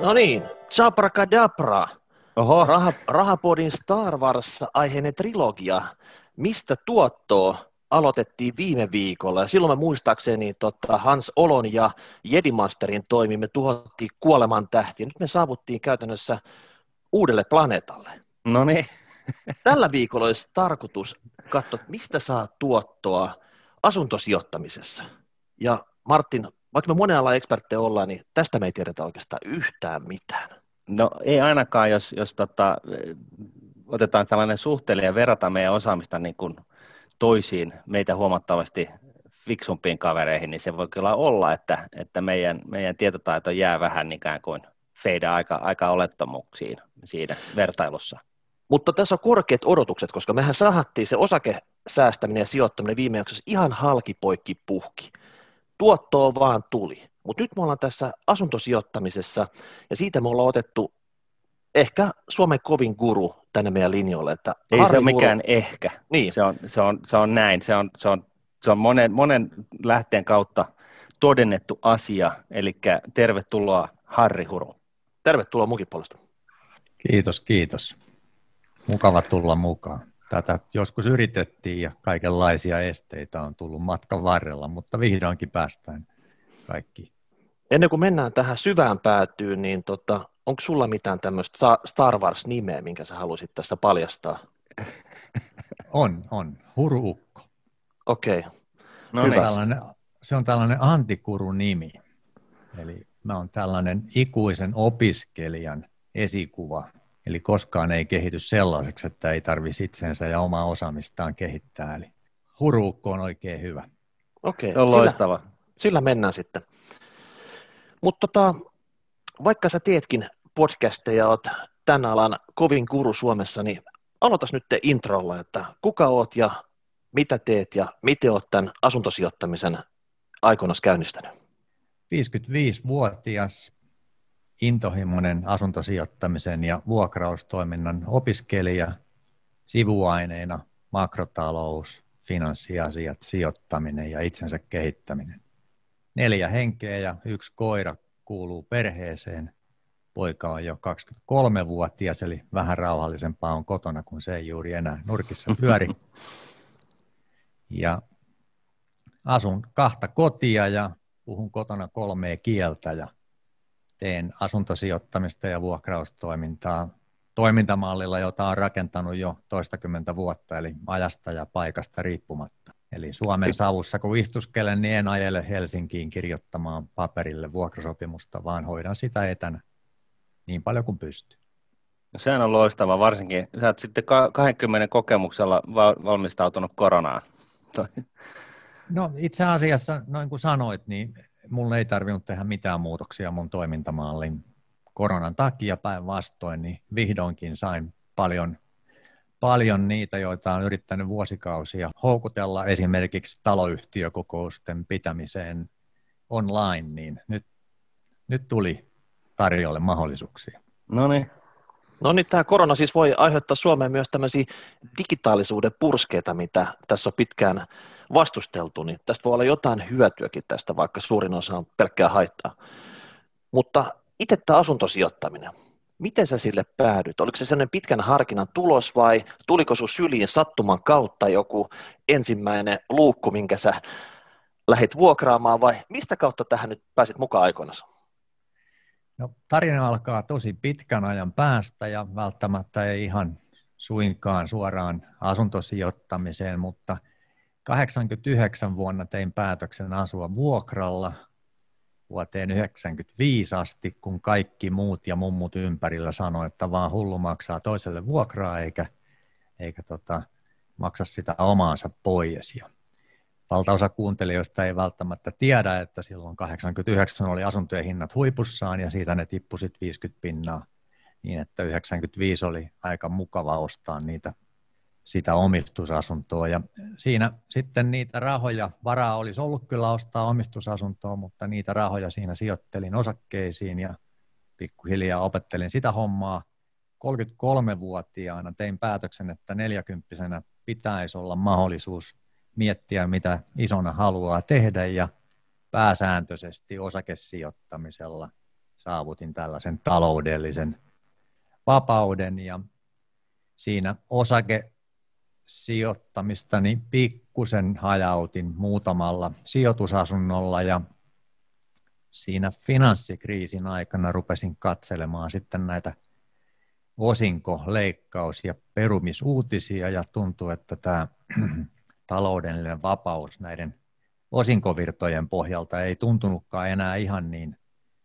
No niin, Chabracadabra. Oho, Raha, Rahapodin Star Wars-aiheinen trilogia. Mistä tuottoa aloitettiin viime viikolla. Ja silloin me muistaakseni tota, Hans Olon ja Jedimasterin toimimme tuhottiin kuoleman tähti. Nyt me saavuttiin käytännössä uudelle planeetalle. no niin. Tällä viikolla olisi tarkoitus katsoa, mistä saa tuottoa asuntosijoittamisessa. Ja Martin, vaikka me monella eksperttejä ollaan, niin tästä me ei tiedetä oikeastaan yhtään mitään. No ei ainakaan, jos, jos tota, otetaan tällainen suhteellinen ja verrataan meidän osaamista niin kuin toisiin meitä huomattavasti fiksumpiin kavereihin, niin se voi kyllä olla, että, että meidän, meidän tietotaito jää vähän ikään kuin feida aika, aika olettomuksiin siinä vertailussa. Mutta tässä on korkeat odotukset, koska mehän sahattiin se osakesäästäminen ja sijoittaminen viime jaksossa ihan halkipoikki puhki. Tuottoa vaan tuli. Mutta nyt me ollaan tässä asuntosijoittamisessa ja siitä me ollaan otettu ehkä Suomen kovin guru tänne meidän linjoille. Että Ei Harri se ole Guru- mikään ehkä. Niin, Se on, se on, se on näin. Se on, se on, se on monen, monen lähteen kautta todennettu asia. Eli tervetuloa Harri Huru. tervetuloa munkin puolesta. Kiitos, kiitos. Mukava tulla mukaan. Tätä joskus yritettiin ja kaikenlaisia esteitä on tullut matkan varrella, mutta vihdoinkin päästään kaikki. Ennen kuin mennään tähän syvään päätyyn, niin tota, onko sulla mitään tämmöistä Star Wars-nimeä, minkä sä haluaisit tässä paljastaa? On, on. Huruukko. Okei, No se, on niin. tällainen, se on tällainen antikurunimi. Eli mä oon tällainen ikuisen opiskelijan esikuva. Eli koskaan ei kehity sellaiseksi, että ei tarvitsisi itsensä ja omaa osaamistaan kehittää. Eli huruukko on oikein hyvä. okei. Se on Sillä, loistava. sillä mennään sitten. Mutta tota, vaikka sä teetkin podcasteja ja oot tämän alan kovin guru Suomessa, niin aloitas nyt te introlla, että kuka oot ja mitä teet ja miten oot tämän asuntosijoittamisen aikoinaan käynnistänyt? 55-vuotias intohimoinen asuntosijoittamisen ja vuokraustoiminnan opiskelija, sivuaineina makrotalous, finanssiasiat, sijoittaminen ja itsensä kehittäminen. Neljä henkeä ja yksi koira kuuluu perheeseen. Poika on jo 23-vuotias, eli vähän rauhallisempaa on kotona, kun se ei juuri enää nurkissa pyöri. Ja asun kahta kotia ja puhun kotona kolmea kieltä ja teen asuntosijoittamista ja vuokraustoimintaa toimintamallilla, jota on rakentanut jo toistakymmentä vuotta, eli ajasta ja paikasta riippumatta. Eli Suomen savussa, kun istuskelen, niin en ajele Helsinkiin kirjoittamaan paperille vuokrasopimusta, vaan hoidan sitä etänä niin paljon kuin pystyy. No Sehän on loistava, varsinkin sä oot sitten ka- 20 kokemuksella va- valmistautunut koronaan. No itse asiassa, noin kuin sanoit, niin mulle ei tarvinnut tehdä mitään muutoksia mun toimintamalliin koronan takia päinvastoin, niin vihdoinkin sain paljon, paljon niitä, joita on yrittänyt vuosikausia houkutella esimerkiksi taloyhtiökokousten pitämiseen online, niin nyt, nyt tuli tarjolle mahdollisuuksia. No niin, No niin, tämä korona siis voi aiheuttaa Suomeen myös tämmöisiä digitaalisuuden purskeita, mitä tässä on pitkään vastusteltu, niin tästä voi olla jotain hyötyäkin tästä, vaikka suurin osa on pelkkää haittaa. Mutta itse tämä asuntosijoittaminen, miten sä sille päädyt? Oliko se sellainen pitkän harkinnan tulos vai tuliko sun syliin sattuman kautta joku ensimmäinen luukku, minkä sä lähit vuokraamaan vai mistä kautta tähän nyt pääsit mukaan aikoinaan? No, tarina alkaa tosi pitkän ajan päästä ja välttämättä ei ihan suinkaan suoraan asuntosijoittamiseen, mutta 89 vuonna tein päätöksen asua vuokralla vuoteen 95 asti, kun kaikki muut ja mummut ympärillä sanoi, että vaan hullu maksaa toiselle vuokraa eikä, eikä tota, maksa sitä omaansa pois. Ja valtaosa kuuntelijoista ei välttämättä tiedä, että silloin 89 oli asuntojen hinnat huipussaan ja siitä ne tippui sitten 50 pinnaa niin, että 95 oli aika mukava ostaa niitä sitä omistusasuntoa. Ja siinä sitten niitä rahoja, varaa olisi ollut kyllä ostaa omistusasuntoa, mutta niitä rahoja siinä sijoittelin osakkeisiin ja pikkuhiljaa opettelin sitä hommaa. 33-vuotiaana tein päätöksen, että 40 pitäisi olla mahdollisuus miettiä, mitä isona haluaa tehdä ja pääsääntöisesti osakesijoittamisella saavutin tällaisen taloudellisen vapauden ja siinä osake sijoittamistani pikkusen hajautin muutamalla sijoitusasunnolla ja siinä finanssikriisin aikana rupesin katselemaan sitten näitä osinko, leikkaus- ja perumisuutisia ja tuntuu, että tämä taloudellinen vapaus näiden osinkovirtojen pohjalta ei tuntunutkaan enää ihan niin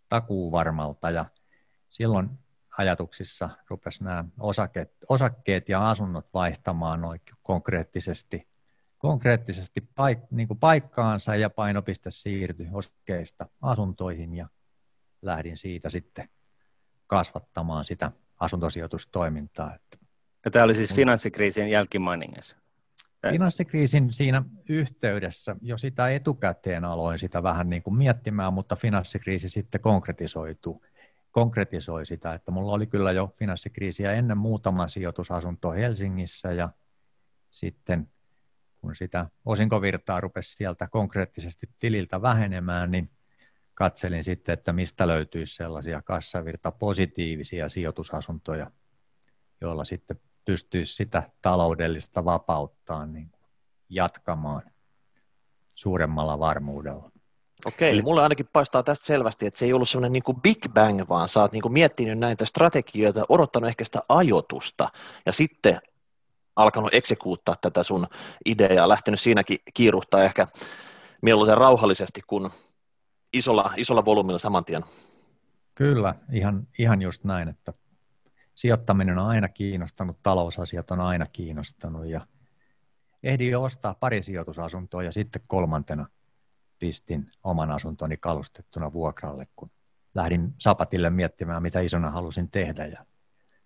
takuuvarmalta. Ja silloin ajatuksissa rupesi nämä osakkeet, osakkeet ja asunnot vaihtamaan konkreettisesti, konkreettisesti paik, niin kuin paikkaansa ja painopiste siirtyi osakkeista asuntoihin ja lähdin siitä sitten kasvattamaan sitä asuntosijoitustoimintaa. Ja tämä oli siis finanssikriisin jälkimainingas? Finanssikriisin siinä yhteydessä jo sitä etukäteen aloin sitä vähän niin kuin miettimään, mutta finanssikriisi sitten konkretisoituu konkretisoi sitä, että mulla oli kyllä jo finanssikriisiä ennen muutama sijoitusasunto Helsingissä ja sitten kun sitä osinkovirtaa rupesi sieltä konkreettisesti tililtä vähenemään, niin katselin sitten, että mistä löytyisi sellaisia kassavirta positiivisia sijoitusasuntoja, joilla sitten pystyisi sitä taloudellista vapauttaa niin jatkamaan suuremmalla varmuudella. Okei, eli mulle ainakin paistaa tästä selvästi, että se ei ollut semmoinen niin big bang, vaan sä oot niin kuin miettinyt näitä strategioita, odottanut ehkä sitä ajotusta ja sitten alkanut eksekuuttaa tätä sun ideaa, lähtenyt siinäkin kiiruhtaa ehkä mieluiten rauhallisesti kuin isolla, isolla volyymilla saman tien. Kyllä, ihan, ihan just näin, että sijoittaminen on aina kiinnostanut, talousasiat on aina kiinnostanut ja ehdin jo ostaa pari sijoitusasuntoa ja sitten kolmantena – pistin oman asuntoni kalustettuna vuokralle, kun lähdin Sapatille miettimään, mitä isona halusin tehdä. Ja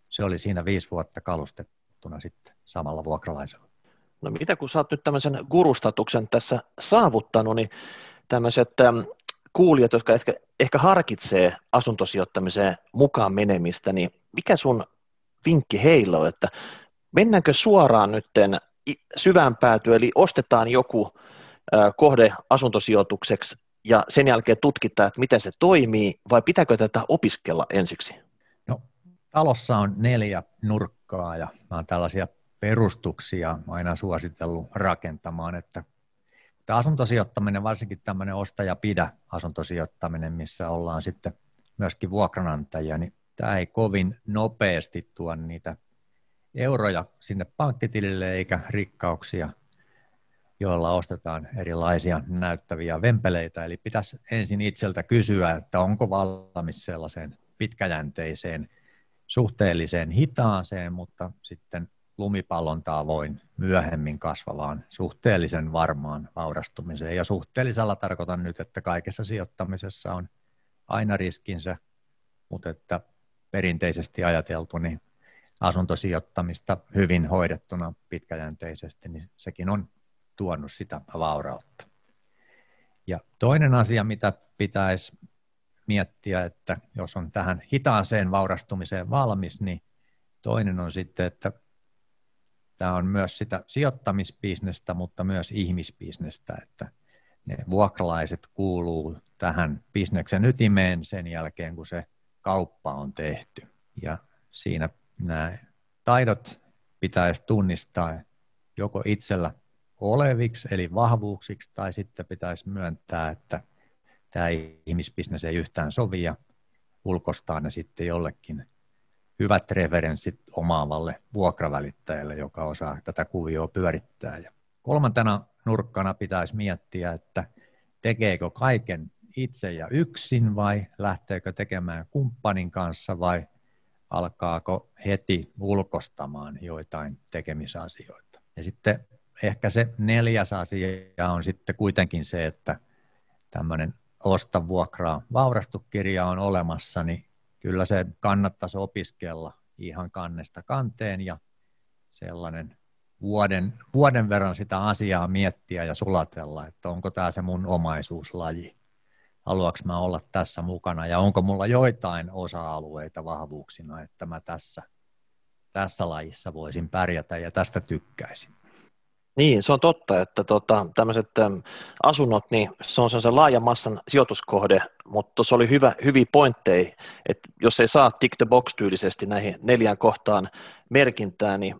se oli siinä viisi vuotta kalustettuna sitten samalla vuokralaisella. No mitä kun sä oot nyt tämmöisen gurustatuksen tässä saavuttanut, niin tämmöiset kuulijat, jotka ehkä, ehkä harkitsee asuntosijoittamiseen mukaan menemistä, niin mikä sun vinkki heillä on, että mennäänkö suoraan nytten syvään päätyä, eli ostetaan joku kohde asuntosijoitukseksi ja sen jälkeen tutkitaan, että miten se toimii, vai pitääkö tätä opiskella ensiksi? No, talossa on neljä nurkkaa ja mä oon tällaisia perustuksia aina suositellut rakentamaan, että tämä asuntosijoittaminen, varsinkin tämmöinen ostaja pidä asuntosijoittaminen, missä ollaan sitten myöskin vuokranantajia, niin tämä ei kovin nopeasti tuo niitä euroja sinne pankkitilille eikä rikkauksia joilla ostetaan erilaisia näyttäviä vempeleitä. Eli pitäisi ensin itseltä kysyä, että onko valmis sellaiseen pitkäjänteiseen, suhteelliseen hitaaseen, mutta sitten lumipallon tavoin myöhemmin kasvavaan suhteellisen varmaan vaurastumiseen. Ja suhteellisella tarkoitan nyt, että kaikessa sijoittamisessa on aina riskinsä, mutta että perinteisesti ajateltu, niin asuntosijoittamista hyvin hoidettuna pitkäjänteisesti, niin sekin on tuonut sitä vaurautta. Ja toinen asia, mitä pitäisi miettiä, että jos on tähän hitaaseen vaurastumiseen valmis, niin toinen on sitten, että tämä on myös sitä sijoittamisbisnestä, mutta myös ihmisbisnestä, että ne vuokralaiset kuuluu tähän bisneksen ytimeen sen jälkeen, kun se kauppa on tehty. Ja siinä nämä taidot pitäisi tunnistaa joko itsellä oleviksi, eli vahvuuksiksi, tai sitten pitäisi myöntää, että tämä ihmisbisnes ei yhtään sovi ja ulkostaa ne sitten jollekin hyvät referenssit omaavalle vuokravälittäjälle, joka osaa tätä kuvioa pyörittää. Ja kolmantena nurkkana pitäisi miettiä, että tekeekö kaiken itse ja yksin vai lähteekö tekemään kumppanin kanssa vai alkaako heti ulkostamaan joitain tekemisasioita. Ja sitten ehkä se neljäs asia on sitten kuitenkin se, että tämmöinen osta vuokraa vaurastukirja on olemassa, niin kyllä se kannattaisi opiskella ihan kannesta kanteen ja sellainen vuoden, vuoden verran sitä asiaa miettiä ja sulatella, että onko tämä se mun omaisuuslaji. Haluanko mä olla tässä mukana ja onko mulla joitain osa-alueita vahvuuksina, että mä tässä, tässä lajissa voisin pärjätä ja tästä tykkäisin. Niin, se on totta, että tota, tämmöiset asunnot, niin se on se laajan massan sijoituskohde, mutta tuossa oli hyvä, hyviä pointteja, että jos ei saa tick the box tyylisesti näihin neljään kohtaan merkintää, niin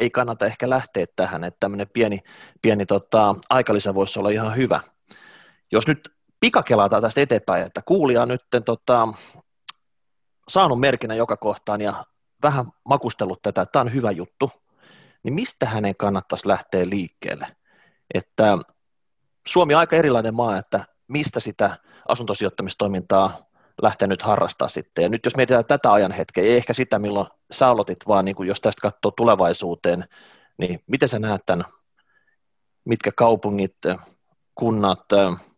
ei kannata ehkä lähteä tähän, että tämmöinen pieni, pieni tota, aikalisä voisi olla ihan hyvä. Jos nyt pikakelataan tästä eteenpäin, että kuulija on nyt tota, saanut merkinnän joka kohtaan ja vähän makustellut tätä, tämä on hyvä juttu, niin mistä hänen kannattaisi lähteä liikkeelle? Että Suomi on aika erilainen maa, että mistä sitä asuntosijoittamistoimintaa lähteä nyt harrastaa sitten. Ja nyt jos mietitään tätä ajan hetkeä, ei ehkä sitä, milloin sä aloitit, vaan niin kuin jos tästä katsoo tulevaisuuteen, niin miten sä näet tämän, mitkä kaupungit, kunnat,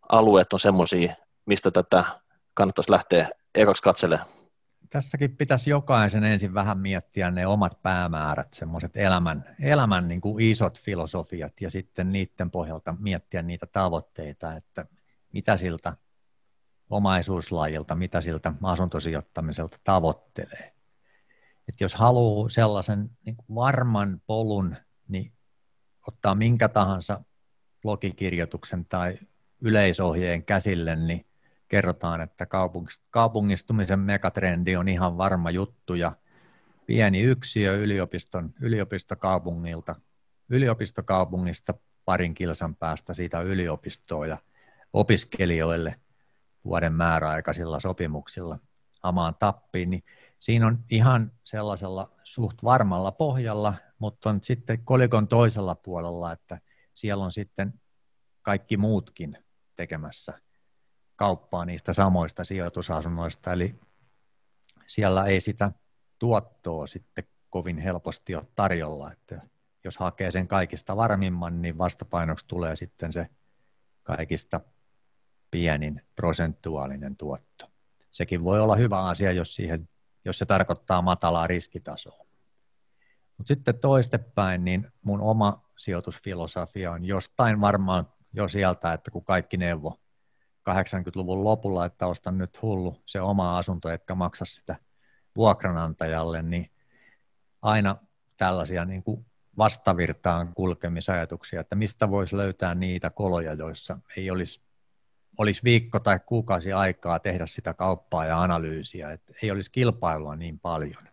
alueet on semmoisia, mistä tätä kannattaisi lähteä ekaksi katselemaan? Tässäkin pitäisi jokaisen ensin vähän miettiä ne omat päämäärät, semmoiset elämän, elämän niin kuin isot filosofiat ja sitten niiden pohjalta miettiä niitä tavoitteita, että mitä siltä omaisuuslajilta, mitä siltä asuntosijoittamiselta tavoittelee. Et jos haluaa sellaisen niin kuin varman polun, niin ottaa minkä tahansa blogikirjoituksen tai yleisohjeen käsille, niin kerrotaan, että kaupungistumisen megatrendi on ihan varma juttu ja pieni yksiö yliopiston, yliopistokaupungilta, yliopistokaupungista parin kilsan päästä siitä yliopistoa ja opiskelijoille vuoden määräaikaisilla sopimuksilla hamaan tappiin, niin siinä on ihan sellaisella suht varmalla pohjalla, mutta on sitten kolikon toisella puolella, että siellä on sitten kaikki muutkin tekemässä kauppaa niistä samoista sijoitusasunnoista, eli siellä ei sitä tuottoa sitten kovin helposti ole tarjolla, että jos hakee sen kaikista varmimman, niin vastapainoksi tulee sitten se kaikista pienin prosentuaalinen tuotto. Sekin voi olla hyvä asia, jos, siihen, jos se tarkoittaa matalaa riskitasoa. Mutta sitten toistepäin, niin mun oma sijoitusfilosofia on jostain varmaan jo sieltä, että kun kaikki neuvo 80-luvun lopulla, että ostan nyt hullu se oma asunto, etkä maksa sitä vuokranantajalle, niin aina tällaisia niin kuin vastavirtaan kulkemisajatuksia, että mistä voisi löytää niitä koloja, joissa ei olisi, olisi viikko tai kuukausi aikaa tehdä sitä kauppaa ja analyysiä, että ei olisi kilpailua niin paljon.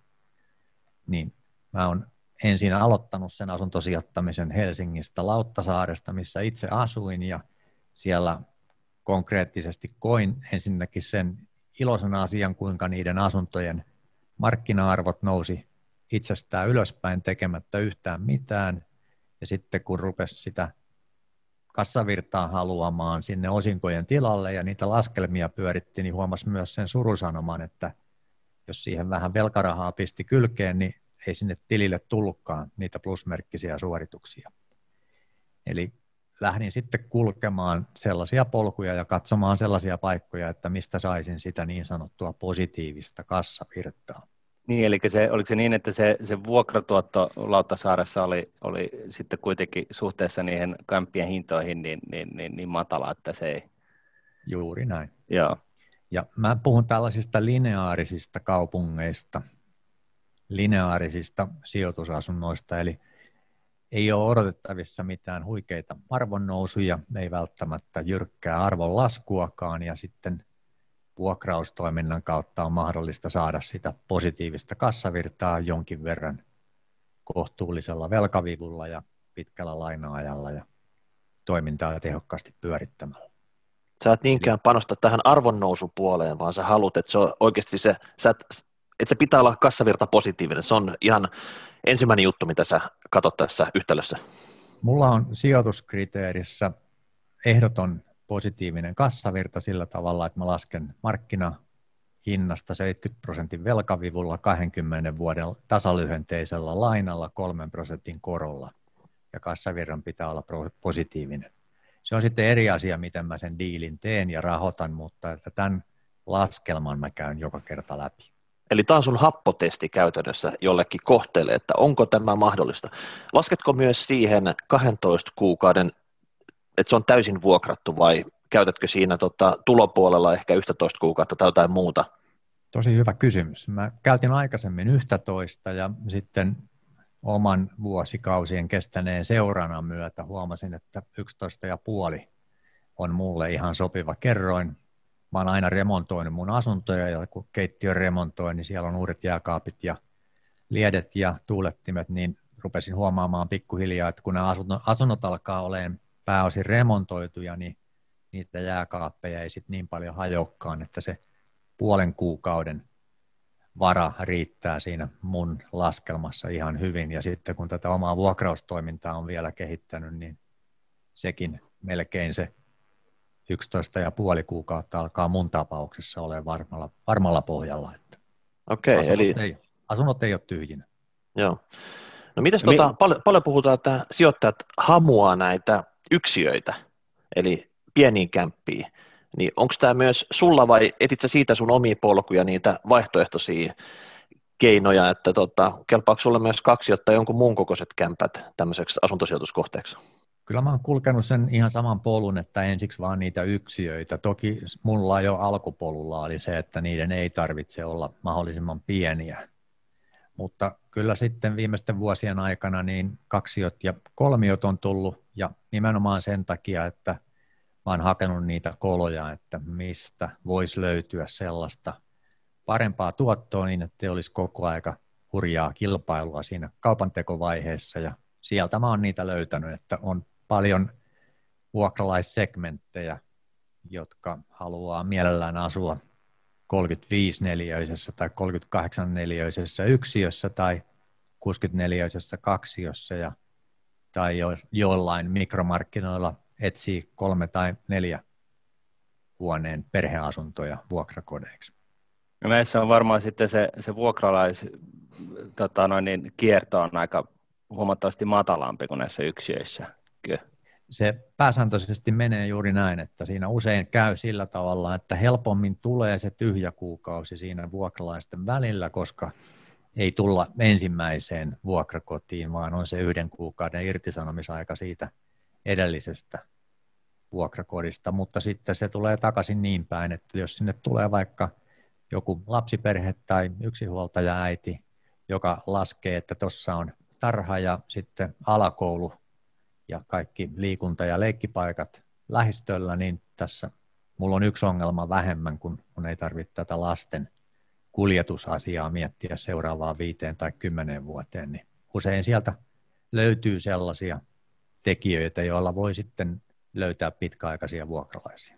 Niin mä oon ensin aloittanut sen asuntosijoittamisen Helsingistä Lauttasaaresta, missä itse asuin ja siellä konkreettisesti koin ensinnäkin sen iloisen asian, kuinka niiden asuntojen markkina-arvot nousi itsestään ylöspäin tekemättä yhtään mitään. Ja sitten kun rupesi sitä kassavirtaa haluamaan sinne osinkojen tilalle ja niitä laskelmia pyöritti, niin huomasi myös sen surusanoman, että jos siihen vähän velkarahaa pisti kylkeen, niin ei sinne tilille tullutkaan niitä plusmerkkisiä suorituksia. Eli lähdin sitten kulkemaan sellaisia polkuja ja katsomaan sellaisia paikkoja, että mistä saisin sitä niin sanottua positiivista kassavirtaa. Niin, eli se, oliko se niin, että se, se vuokratuotto Lauttasaaressa oli, oli sitten kuitenkin suhteessa niihin kämppien hintoihin niin, niin, niin, niin matala, että se ei... Juuri näin. Joo. Ja mä puhun tällaisista lineaarisista kaupungeista, lineaarisista sijoitusasunnoista, eli ei ole odotettavissa mitään huikeita arvonnousuja, ei välttämättä jyrkkää arvon laskuakaan, ja sitten vuokraustoiminnan kautta on mahdollista saada sitä positiivista kassavirtaa jonkin verran kohtuullisella velkavivulla ja pitkällä laina-ajalla ja toimintaa tehokkaasti pyörittämällä. Sä et niinkään panosta tähän arvonnousupuoleen, vaan sä haluat, että se on oikeasti se, sä et, että se pitää olla kassavirta positiivinen. Se on ihan ensimmäinen juttu, mitä sä katsot tässä yhtälössä. Mulla on sijoituskriteerissä ehdoton positiivinen kassavirta sillä tavalla, että mä lasken markkinahinnasta 70 prosentin velkavivulla 20 vuoden tasalyhenteisellä lainalla 3 prosentin korolla ja kassavirran pitää olla positiivinen. Se on sitten eri asia, miten mä sen diilin teen ja rahoitan, mutta että tämän laskelman mä käyn joka kerta läpi. Eli tämä on sun happotesti käytännössä jollekin kohteelle, että onko tämä mahdollista. Lasketko myös siihen 12 kuukauden, että se on täysin vuokrattu vai käytätkö siinä tota, tulopuolella ehkä 11 kuukautta tai jotain muuta? Tosi hyvä kysymys. Mä käytin aikaisemmin 11 ja sitten oman vuosikausien kestäneen seurannan myötä huomasin, että 11,5 on mulle ihan sopiva kerroin. Mä oon aina remontoinut mun asuntoja ja kun keittiö remontoin, niin siellä on uudet jääkaapit ja liedet ja tuulettimet, niin rupesin huomaamaan pikkuhiljaa, että kun nämä asunnot, asunnot alkaa olemaan pääosin remontoituja, niin niitä jääkaappeja ei sitten niin paljon hajokkaan, että se puolen kuukauden vara riittää siinä mun laskelmassa ihan hyvin. Ja sitten kun tätä omaa vuokraustoimintaa on vielä kehittänyt, niin sekin melkein se 11 ja puoli kuukautta alkaa mun tapauksessa olemaan varmalla, varmalla pohjalla. Okei, okay, eli... Ei, asunnot ei ole tyhjinä. Joo. No mitäs Mi- tota, paljon, paljon puhutaan, että sijoittajat hamuaa näitä yksiöitä, eli pieniin kämppiin. Niin onko tämä myös sulla vai etit sä siitä sun omia polkuja, niitä vaihtoehtoisia keinoja, että tota, kelpaako sulle myös kaksi, jotta jonkun muun kokoiset kämpät tämmöiseksi asuntosijoituskohteeksi? Kyllä mä oon kulkenut sen ihan saman polun, että ensiksi vaan niitä yksiöitä. Toki mulla jo alkupolulla oli se, että niiden ei tarvitse olla mahdollisimman pieniä. Mutta kyllä sitten viimeisten vuosien aikana niin kaksiot ja kolmiot on tullut ja nimenomaan sen takia, että mä oon hakenut niitä koloja, että mistä voisi löytyä sellaista parempaa tuottoa niin, että olisi koko aika hurjaa kilpailua siinä kaupantekovaiheessa ja sieltä mä oon niitä löytänyt, että on paljon vuokralaissegmenttejä, jotka haluaa mielellään asua 35-neliöisessä tai 38-neliöisessä yksiössä tai 64-neliöisessä kaksiossa ja, tai jo, jollain mikromarkkinoilla etsii kolme tai neljä huoneen perheasuntoja vuokrakodeiksi. No näissä on varmaan sitten se, se vuokralais tota noin, niin kierto on aika huomattavasti matalampi kuin näissä yksiöissä. Kyllä. Se pääsääntöisesti menee juuri näin, että siinä usein käy sillä tavalla, että helpommin tulee se tyhjä kuukausi siinä vuokralaisten välillä, koska ei tulla ensimmäiseen vuokrakotiin, vaan on se yhden kuukauden irtisanomisaika siitä edellisestä vuokrakodista, mutta sitten se tulee takaisin niin päin, että jos sinne tulee vaikka joku lapsiperhe tai yksinhuoltaja äiti, joka laskee, että tuossa on tarha ja sitten alakoulu ja kaikki liikunta- ja leikkipaikat lähistöllä, niin tässä mulla on yksi ongelma vähemmän, kun mun ei tarvitse tätä lasten kuljetusasiaa miettiä seuraavaan viiteen tai kymmeneen vuoteen, niin usein sieltä löytyy sellaisia tekijöitä, joilla voi sitten löytää pitkäaikaisia vuokralaisia.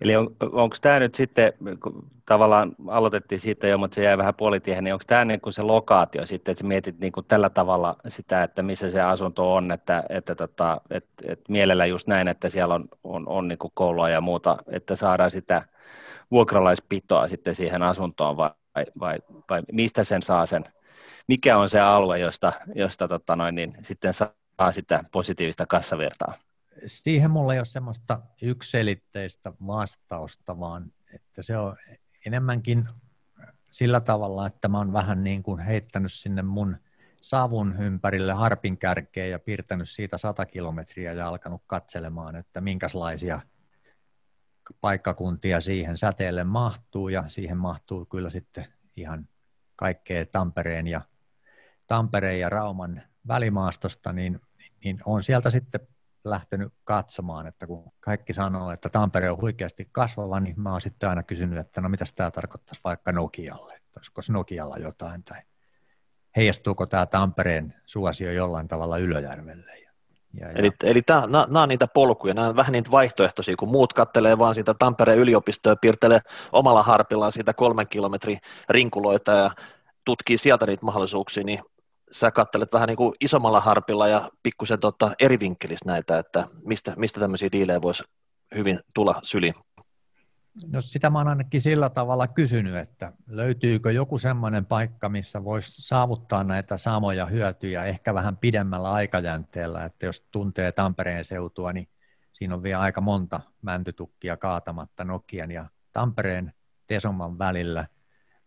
Eli on, onko tämä nyt sitten, kun tavallaan aloitettiin siitä jo, mutta se jäi vähän puolitiehen, niin onko tämä niin kuin se lokaatio sitten, että mietit niin kuin tällä tavalla sitä, että missä se asunto on, että, että, tota, että, että mielellä just näin, että siellä on, on, on niin kuin koulua ja muuta, että saadaan sitä vuokralaispitoa sitten siihen asuntoon vai, vai, vai mistä sen saa sen, mikä on se alue, josta, josta tota noin, niin sitten saa sitä positiivista kassavirtaa? Siihen mulla ei ole semmoista ykselitteistä vastausta, vaan että se on enemmänkin sillä tavalla, että mä oon vähän niin kuin heittänyt sinne mun savun ympärille harpin kärkeen ja piirtänyt siitä 100 kilometriä ja alkanut katselemaan, että minkälaisia paikkakuntia siihen säteelle mahtuu. Ja siihen mahtuu kyllä sitten ihan kaikkea Tampereen ja, Tampereen ja Rauman välimaastosta, niin, niin on sieltä sitten lähtenyt katsomaan, että kun kaikki sanoo, että Tampere on huikeasti kasvava, niin mä oon sitten aina kysynyt, että no mitä tämä tarkoittaisi vaikka Nokialle, että olisiko Nokialla jotain, tai heijastuuko tämä Tampereen suosio jollain tavalla Ylöjärvelle. Ja, ja, eli eli nämä on niitä polkuja, nämä on vähän niitä vaihtoehtoisia, kun muut kattelee vaan sitä Tampereen yliopistoa piirtelee omalla harpillaan siitä kolmen kilometrin rinkuloita ja tutkii sieltä niitä mahdollisuuksia, niin sä kattelet vähän niin kuin isommalla harpilla ja pikkusen tota eri vinkkelistä näitä, että mistä, mistä tämmöisiä diilejä voisi hyvin tulla syliin? No sitä mä oon ainakin sillä tavalla kysynyt, että löytyykö joku semmoinen paikka, missä voisi saavuttaa näitä samoja hyötyjä ehkä vähän pidemmällä aikajänteellä, että jos tuntee Tampereen seutua, niin siinä on vielä aika monta mäntytukkia kaatamatta Nokian ja Tampereen Tesoman välillä,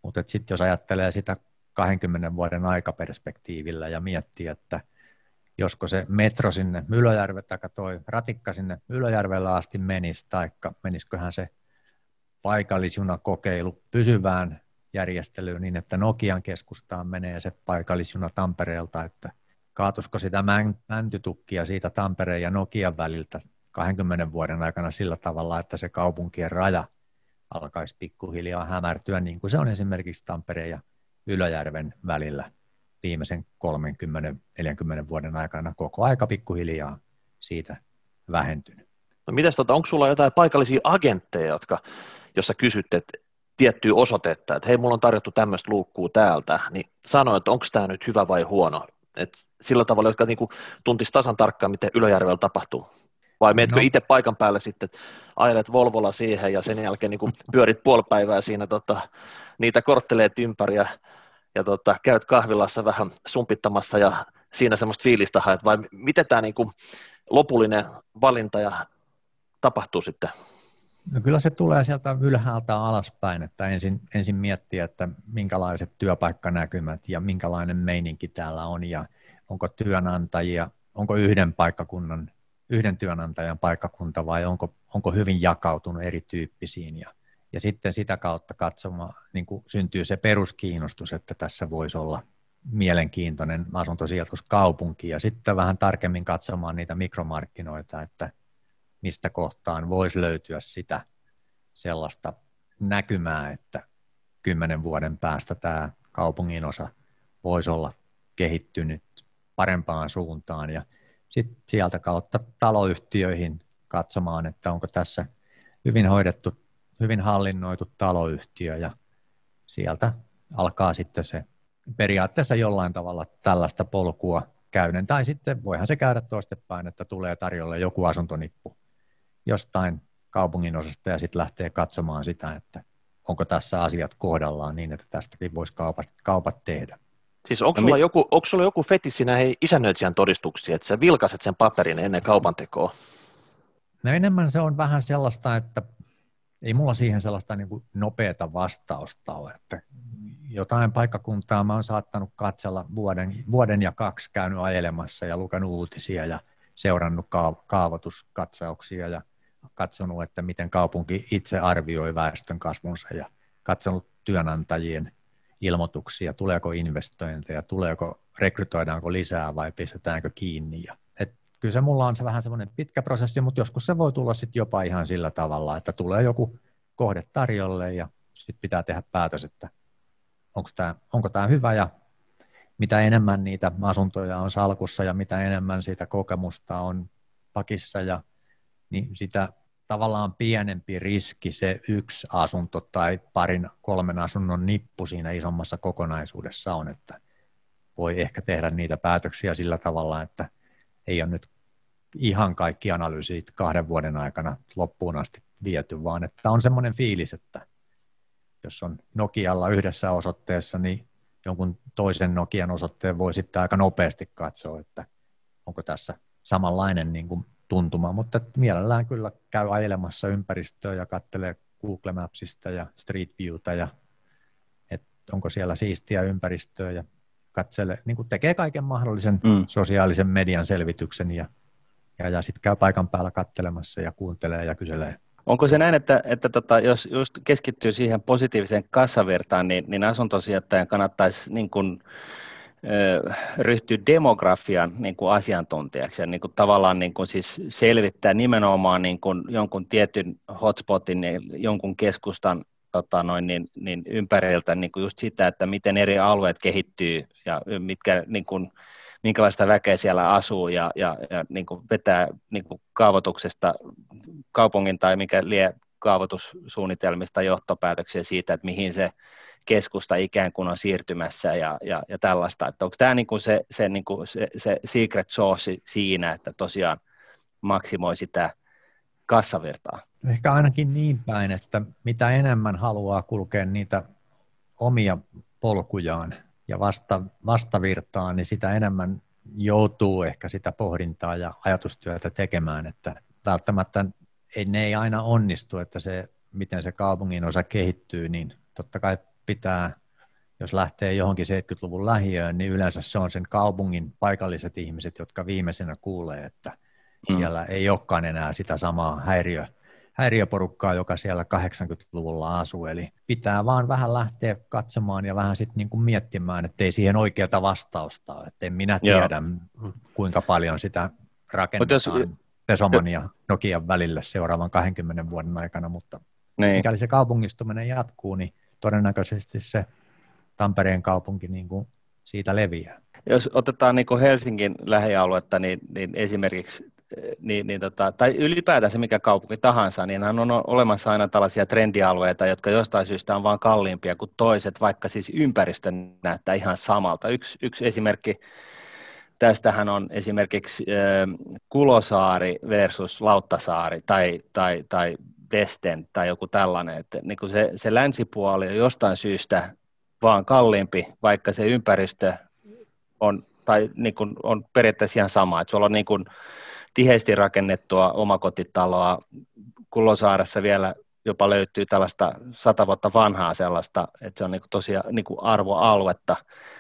mutta sitten jos ajattelee sitä 20 vuoden aikaperspektiivillä ja miettiä, että josko se metro sinne Ylöjärve, tai toi ratikka sinne Ylöjärvellä asti menisi, tai menisiköhän se paikallisjunakokeilu pysyvään järjestelyyn niin, että Nokian keskustaan menee se paikallisjuna Tampereelta, että kaatusko sitä mäntytukkia siitä Tampereen ja Nokian väliltä 20 vuoden aikana sillä tavalla, että se kaupunkien raja alkaisi pikkuhiljaa hämärtyä, niin kuin se on esimerkiksi Tampereen ja Ylöjärven välillä viimeisen 30-40 vuoden aikana koko aika pikkuhiljaa siitä vähentynyt. No mitäs, tota, onko sulla jotain paikallisia agentteja, jotka, jos sä kysyt, että tiettyä osoitetta, että hei, mulla on tarjottu tämmöistä luukkuu täältä, niin sano, että onko tämä nyt hyvä vai huono. Et sillä tavalla, jotka niinku tuntis tasan tarkkaan, miten Ylöjärvellä tapahtuu. Vai meetkö no. itse paikan päälle sitten, ajelet Volvolla siihen ja sen jälkeen niin pyörit puoli päivää siinä tota, niitä kortteleet ympäri ja, ja tota, käyt kahvilassa vähän sumpittamassa ja siinä semmoista fiilistä haet, vai miten tämä niin lopullinen valinta ja tapahtuu sitten? No kyllä se tulee sieltä ylhäältä alaspäin, että ensin, ensin miettiä, että minkälaiset työpaikkanäkymät ja minkälainen meininki täällä on ja onko työnantajia, onko yhden paikkakunnan, yhden työnantajan paikkakunta vai onko, onko hyvin jakautunut erityyppisiin ja, ja sitten sitä kautta katsomaan, niin kuin syntyy se peruskiinnostus, että tässä voisi olla mielenkiintoinen asuntosijoituskaupunki ja sitten vähän tarkemmin katsomaan niitä mikromarkkinoita, että mistä kohtaan voisi löytyä sitä sellaista näkymää, että kymmenen vuoden päästä tämä kaupungin osa voisi olla kehittynyt parempaan suuntaan. Ja sitten sieltä kautta taloyhtiöihin katsomaan, että onko tässä hyvin hoidettu, hyvin hallinnoitu taloyhtiö ja sieltä alkaa sitten se periaatteessa jollain tavalla tällaista polkua käydä. Tai sitten voihan se käydä toistepäin, että tulee tarjolle joku asuntonippu jostain kaupungin osasta ja sitten lähtee katsomaan sitä, että onko tässä asiat kohdallaan niin, että tästäkin voisi kaupat, kaupat tehdä. Siis onko no, sulla, mi- joku, onko sulla joku fetissi näihin isännöitsijän todistuksiin, että sä vilkaset sen paperin ennen kaupan tekoa? No enemmän se on vähän sellaista, että ei mulla siihen sellaista niin kuin nopeata vastausta ole, että jotain paikkakuntaa mä oon saattanut katsella vuoden, vuoden ja kaksi käynyt ajelemassa ja lukenut uutisia ja seurannut kaavoituskatsauksia ja katsonut, että miten kaupunki itse arvioi väestön kasvunsa ja katsonut työnantajien ilmoituksia, tuleeko investointeja, tuleeko, rekrytoidaanko lisää vai pistetäänkö kiinni. Ja, kyllä se mulla on se vähän semmoinen pitkä prosessi, mutta joskus se voi tulla sitten jopa ihan sillä tavalla, että tulee joku kohde tarjolle ja sitten pitää tehdä päätös, että tämä, onko tämä hyvä ja mitä enemmän niitä asuntoja on salkussa ja mitä enemmän siitä kokemusta on pakissa ja niin sitä tavallaan pienempi riski se yksi asunto tai parin kolmen asunnon nippu siinä isommassa kokonaisuudessa on, että voi ehkä tehdä niitä päätöksiä sillä tavalla, että ei ole nyt ihan kaikki analyysit kahden vuoden aikana loppuun asti viety, vaan että on semmoinen fiilis, että jos on Nokialla yhdessä osoitteessa, niin jonkun toisen Nokian osoitteen voi sitten aika nopeasti katsoa, että onko tässä samanlainen niin kuin tuntuma, mutta mielellään kyllä käy ajelemassa ympäristöä ja katselee Google Mapsista ja Street Viewta ja että onko siellä siistiä ympäristöä ja katselee, niin kuin tekee kaiken mahdollisen mm. sosiaalisen median selvityksen ja, ja, ja sitten käy paikan päällä kattelemassa ja kuuntelee ja kyselee. Onko se näin, että, että tota, jos just keskittyy siihen positiiviseen kassavirtaan, niin, niin asuntosijoittajan kannattaisi niin kuin, ryhtyä demografian niin kuin asiantuntijaksi ja niin kuin tavallaan niin kuin siis selvittää nimenomaan niin kuin jonkun tietyn hotspotin, niin jonkun keskustan tota noin, niin, niin ympäriltä niin kuin just sitä, että miten eri alueet kehittyy ja mitkä, niin kuin, minkälaista väkeä siellä asuu ja, ja, ja niin kuin vetää niin kuin kaavoituksesta kaupungin tai mikä lie kaavoitussuunnitelmista johtopäätöksiä siitä, että mihin se keskusta ikään kuin on siirtymässä ja, ja, ja tällaista. Että onko tämä niin kuin se, se, niin kuin se, se secret sauce siinä, että tosiaan maksimoi sitä kassavirtaa? Ehkä ainakin niin päin, että mitä enemmän haluaa kulkea niitä omia polkujaan ja vasta, vastavirtaa, niin sitä enemmän joutuu ehkä sitä pohdintaa ja ajatustyötä tekemään, että välttämättä ei, ne ei aina onnistu, että se, miten se kaupungin osa kehittyy, niin totta kai pitää, jos lähtee johonkin 70-luvun lähiöön, niin yleensä se on sen kaupungin paikalliset ihmiset, jotka viimeisenä kuulee, että mm. siellä ei olekaan enää sitä samaa häiriö, häiriöporukkaa, joka siellä 80-luvulla asuu, eli pitää vaan vähän lähteä katsomaan ja vähän sitten niin miettimään, ettei siihen oikeata vastausta ole, ettei minä tiedä, Joo. kuinka paljon sitä rakennetaan jos... Pesoman ja Nokian välille seuraavan 20 vuoden aikana, mutta niin. mikäli se kaupungistuminen jatkuu, niin todennäköisesti se Tampereen kaupunki niin kuin siitä leviää. Jos otetaan niin Helsingin lähialuetta, niin, niin esimerkiksi niin, niin tota, tai ylipäätään se mikä kaupunki tahansa, niin on olemassa aina tällaisia trendialueita, jotka jostain syystä on vaan kalliimpia kuin toiset, vaikka siis ympäristö näyttää ihan samalta. Yksi, yksi esimerkki tästähän on esimerkiksi äh, Kulosaari versus Lauttasaari tai, tai, tai Vesten tai joku tällainen, että niin kuin se, se länsipuoli on jostain syystä vaan kalliimpi, vaikka se ympäristö on, tai niin kuin on periaatteessa ihan sama, että sulla on niin kuin tiheesti rakennettua omakotitaloa, Kulosaaressa vielä jopa löytyy tällaista sata vuotta vanhaa sellaista, että se on niin tosiaan niin arvoaluetta.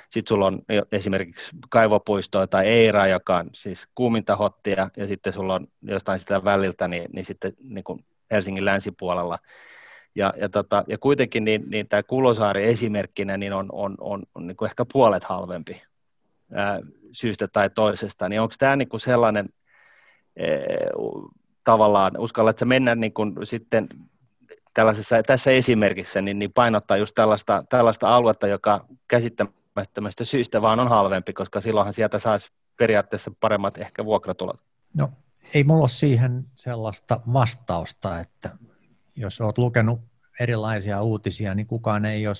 Sitten sulla on esimerkiksi kaivopuistoa tai Eira, joka on siis kuuminta hottia, ja sitten sulla on jostain sitä väliltä, niin, niin sitten niin kuin Helsingin länsipuolella. Ja, ja, tota, ja kuitenkin niin, niin tämä Kulosaari esimerkkinä niin on, on, on, on niin kuin ehkä puolet halvempi ää, syystä tai toisesta. Niin onko tämä niin sellainen tavallaan, uskallatko mennä niin kuin sitten tällaisessa, tässä esimerkissä niin, niin painottaa just tällaista, tällaista aluetta, joka käsittämättömästä syystä vaan on halvempi, koska silloinhan sieltä saisi periaatteessa paremmat ehkä vuokratulot. No ei mulla ole siihen sellaista vastausta, että jos olet lukenut erilaisia uutisia, niin kukaan ei ole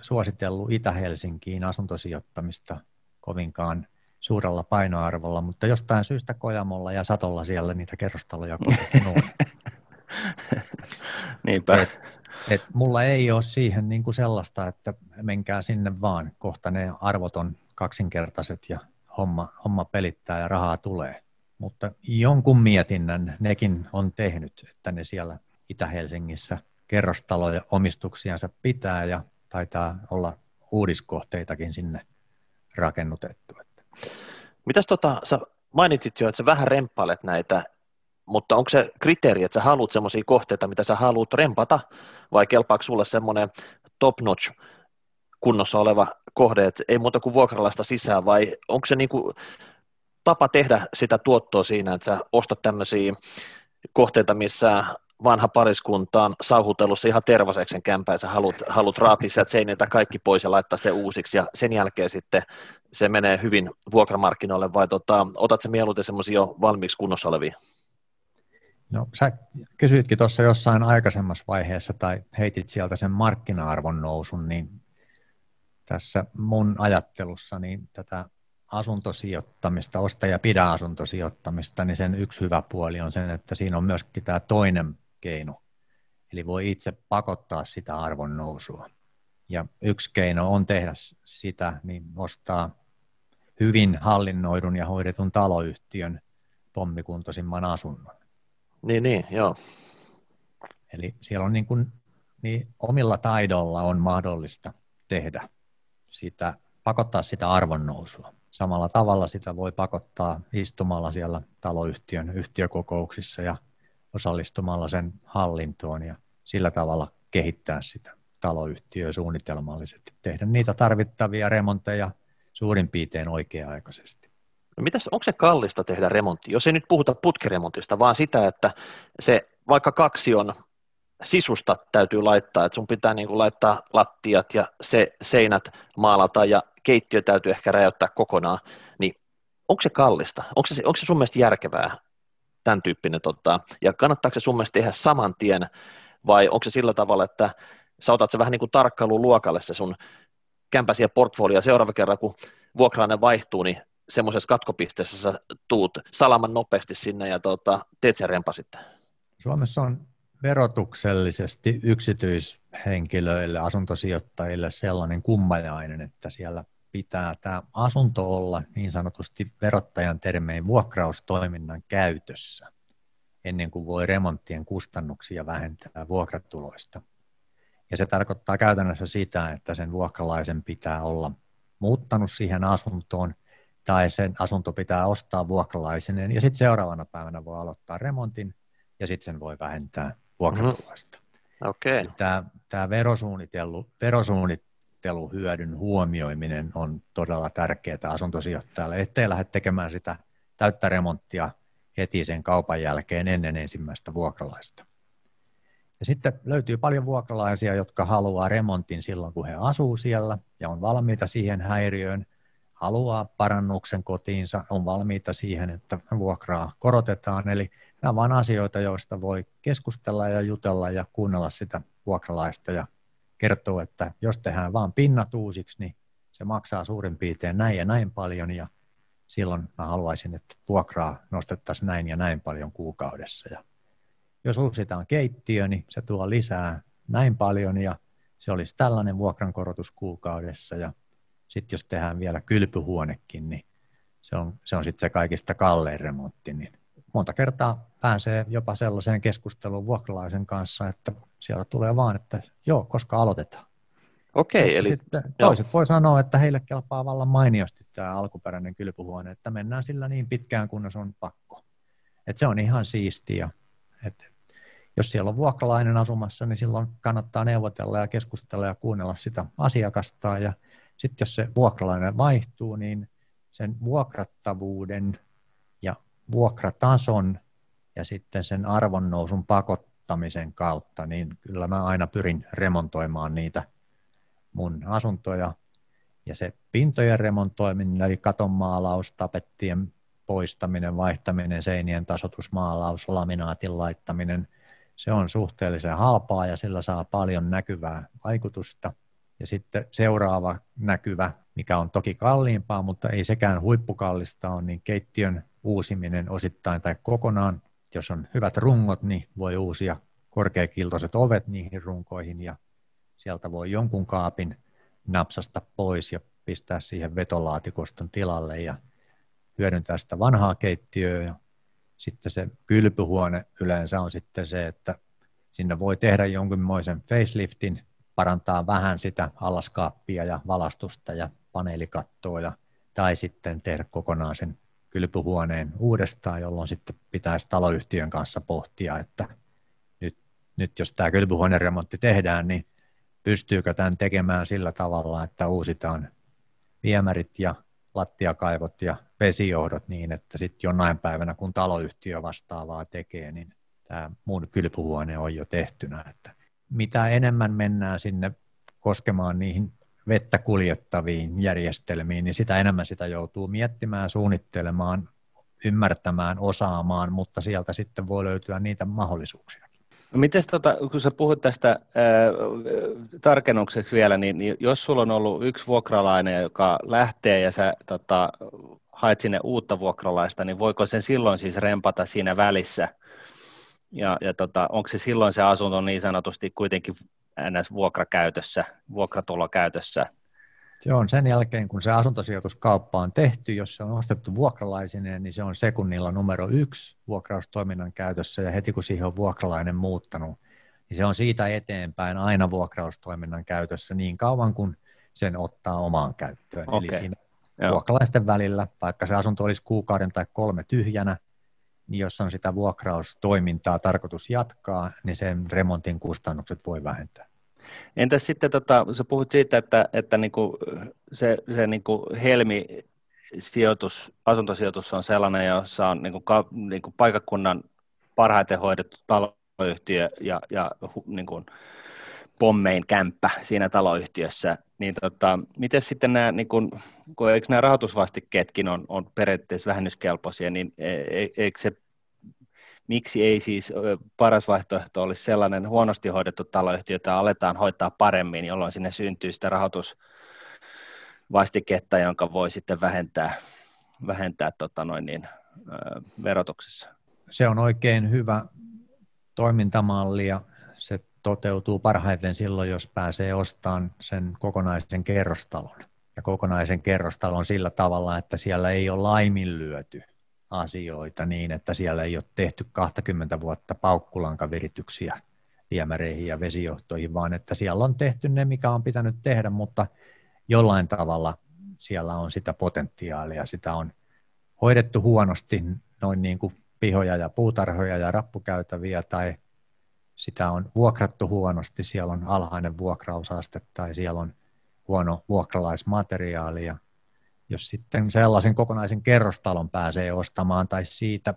suositellut Itä-Helsinkiin asuntosijoittamista kovinkaan suurella painoarvolla, mutta jostain syystä Kojamolla ja Satolla siellä niitä kerrostaloja kuitenkin on. Niinpä. Et, et mulla ei ole siihen niin kuin sellaista, että menkää sinne vaan, kohta ne arvot on kaksinkertaiset ja homma, homma pelittää ja rahaa tulee. Mutta jonkun mietinnän nekin on tehnyt, että ne siellä Itä-Helsingissä kerrostaloja omistuksiansa pitää ja taitaa olla uudiskohteitakin sinne rakennutettu. Mitäs tota, sä mainitsit jo, että sä vähän remppailet näitä, mutta onko se kriteeri, että sä haluat semmoisia kohteita, mitä sä haluat rempata, vai kelpaako sulle semmoinen top-notch kunnossa oleva kohde, että ei muuta kuin vuokralaista sisään, vai onko se niinku tapa tehdä sitä tuottoa siinä, että sä ostat tämmöisiä kohteita, missä vanha pariskunta on sauhutellut se ihan tervaseksen kämpää, ja sä haluat, haluat raapia sieltä seiniltä kaikki pois ja laittaa se uusiksi, ja sen jälkeen sitten se menee hyvin vuokramarkkinoille, vai tota, otat se mieluiten semmoisia jo valmiiksi kunnossa olevia? No sä kysyitkin tuossa jossain aikaisemmassa vaiheessa tai heitit sieltä sen markkina-arvon nousun, niin tässä mun ajattelussa niin tätä asuntosijoittamista, osta ja pidä asuntosijoittamista, niin sen yksi hyvä puoli on sen, että siinä on myöskin tämä toinen keino. Eli voi itse pakottaa sitä arvon nousua. Ja yksi keino on tehdä sitä, niin ostaa hyvin hallinnoidun ja hoidetun taloyhtiön pommikuntoisimman asunnon. Niin, niin, joo. Eli siellä on niin kuin, niin omilla taidolla on mahdollista tehdä sitä, pakottaa sitä arvonnousua. Samalla tavalla sitä voi pakottaa istumalla siellä taloyhtiön yhtiökokouksissa ja osallistumalla sen hallintoon ja sillä tavalla kehittää sitä taloyhtiöä suunnitelmallisesti, tehdä niitä tarvittavia remontteja suurin piirtein oikea-aikaisesti. No mitäs, onko se kallista tehdä remontti? Jos ei nyt puhuta putkiremontista, vaan sitä, että se vaikka kaksi on sisusta täytyy laittaa, että sun pitää niin kuin laittaa lattiat ja se seinät maalata ja keittiö täytyy ehkä räjäyttää kokonaan, niin onko se kallista? Onko se, onko se sun mielestä järkevää, tämän tyyppinen, tota, ja kannattaako se sun mielestä tehdä saman tien, vai onko se sillä tavalla, että sä otat se vähän niin kuin tarkkailun luokalle se sun kämpäsi ja portfolio, seuraava kerran kun vuokrainen vaihtuu, niin semmoisessa katkopisteessä sä tuut salaman nopeasti sinne ja tota, teet sen rempa sitten. Suomessa on verotuksellisesti yksityishenkilöille, asuntosijoittajille sellainen kummajainen, että siellä pitää tämä asunto olla niin sanotusti verottajan termein vuokraustoiminnan käytössä ennen kuin voi remonttien kustannuksia vähentää vuokratuloista. Ja se tarkoittaa käytännössä sitä, että sen vuokralaisen pitää olla muuttanut siihen asuntoon tai sen asunto pitää ostaa vuokralaisenen ja sitten seuraavana päivänä voi aloittaa remontin ja sitten sen voi vähentää vuokratuloista. Mm-hmm. Okay. Tämä, tämä verosuunnittelu, verosuunnitteluhyödyn huomioiminen on todella tärkeää asuntosijoittajalle, ettei lähde tekemään sitä täyttä remonttia heti sen kaupan jälkeen ennen ensimmäistä vuokralaista. Ja sitten löytyy paljon vuokralaisia, jotka haluaa remontin silloin, kun he asuu siellä ja on valmiita siihen häiriöön, haluaa parannuksen kotiinsa, on valmiita siihen, että vuokraa korotetaan. Eli nämä ovat asioita, joista voi keskustella ja jutella ja kuunnella sitä vuokralaista ja kertoo, että jos tehdään vain pinnat uusiksi, niin se maksaa suurin piirtein näin ja näin paljon ja silloin mä haluaisin, että vuokraa nostettaisiin näin ja näin paljon kuukaudessa. Ja jos uusitaan keittiö, niin se tuo lisää näin paljon ja se olisi tällainen vuokrankorotus kuukaudessa. Ja sitten jos tehdään vielä kylpyhuonekin, niin se on, se on sitten se kaikista kallein remontti. Niin monta kertaa pääsee jopa sellaiseen keskusteluun vuokralaisen kanssa, että siellä tulee vaan, että joo, koska aloitetaan. Okei, eli... Sitten toiset voi sanoa, että heille kelpaa vallan mainiosti tämä alkuperäinen kylpyhuone, että mennään sillä niin pitkään, kunnes on pakko. Et se on ihan siistiä. Et jos siellä on vuokralainen asumassa, niin silloin kannattaa neuvotella ja keskustella ja kuunnella sitä asiakasta. Ja sitten jos se vuokralainen vaihtuu, niin sen vuokrattavuuden ja vuokratason ja sitten sen arvonnousun pakottamisen kautta, niin kyllä mä aina pyrin remontoimaan niitä mun asuntoja. Ja se pintojen remontoiminen, eli katonmaalaus, tapettien poistaminen, vaihtaminen, seinien tasotusmaalaus, laminaatin laittaminen – se on suhteellisen halpaa ja sillä saa paljon näkyvää vaikutusta. Ja sitten seuraava näkyvä, mikä on toki kalliimpaa, mutta ei sekään huippukallista on, niin keittiön uusiminen osittain tai kokonaan. Jos on hyvät rungot, niin voi uusia korkeakiltoiset ovet niihin runkoihin ja sieltä voi jonkun kaapin napsasta pois ja pistää siihen vetolaatikoston tilalle ja hyödyntää sitä vanhaa keittiöä. Sitten se kylpyhuone yleensä on sitten se, että sinne voi tehdä jonkinmoisen faceliftin, parantaa vähän sitä alaskaappia ja valastusta ja paneelikattoa ja, tai sitten tehdä kokonaan sen kylpyhuoneen uudestaan, jolloin sitten pitäisi taloyhtiön kanssa pohtia, että nyt, nyt jos tämä kylpyhuoneremontti tehdään, niin pystyykö tämän tekemään sillä tavalla, että uusitaan viemärit ja lattiakaivot ja vesijohdot niin, että sitten jonain päivänä, kun taloyhtiö vastaavaa tekee, niin tämä mun kylpyhuone on jo tehtynä. Että mitä enemmän mennään sinne koskemaan niihin vettä kuljettaviin järjestelmiin, niin sitä enemmän sitä joutuu miettimään, suunnittelemaan, ymmärtämään, osaamaan, mutta sieltä sitten voi löytyä niitä mahdollisuuksia. No miten tota, kun sä puhut tästä ää, tarkennukseksi vielä, niin, niin jos sulla on ollut yksi vuokralainen, joka lähtee ja sä tota, haet sinne uutta vuokralaista, niin voiko sen silloin siis rempata siinä välissä? Ja, ja tota, onko se silloin se asunto niin sanotusti kuitenkin ns. vuokrakäytössä, vuokratulokäytössä? Se on sen jälkeen, kun se asuntosijoituskauppa on tehty, jos se on ostettu vuokralaisineen, niin se on sekunnilla numero yksi vuokraustoiminnan käytössä, ja heti kun siihen on vuokralainen muuttanut, niin se on siitä eteenpäin aina vuokraustoiminnan käytössä niin kauan kuin sen ottaa omaan käyttöön. Okay. Eli siinä Joo. vuokralaisten välillä, vaikka se asunto olisi kuukauden tai kolme tyhjänä, jos on sitä vuokraustoimintaa tarkoitus jatkaa, niin sen remontin kustannukset voi vähentää. Entäs sitten, tota, sä puhut siitä, että, että niinku se, se niinku Helmi sijoitus, asuntosijoitus on sellainen, jossa on niinku, ka, niinku paikakunnan parhaiten hoidettu taloyhtiö ja, ja niinku, pommein kämppä siinä taloyhtiössä, niin tota, miten sitten nämä, niin kun, kun eikö nämä rahoitusvastikkeetkin on, on periaatteessa vähennyskelpoisia, niin e, e, eikö se miksi ei siis paras vaihtoehto olisi sellainen huonosti hoidettu taloyhtiö, jota aletaan hoitaa paremmin, jolloin sinne syntyy sitä rahoitusvastiketta, jonka voi sitten vähentää, vähentää tota noin niin, verotuksessa. Se on oikein hyvä toimintamalli ja toteutuu parhaiten silloin, jos pääsee ostamaan sen kokonaisen kerrostalon. Ja kokonaisen kerrostalon sillä tavalla, että siellä ei ole laiminlyöty asioita niin, että siellä ei ole tehty 20 vuotta paukkulankaviриtyksiä viemäreihin ja vesijohtoihin, vaan että siellä on tehty ne, mikä on pitänyt tehdä, mutta jollain tavalla siellä on sitä potentiaalia, sitä on hoidettu huonosti noin niin kuin pihoja ja puutarhoja ja rappukäytäviä tai sitä on vuokrattu huonosti, siellä on alhainen vuokrausaste tai siellä on huono vuokralaismateriaali ja jos sitten sellaisen kokonaisen kerrostalon pääsee ostamaan tai siitä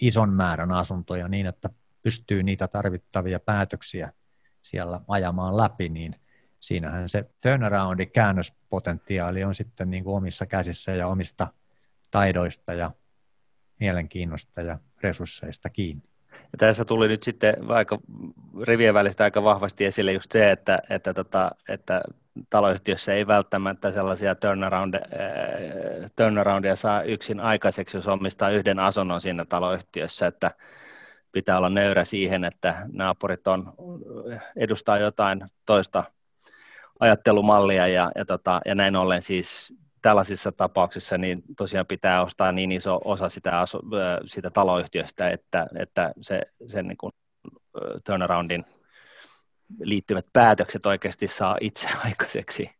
ison määrän asuntoja niin, että pystyy niitä tarvittavia päätöksiä siellä ajamaan läpi, niin siinähän se turnaroundi käännöspotentiaali on sitten niin kuin omissa käsissä ja omista taidoista ja mielenkiinnosta ja resursseista kiinni. Ja tässä tuli nyt sitten vaikka rivien välistä aika vahvasti esille just se, että, että, tota, että taloyhtiössä ei välttämättä sellaisia turnaround, äh, turnaroundia saa yksin aikaiseksi, jos omistaa yhden asunnon siinä taloyhtiössä, että pitää olla nöyrä siihen, että naapurit on, edustaa jotain toista ajattelumallia ja, ja, tota, ja näin ollen siis tällaisissa tapauksissa niin tosiaan pitää ostaa niin iso osa sitä, asu, sitä taloyhtiöstä, että, että se, sen niin kuin turnaroundin liittyvät päätökset oikeasti saa itse aikaiseksi.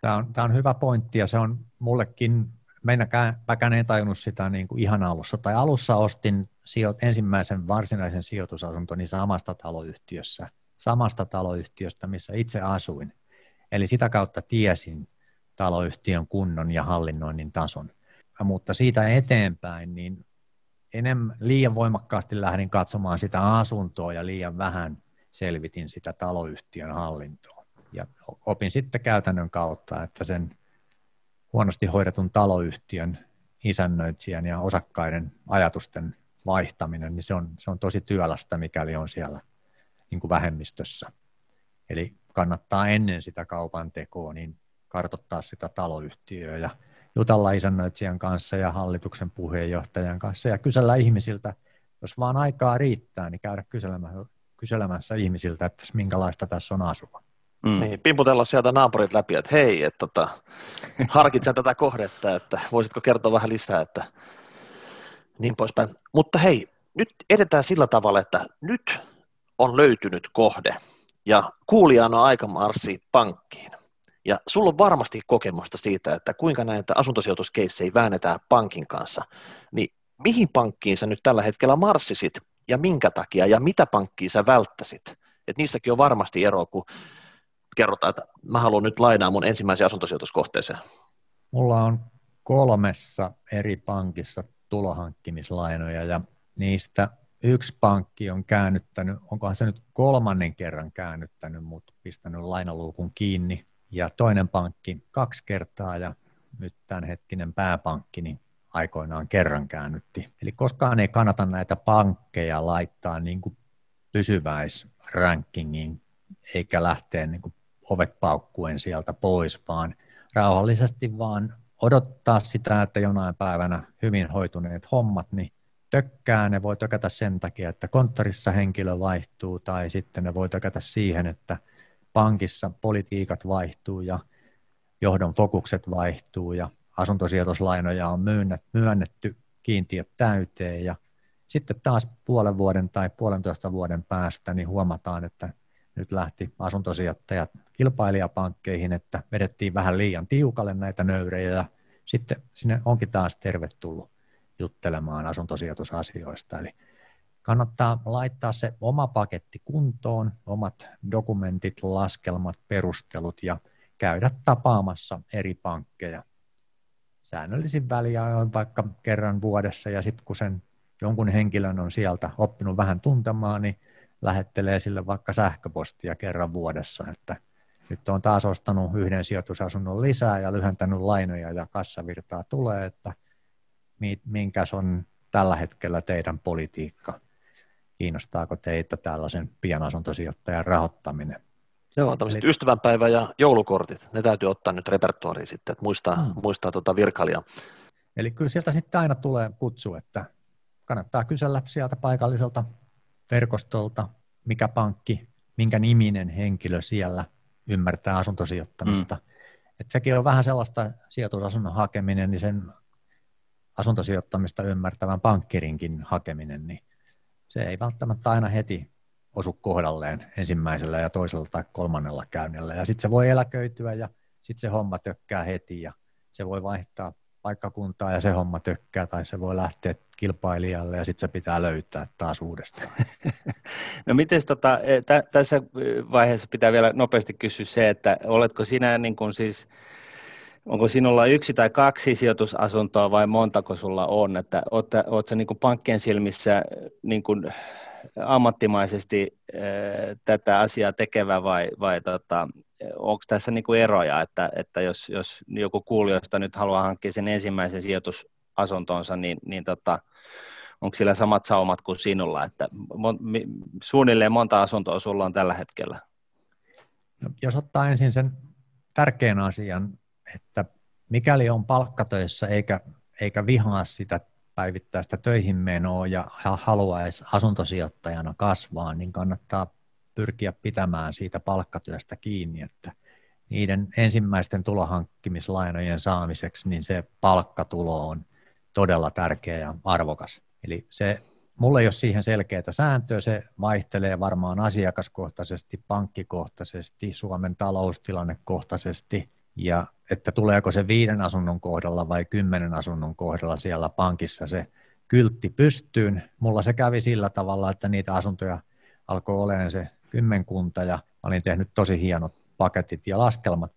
Tämä on, tämä on hyvä pointti ja se on mullekin, meinäkään, mäkään en tajunnut sitä niin kuin ihan alussa. Tai alussa ostin sijo, ensimmäisen varsinaisen sijoitusasuntoni samasta taloyhtiössä, samasta taloyhtiöstä, missä itse asuin. Eli sitä kautta tiesin taloyhtiön kunnon ja hallinnoinnin tason. Mutta siitä eteenpäin, niin enemmän liian voimakkaasti lähdin katsomaan sitä asuntoa ja liian vähän selvitin sitä taloyhtiön hallintoa. Ja opin sitten käytännön kautta, että sen huonosti hoidetun taloyhtiön isännöitsijän ja osakkaiden ajatusten vaihtaminen, niin se on, se on tosi työlästä, mikäli on siellä niin kuin vähemmistössä. Eli kannattaa ennen sitä kaupan tekoa niin kartottaa sitä taloyhtiöä ja jutella isännöitsijän kanssa ja hallituksen puheenjohtajan kanssa ja kysellä ihmisiltä, jos vaan aikaa riittää, niin käydä kyselemässä, kyselemässä ihmisiltä, että minkälaista tässä on asua. Mm. Niin, pimputella sieltä naapurit läpi, että hei, että tota, harkitsen tätä kohdetta, että voisitko kertoa vähän lisää, että niin poispäin. Mutta hei, nyt edetään sillä tavalla, että nyt on löytynyt kohde ja kuulijana on aika marssi pankkiin. Ja sulla on varmasti kokemusta siitä, että kuinka näitä asuntosijoituskeissejä väännetään pankin kanssa. Niin mihin pankkiin sä nyt tällä hetkellä marssisit ja minkä takia ja mitä pankkiin sä välttäsit? Et niissäkin on varmasti ero, kun kerrotaan, että mä haluan nyt lainaa mun ensimmäisen asuntosijoituskohteeseen. Mulla on kolmessa eri pankissa tulohankkimislainoja ja niistä yksi pankki on käännyttänyt, onkohan se nyt kolmannen kerran käännyttänyt, mutta pistänyt lainaluukun kiinni ja toinen pankki kaksi kertaa ja nyt tämänhetkinen pääpankki niin aikoinaan kerran käännytti. Eli koskaan ei kannata näitä pankkeja laittaa niin kuin pysyväisrankingiin eikä lähteä niin kuin ovet paukkuen sieltä pois, vaan rauhallisesti vaan odottaa sitä, että jonain päivänä hyvin hoituneet hommat, niin tökkää, ne voi tökätä sen takia, että konttorissa henkilö vaihtuu, tai sitten ne voi tökätä siihen, että pankissa politiikat vaihtuu ja johdon fokukset vaihtuu ja asuntosijoituslainoja on myönnetty kiintiöt täyteen ja sitten taas puolen vuoden tai puolentoista vuoden päästä niin huomataan, että nyt lähti asuntosijoittajat kilpailijapankkeihin, että vedettiin vähän liian tiukalle näitä nöyrejä ja sitten sinne onkin taas tervetullut juttelemaan asuntosijoitusasioista. Eli kannattaa laittaa se oma paketti kuntoon, omat dokumentit, laskelmat, perustelut ja käydä tapaamassa eri pankkeja säännöllisin väliajoin vaikka kerran vuodessa. Ja sitten kun sen jonkun henkilön on sieltä oppinut vähän tuntemaan, niin lähettelee sille vaikka sähköpostia kerran vuodessa, että nyt on taas ostanut yhden sijoitusasunnon lisää ja lyhentänyt lainoja ja kassavirtaa tulee, että minkäs on tällä hetkellä teidän politiikka kiinnostaako teitä tällaisen pienasuntosijoittajan rahoittaminen? Joo, tämmöiset Eli... ystävänpäivä- ja joulukortit, ne täytyy ottaa nyt repertuariin sitten, että muistaa, hmm. muistaa tuota virkailijaa. Eli kyllä sieltä sitten aina tulee kutsu, että kannattaa kysellä sieltä paikalliselta verkostolta, mikä pankki, minkä niminen henkilö siellä ymmärtää asuntosijoittamista. Hmm. Et sekin on vähän sellaista sijoitusasunnon hakeminen, niin sen asuntosijoittamista ymmärtävän pankkirinkin hakeminen, niin se ei välttämättä aina heti osu kohdalleen ensimmäisellä ja toisella tai kolmannella käynnillä. Ja sitten se voi eläköityä ja sitten se homma tökkää heti ja se voi vaihtaa paikkakuntaa ja se homma tökkää tai se voi lähteä kilpailijalle ja sitten se pitää löytää taas uudestaan. No miten tota, e, t- tässä vaiheessa pitää vielä nopeasti kysyä se, että oletko sinä niin kuin siis, onko sinulla yksi tai kaksi sijoitusasuntoa vai montako sulla on, että oletko niin pankkien silmissä niin kuin ammattimaisesti tätä asiaa tekevä vai, vai tota, onko tässä niin kuin eroja, että, että jos, jos joku kuulijoista nyt haluaa hankkia sen ensimmäisen sijoitusasuntonsa, niin, niin tota, onko sillä samat saumat kuin sinulla, että suunnilleen monta asuntoa sulla on tällä hetkellä? No, jos ottaa ensin sen tärkeän asian, että mikäli on palkkatöissä eikä, eikä vihaa sitä päivittäistä töihin menoa ja haluaisi asuntosijoittajana kasvaa, niin kannattaa pyrkiä pitämään siitä palkkatyöstä kiinni, että niiden ensimmäisten tulohankkimislainojen saamiseksi, niin se palkkatulo on todella tärkeä ja arvokas. Eli se, mulla ei ole siihen selkeää sääntöä, se vaihtelee varmaan asiakaskohtaisesti, pankkikohtaisesti, Suomen taloustilannekohtaisesti, ja että tuleeko se viiden asunnon kohdalla vai kymmenen asunnon kohdalla siellä pankissa se kyltti pystyyn. Mulla se kävi sillä tavalla, että niitä asuntoja alkoi olemaan se kymmenkunta ja olin tehnyt tosi hienot paketit ja laskelmat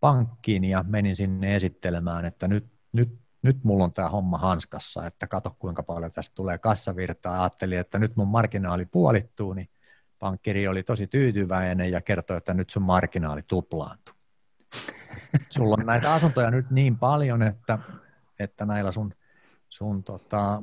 pankkiin ja menin sinne esittelemään, että nyt, nyt, nyt mulla on tämä homma hanskassa, että kato kuinka paljon tästä tulee kassavirtaa. Ajattelin, että nyt mun marginaali puolittuu, niin pankkiri oli tosi tyytyväinen ja kertoi, että nyt sun marginaali tuplaantuu. Sulla on näitä asuntoja nyt niin paljon, että, että näillä sun, sun tota,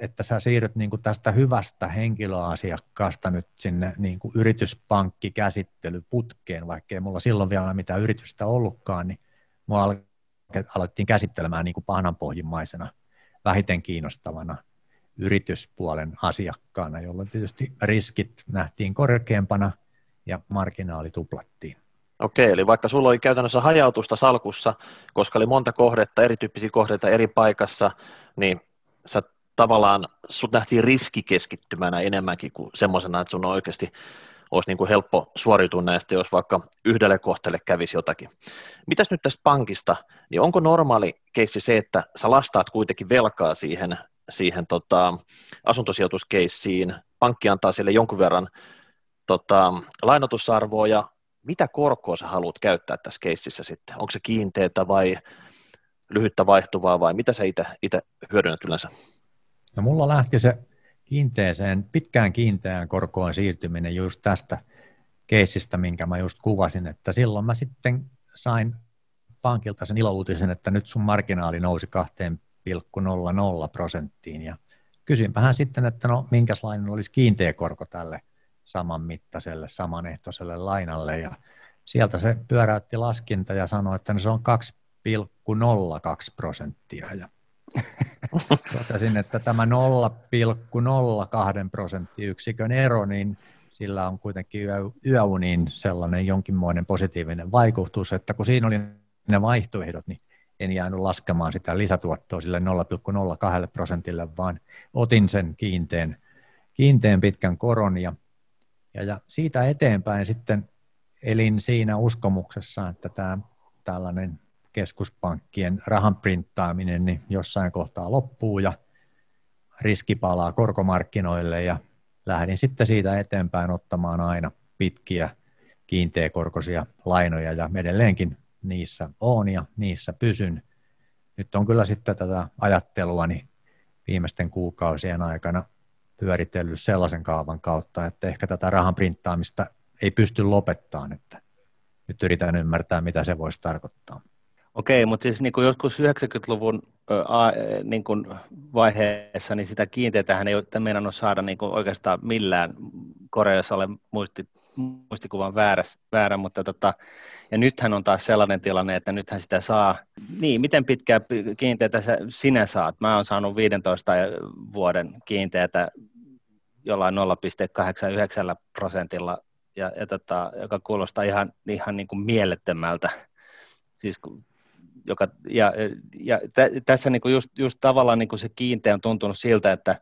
että sä siirryt niin kuin tästä hyvästä henkilöasiakkaasta nyt sinne niin kuin yrityspankkikäsittelyputkeen, vaikkei mulla silloin vielä mitään yritystä ollutkaan, niin mua alettiin käsittelemään niin kuin vähiten kiinnostavana yrityspuolen asiakkaana, jolloin tietysti riskit nähtiin korkeampana ja marginaali tuplattiin. Okei, eli vaikka sulla oli käytännössä hajautusta salkussa, koska oli monta kohdetta, erityyppisiä kohdetta eri paikassa, niin sä tavallaan sut nähtiin riskikeskittymänä enemmänkin kuin semmoisena, että sun oikeasti olisi niin kuin helppo suoriutua näistä, jos vaikka yhdelle kohteelle kävisi jotakin. Mitäs nyt tästä pankista, niin onko normaali keissi se, että sä lastaat kuitenkin velkaa siihen, siihen tota, asuntosijoituskeissiin, pankki antaa sille jonkun verran tota, lainotusarvoa ja mitä korkoa sä haluat käyttää tässä keississä sitten? Onko se kiinteätä vai lyhyttä vaihtuvaa vai mitä sä itse hyödynnät yleensä? No mulla lähti se kiinteeseen, pitkään kiinteään korkoon siirtyminen just tästä keissistä, minkä mä just kuvasin, että silloin mä sitten sain pankilta sen ilouutisen, että nyt sun marginaali nousi 2,00 prosenttiin ja kysyinpähän sitten, että no minkälainen olisi kiinteä korko tälle saman mittaiselle, samanehtoiselle lainalle. Ja sieltä se pyöräytti laskinta ja sanoi, että no se on 2,02 prosenttia. Ja Totesin, että tämä 0,02 prosenttiyksikön ero, niin sillä on kuitenkin yö, yöuniin sellainen jonkinmoinen positiivinen vaikutus, että kun siinä oli ne vaihtoehdot, niin en jäänyt laskemaan sitä lisätuottoa sille 0,02 prosentille, vaan otin sen kiinteen, kiinteen pitkän koron ja, ja, ja siitä eteenpäin sitten elin siinä uskomuksessa, että tämä tällainen keskuspankkien rahan printtaaminen niin jossain kohtaa loppuu ja riski palaa korkomarkkinoille ja lähdin sitten siitä eteenpäin ottamaan aina pitkiä kiinteäkorkoisia lainoja ja edelleenkin niissä on ja niissä pysyn. Nyt on kyllä sitten tätä ajatteluani viimeisten kuukausien aikana pyöritellyt sellaisen kaavan kautta, että ehkä tätä rahan printtaamista ei pysty lopettamaan, että nyt yritän ymmärtää, mitä se voisi tarkoittaa. Okei, mutta siis niin kuin joskus 90-luvun a, niin kuin vaiheessa, niin sitä kiinteätähän ei ole meinannut saada niin kuin oikeastaan millään Koreassa ole muisti, muistikuvan väärä, väärä mutta tota, ja nythän on taas sellainen tilanne, että nythän sitä saa, niin miten pitkää kiinteätä sinä saat? Mä oon saanut 15 vuoden kiinteätä jollain 0,89 prosentilla, ja, ja tota, joka kuulostaa ihan, ihan niin kuin mielettömältä. Siis joka, ja, ja tä, tässä niin kuin just, just tavallaan niin kuin se kiinteä on tuntunut siltä, että,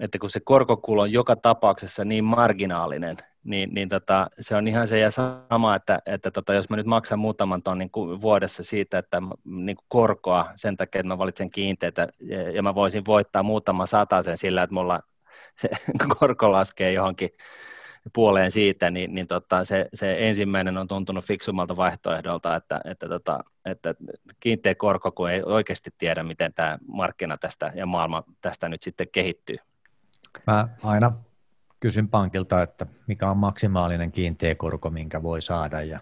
että kun se korkokulu on joka tapauksessa niin marginaalinen, niin, niin tota, se on ihan se ja sama, että, että tota, jos mä nyt maksan muutaman tonnin vuodessa siitä, että niin kuin korkoa sen takia, että mä valitsen kiinteitä ja, mä voisin voittaa muutaman sen sillä, että mulla se korko laskee johonkin puoleen siitä, niin, niin tota, se, se, ensimmäinen on tuntunut fiksummalta vaihtoehdolta, että, että, tota, että kiinteä korko, kun ei oikeasti tiedä, miten tämä markkina tästä ja maailma tästä nyt sitten kehittyy. Mä aina kysyn pankilta, että mikä on maksimaalinen kiinteä korko, minkä voi saada. Ja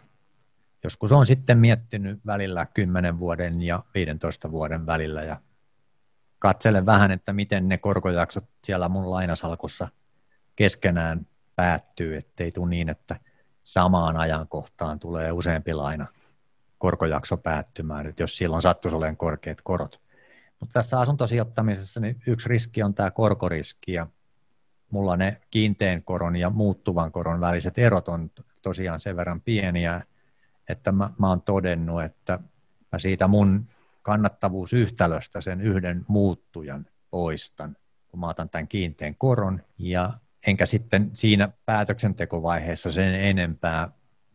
joskus on sitten miettinyt välillä 10 vuoden ja 15 vuoden välillä ja katselen vähän, että miten ne korkojaksot siellä mun lainasalkussa keskenään päättyy, ettei tule niin, että samaan ajankohtaan tulee useampi laina korkojakso päättymään, että jos silloin sattuisi olemaan korkeat korot. Mutta tässä asuntosijoittamisessa niin yksi riski on tämä korkoriski ja mulla ne kiinteän koron ja muuttuvan koron väliset erot on tosiaan sen verran pieniä, että mä, mä oon todennut, että mä siitä mun kannattavuusyhtälöstä sen yhden muuttujan poistan, kun mä otan tämän kiinteän koron, ja enkä sitten siinä päätöksentekovaiheessa sen enempää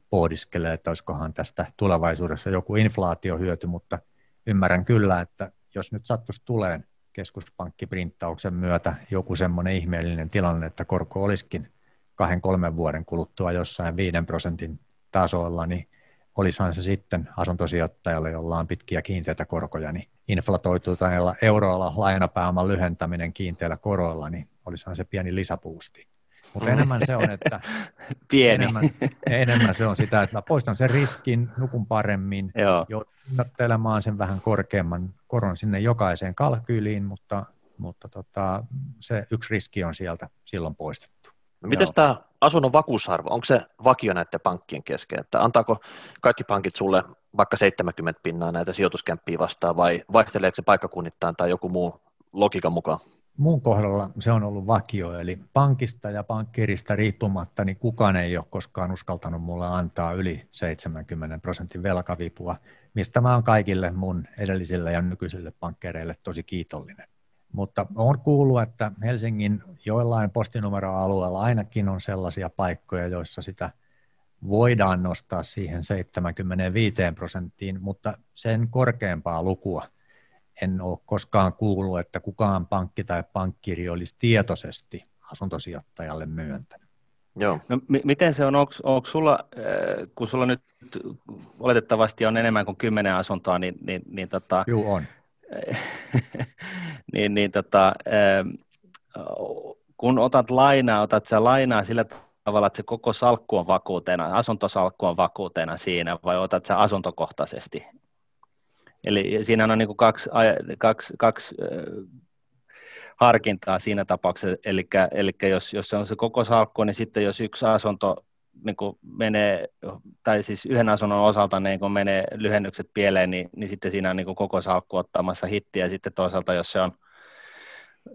pohdiskele, että olisikohan tästä tulevaisuudessa joku inflaatiohyöty, mutta ymmärrän kyllä, että jos nyt sattuisi tuleen keskuspankkiprinttauksen myötä joku semmoinen ihmeellinen tilanne, että korko olisikin kahden, kolmen vuoden kuluttua jossain viiden prosentin tasolla, niin olisihan se sitten asuntosijoittajalle, jolla on pitkiä kiinteitä korkoja, niin inflatoituneella euroilla lainapääoman lyhentäminen kiinteillä koroilla, niin olisihan se pieni lisäpuusti. Mutta enemmän se on, että Pieni. Enemmän, enemmän se on sitä, että mä poistan sen riskin, nukun paremmin, joudun sen vähän korkeamman koron sinne jokaiseen kalkyyliin, mutta, mutta tota, se yksi riski on sieltä silloin poistettu. No miten tämä asunnon vakuusarvo, onko se vakio näiden pankkien kesken, että antaako kaikki pankit sulle vaikka 70 pinnaa näitä sijoituskämppiä vastaan vai vaihteleeko se paikkakunnittain tai joku muu logiikan mukaan? Mun kohdalla se on ollut vakio, eli pankista ja pankkirista riippumatta, niin kukaan ei ole koskaan uskaltanut mulle antaa yli 70 prosentin velkavipua, mistä mä oon kaikille mun edellisille ja nykyisille pankkereille tosi kiitollinen. Mutta on kuullut, että Helsingin joillain postinumeroalueella ainakin on sellaisia paikkoja, joissa sitä voidaan nostaa siihen 75 prosenttiin, mutta sen korkeampaa lukua – en ole koskaan kuullut, että kukaan pankki tai pankkiri olisi tietoisesti asuntosijoittajalle myöntänyt. Joo. No, m- miten se on, onko sulla, äh, kun sulla nyt oletettavasti on enemmän kuin kymmenen asuntoa, niin, niin, niin tota, Joo, on. niin, niin tota, äh, kun otat lainaa, otat sä lainaa sillä tavalla, että se koko salkku on vakuutena, asuntosalkku on vakuutena siinä, vai otat sä asuntokohtaisesti Eli siinä on niin kuin kaksi, kaksi, kaksi harkintaa siinä tapauksessa, eli, eli jos, jos se on se koko salkku, niin sitten jos yksi asunto niin kuin menee, tai siis yhden asunnon osalta niin kun menee lyhennykset pieleen, niin, niin sitten siinä on niin kuin koko salkku ottamassa hittiä, ja sitten toisaalta jos se on,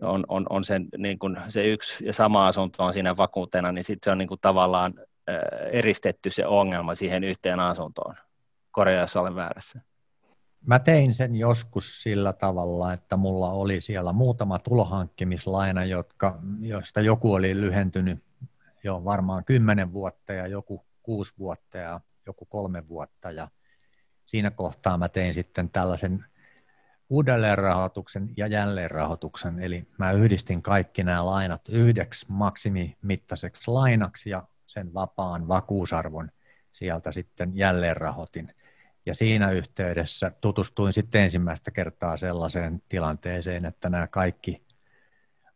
on, on, on sen, niin kuin se yksi ja sama asunto on siinä vakuutena, niin sitten se on niin kuin tavallaan eristetty se ongelma siihen yhteen asuntoon. Korjaa, jos olen väärässä. Mä tein sen joskus sillä tavalla, että mulla oli siellä muutama tulohankkimislaina, jotka, joista joku oli lyhentynyt jo varmaan kymmenen vuotta ja joku kuusi vuotta ja joku kolme vuotta. Ja siinä kohtaa mä tein sitten tällaisen uudelleenrahoituksen ja jälleenrahoituksen, eli mä yhdistin kaikki nämä lainat yhdeksi maksimimittaiseksi lainaksi ja sen vapaan vakuusarvon sieltä sitten jälleenrahoitin – ja siinä yhteydessä tutustuin sitten ensimmäistä kertaa sellaiseen tilanteeseen, että nämä kaikki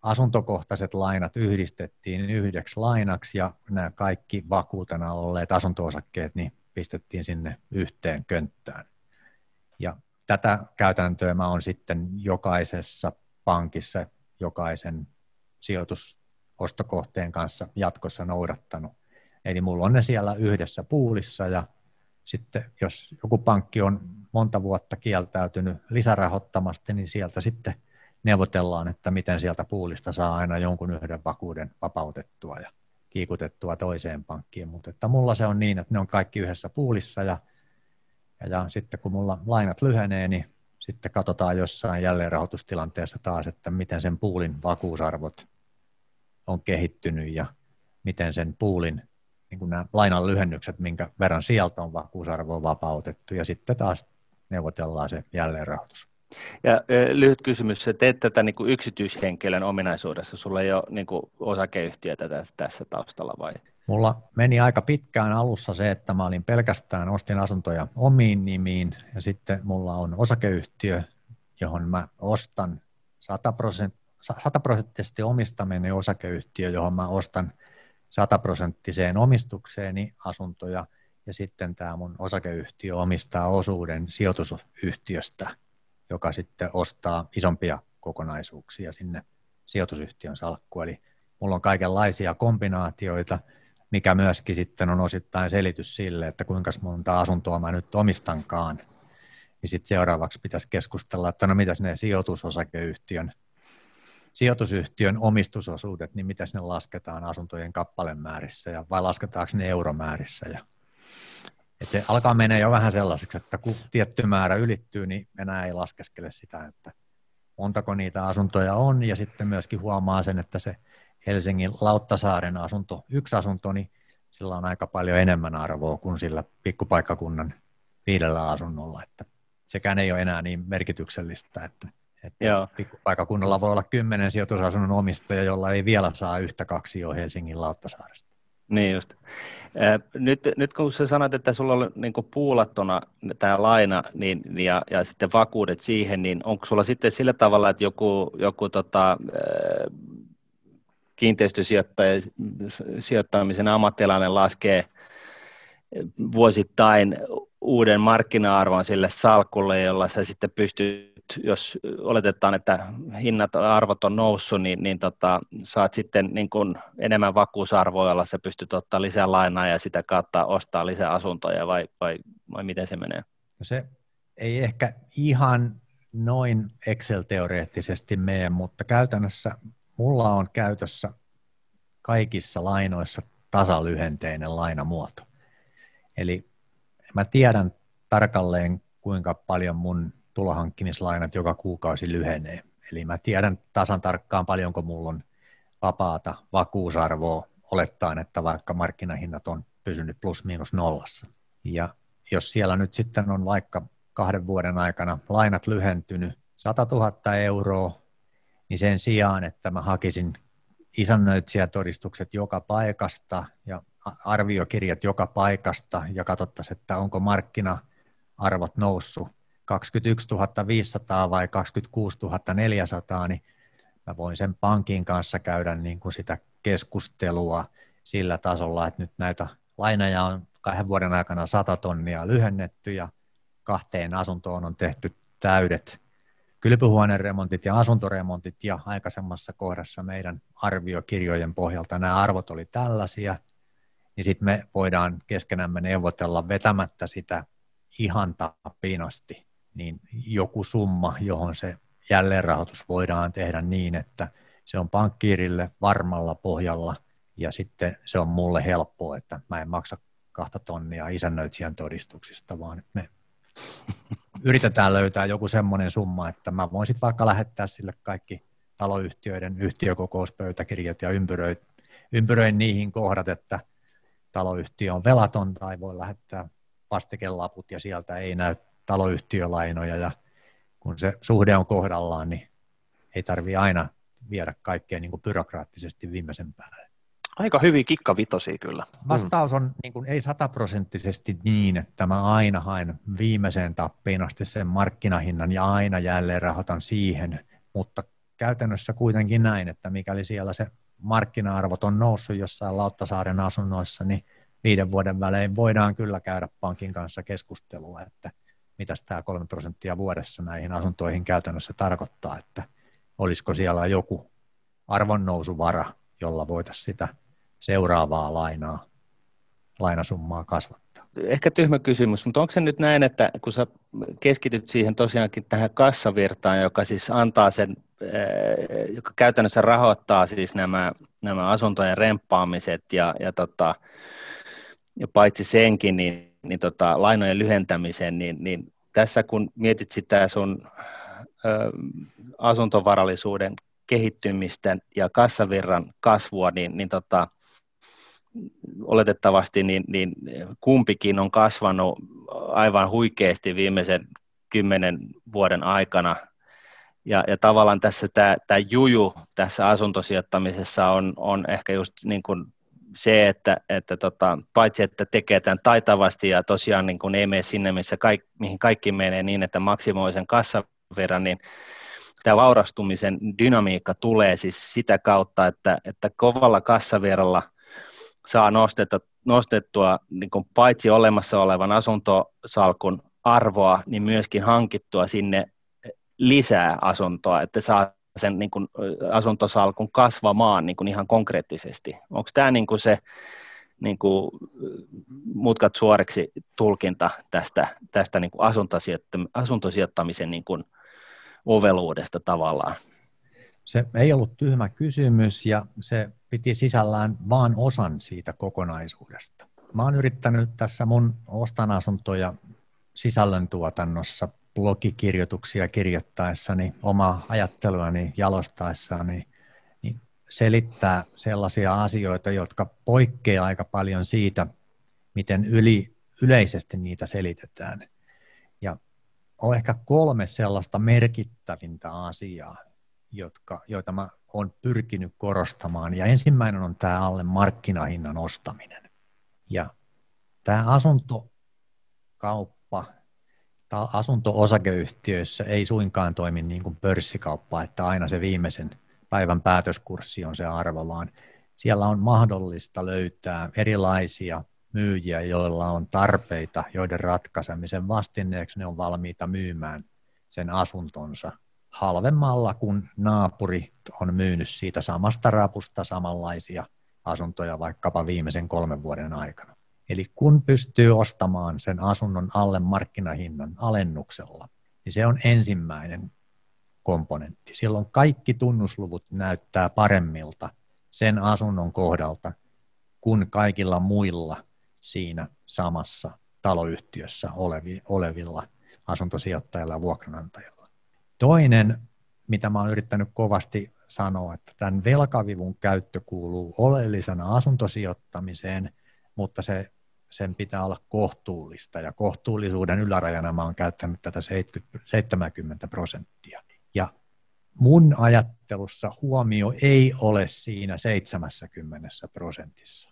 asuntokohtaiset lainat yhdistettiin yhdeksi lainaksi ja nämä kaikki vakuutena olleet asuntoosakkeet niin pistettiin sinne yhteen könttään. Ja tätä käytäntöä mä olen sitten jokaisessa pankissa jokaisen sijoitusostokohteen kanssa jatkossa noudattanut. Eli mulla on ne siellä yhdessä puulissa ja sitten jos joku pankki on monta vuotta kieltäytynyt lisärahoittamasta, niin sieltä sitten neuvotellaan, että miten sieltä puulista saa aina jonkun yhden vakuuden vapautettua ja kiikutettua toiseen pankkiin. Mutta että mulla se on niin, että ne on kaikki yhdessä puulissa ja, ja, ja sitten kun mulla lainat lyhenee, niin sitten katsotaan jossain jälleenrahoitustilanteessa taas, että miten sen puulin vakuusarvot on kehittynyt ja miten sen puulin niin kuin nämä lainan lyhennykset, minkä verran sieltä on vakuusarvoa vapautettu ja sitten taas neuvotellaan se jälleenrahoitus. Ja lyhyt kysymys, sä teet tätä niin kuin yksityishenkilön ominaisuudessa, sulla ei ole niin kuin osakeyhtiötä tässä taustalla vai? Mulla meni aika pitkään alussa se, että mä olin pelkästään, ostin asuntoja omiin nimiin ja sitten mulla on osakeyhtiö, johon mä ostan 100 prosenttisesti omistaminen osakeyhtiö, johon mä ostan sataprosenttiseen omistukseeni asuntoja ja sitten tämä mun osakeyhtiö omistaa osuuden sijoitusyhtiöstä, joka sitten ostaa isompia kokonaisuuksia sinne sijoitusyhtiön salkkuun. Eli mulla on kaikenlaisia kombinaatioita, mikä myöskin sitten on osittain selitys sille, että kuinka monta asuntoa mä nyt omistankaan. Niin sitten seuraavaksi pitäisi keskustella, että no mitäs ne sijoitusosakeyhtiön, sijoitusyhtiön omistusosuudet, niin mitäs ne lasketaan asuntojen kappalemäärissä ja vai lasketaanko ne euromäärissä. Ja, et se alkaa mennä jo vähän sellaiseksi, että kun tietty määrä ylittyy, niin enää ei laskeskele sitä, että montako niitä asuntoja on ja sitten myöskin huomaa sen, että se Helsingin Lauttasaaren asunto, yksi asunto, niin sillä on aika paljon enemmän arvoa kuin sillä pikkupaikkakunnan viidellä asunnolla, että sekään ei ole enää niin merkityksellistä, että, että Joo. pikkupaikkakunnalla voi olla kymmenen sijoitusasunnon omistaja, jolla ei vielä saa yhtä kaksi jo Helsingin Lauttasaaresta. Niin just. Nyt, nyt kun sä sanoit, että sulla on niin puulattuna tämä laina niin, ja, ja sitten vakuudet siihen, niin onko sulla sitten sillä tavalla, että joku, joku tota, kiinteistösijoittamisen ammattilainen laskee vuosittain uuden markkina-arvon sille salkulle, jolla sä sitten pystyt, jos oletetaan, että hinnat arvot on noussut, niin, niin tota, saat sitten niin kuin enemmän vakuusarvoa, jolla sä pystyt ottaa lisää lainaa ja sitä kautta ostaa lisää asuntoja, vai, vai, vai miten se menee? No se ei ehkä ihan noin Excel-teoreettisesti mene, mutta käytännössä mulla on käytössä kaikissa lainoissa tasalyhenteinen lainamuoto. Eli mä tiedän tarkalleen, kuinka paljon mun tulohankkimislainat joka kuukausi lyhenee. Eli mä tiedän tasan tarkkaan paljonko mulla on vapaata vakuusarvoa olettaen, että vaikka markkinahinnat on pysynyt plus miinus nollassa. Ja jos siellä nyt sitten on vaikka kahden vuoden aikana lainat lyhentynyt 100 000 euroa, niin sen sijaan, että mä hakisin isännöitsijätodistukset joka paikasta ja arviokirjat joka paikasta ja katsottaisiin, että onko markkina-arvot noussut 21 500 vai 26 400, niin mä voin sen pankin kanssa käydä niin kuin sitä keskustelua sillä tasolla, että nyt näitä lainoja on kahden vuoden aikana 100 tonnia lyhennetty ja kahteen asuntoon on tehty täydet kylpyhuoneremontit ja asuntoremontit ja aikaisemmassa kohdassa meidän arviokirjojen pohjalta nämä arvot oli tällaisia, niin sitten me voidaan keskenämme neuvotella vetämättä sitä ihan tappiin asti, niin joku summa, johon se jälleenrahoitus voidaan tehdä niin, että se on pankkiirille varmalla pohjalla ja sitten se on mulle helppoa, että mä en maksa kahta tonnia isännöitsijän todistuksista, vaan että me yritetään löytää joku semmoinen summa, että mä voin sitten vaikka lähettää sille kaikki taloyhtiöiden yhtiökokouspöytäkirjat ja ympyröin, ympyröin niihin kohdat, että taloyhtiö on velaton tai voi lähettää vastikelaput ja sieltä ei näy taloyhtiölainoja ja kun se suhde on kohdallaan, niin ei tarvi aina viedä kaikkea niin kuin byrokraattisesti viimeisen päälle. Aika hyvin kikkavitosia kyllä. Mm. Vastaus on niin kuin, ei sataprosenttisesti niin, että mä aina haen viimeiseen tappiin asti sen markkinahinnan ja aina jälleen rahoitan siihen, mutta käytännössä kuitenkin näin, että mikäli siellä se markkina-arvot on noussut jossain Lauttasaaren asunnoissa, niin viiden vuoden välein voidaan kyllä käydä pankin kanssa keskustelua, että mitä tämä kolme prosenttia vuodessa näihin asuntoihin käytännössä tarkoittaa, että olisiko siellä joku arvonnousuvara, jolla voitaisiin sitä seuraavaa lainaa, lainasummaa kasvattaa. Ehkä tyhmä kysymys, mutta onko se nyt näin, että kun sä keskityt siihen tosiaankin tähän kassavirtaan, joka siis antaa sen, eh, joka käytännössä rahoittaa siis nämä, nämä asuntojen remppaamiset ja, ja, tota, ja paitsi senkin, niin, niin tota, lainojen lyhentämisen, niin, niin tässä kun mietit sitä sun ö, asuntovarallisuuden kehittymistä ja kassavirran kasvua, niin, niin tota, oletettavasti niin, niin kumpikin on kasvanut aivan huikeasti viimeisen kymmenen vuoden aikana. Ja, ja tavallaan tässä tämä, tämä juju tässä asuntosijoittamisessa on, on ehkä just niin kuin se, että, että tota, paitsi että tekee tämän taitavasti ja tosiaan niin kuin ei mene sinne, missä kaik, mihin kaikki menee niin, että maksimoi sen kassaverran, niin tämä vaurastumisen dynamiikka tulee siis sitä kautta, että, että kovalla kassavirralla saa nostettua, nostettua niin kuin paitsi olemassa olevan asuntosalkun arvoa, niin myöskin hankittua sinne lisää asuntoa, että saa sen niin kuin, asuntosalkun kasvamaan niin kuin ihan konkreettisesti. Onko tämä niin kuin se niin kuin, mutkat suoreksi tulkinta tästä, tästä niin kuin asuntosijoittamisen niin kuin oveluudesta tavallaan? Se ei ollut tyhmä kysymys ja se piti sisällään vain osan siitä kokonaisuudesta. Mä oon yrittänyt tässä mun ostan asuntoja sisällöntuotannossa blogikirjoituksia kirjoittaessani, omaa ajatteluani jalostaessani, niin selittää sellaisia asioita, jotka poikkeaa aika paljon siitä, miten yli, yleisesti niitä selitetään. Ja on ehkä kolme sellaista merkittävintä asiaa, jotka, joita mä olen pyrkinyt korostamaan. Ja ensimmäinen on tämä alle markkinahinnan ostaminen. Ja tämä asuntokauppa asunto-osakeyhtiöissä ei suinkaan toimi niin kuin pörssikauppa, että aina se viimeisen päivän päätöskurssi on se arvo, vaan siellä on mahdollista löytää erilaisia myyjiä, joilla on tarpeita, joiden ratkaisemisen vastineeksi ne on valmiita myymään sen asuntonsa halvemmalla, kun naapuri on myynyt siitä samasta rapusta samanlaisia asuntoja vaikkapa viimeisen kolmen vuoden aikana. Eli kun pystyy ostamaan sen asunnon alle markkinahinnan alennuksella, niin se on ensimmäinen komponentti. Silloin kaikki tunnusluvut näyttää paremmilta sen asunnon kohdalta kuin kaikilla muilla siinä samassa taloyhtiössä olevilla asuntosijoittajilla ja vuokranantajilla. Toinen, mitä oon yrittänyt kovasti sanoa, että tämän velkavivun käyttö kuuluu oleellisena asuntosijoittamiseen, mutta se sen pitää olla kohtuullista, ja kohtuullisuuden ylärajana mä oon käyttänyt tätä 70 prosenttia. Ja mun ajattelussa huomio ei ole siinä 70 prosentissa,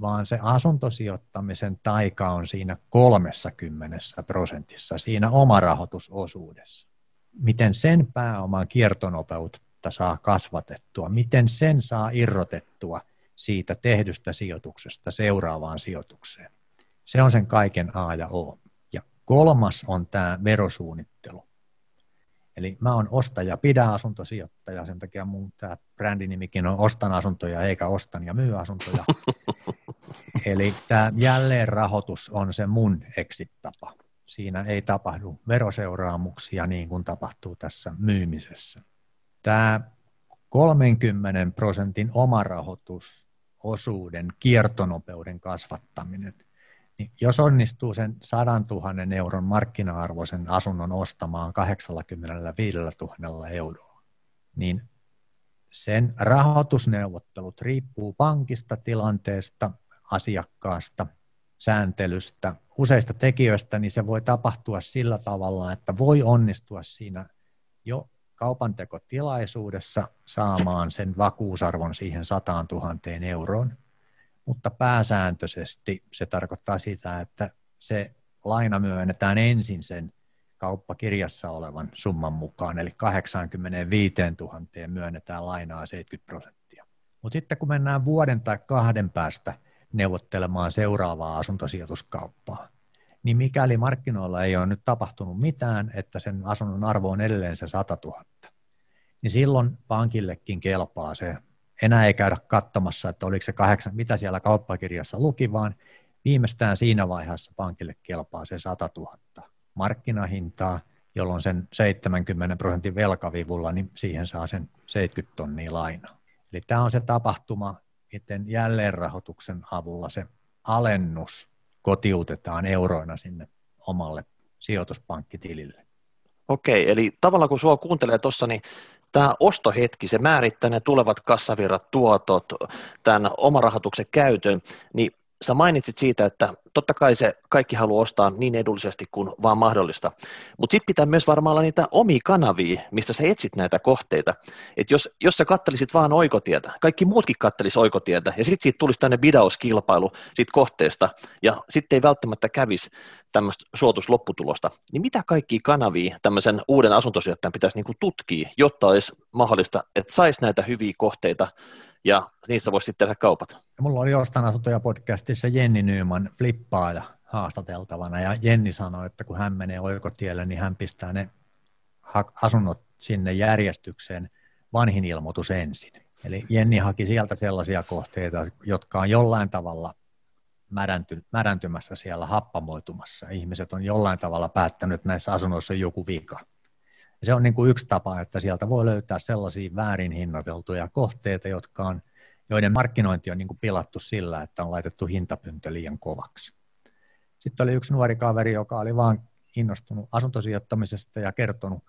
vaan se asuntosijoittamisen taika on siinä 30 prosentissa, siinä omarahoitusosuudessa. Miten sen pääoman kiertonopeutta saa kasvatettua, miten sen saa irrotettua siitä tehdystä sijoituksesta seuraavaan sijoitukseen. Se on sen kaiken A ja O. Ja kolmas on tämä verosuunnittelu. Eli mä oon ostaja, pidä asuntosijoittaja, sen takia mun tämä brändinimikin on ostan asuntoja eikä ostan ja myy asuntoja. Eli tämä jälleenrahoitus on se mun exit-tapa. Siinä ei tapahdu veroseuraamuksia niin kuin tapahtuu tässä myymisessä. Tämä 30 prosentin omarahoitus osuuden kiertonopeuden kasvattaminen. Niin jos onnistuu sen 100 000 euron markkina-arvoisen asunnon ostamaan 85 000 euroa, niin sen rahoitusneuvottelut riippuu pankista, tilanteesta, asiakkaasta, sääntelystä, useista tekijöistä, niin se voi tapahtua sillä tavalla, että voi onnistua siinä jo kaupantekotilaisuudessa saamaan sen vakuusarvon siihen 100 000 euroon, mutta pääsääntöisesti se tarkoittaa sitä, että se laina myönnetään ensin sen kauppakirjassa olevan summan mukaan, eli 85 000 myönnetään lainaa 70 prosenttia. Mutta sitten kun mennään vuoden tai kahden päästä neuvottelemaan seuraavaa asuntosijoituskauppaa, niin mikäli markkinoilla ei ole nyt tapahtunut mitään, että sen asunnon arvo on edelleen se 100 000, niin silloin pankillekin kelpaa se. Enää ei käydä katsomassa, että oliko se kahdeksan, mitä siellä kauppakirjassa luki, vaan viimeistään siinä vaiheessa pankille kelpaa se 100 000 markkinahintaa, jolloin sen 70 prosentin velkavivulla, niin siihen saa sen 70 tonnia lainaa. Eli tämä on se tapahtuma, miten jälleenrahoituksen avulla se alennus kotiutetaan euroina sinne omalle sijoituspankkitilille. Okei, eli tavallaan kun sinua kuuntelee tuossa, niin tämä ostohetki, se määrittää ne tulevat kassavirrat, tuotot, tämän omarahoituksen käytön, niin sä mainitsit siitä, että totta kai se kaikki haluaa ostaa niin edullisesti kuin vaan mahdollista, mutta sitten pitää myös varmaan olla niitä omia kanavia, mistä sä etsit näitä kohteita. Et jos, jos sä kattelisit vaan oikotietä, kaikki muutkin kattelis oikotietä, ja sitten siitä tulisi tänne bidauskilpailu siitä kohteesta, ja sitten ei välttämättä kävisi tämmöistä suotuslopputulosta, niin mitä kaikki kanavia tämmöisen uuden asuntosijoittajan pitäisi niinku tutkia, jotta olisi mahdollista, että saisi näitä hyviä kohteita, ja niissä voisi sitten tehdä kaupat. Mulla oli jostain asuntoja podcastissa Jenni Nyyman flippaaja haastateltavana, ja Jenni sanoi, että kun hän menee oikotielle, niin hän pistää ne asunnot sinne järjestykseen vanhin ilmoitus ensin. Eli Jenni haki sieltä sellaisia kohteita, jotka on jollain tavalla märänty, märäntymässä siellä, happamoitumassa. Ihmiset on jollain tavalla päättänyt, että näissä asunnoissa on joku vika. Ja se on niin kuin yksi tapa, että sieltä voi löytää sellaisia väärin hinnoiteltuja kohteita, jotka on, joiden markkinointi on niin kuin pilattu sillä, että on laitettu hintapyntö liian kovaksi. Sitten oli yksi nuori kaveri, joka oli vaan innostunut asuntosijoittamisesta ja kertonut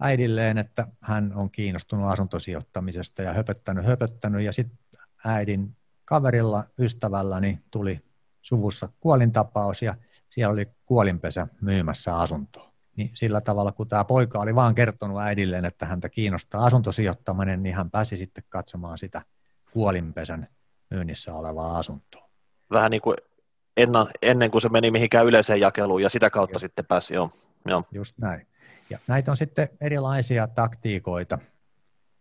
äidilleen, että hän on kiinnostunut asuntosijoittamisesta ja höpöttänyt, höpöttänyt ja sitten äidin kaverilla, ystävälläni tuli suvussa kuolintapaus ja siellä oli kuolinpesä myymässä asuntoa niin sillä tavalla, kun tämä poika oli vaan kertonut äidilleen, että häntä kiinnostaa asuntosijoittaminen, niin hän pääsi sitten katsomaan sitä kuolinpesän myynnissä olevaa asuntoa. Vähän niin kuin ennen, ennen kuin se meni mihinkään yleiseen jakeluun ja sitä kautta joo. sitten pääsi, joo. joo. Just näin. Ja näitä on sitten erilaisia taktiikoita.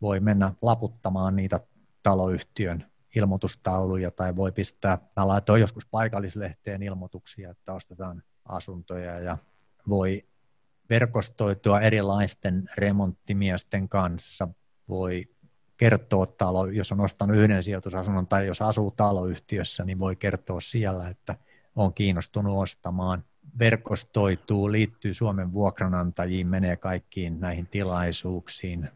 Voi mennä laputtamaan niitä taloyhtiön ilmoitustauluja tai voi pistää, mä laitoin joskus paikallislehteen ilmoituksia, että ostetaan asuntoja ja voi verkostoitua erilaisten remonttimiesten kanssa, voi kertoa talo, jos on ostanut yhden sijoitusasunnon tai jos asuu taloyhtiössä, niin voi kertoa siellä, että on kiinnostunut ostamaan. Verkostoituu, liittyy Suomen vuokranantajiin, menee kaikkiin näihin tilaisuuksiin,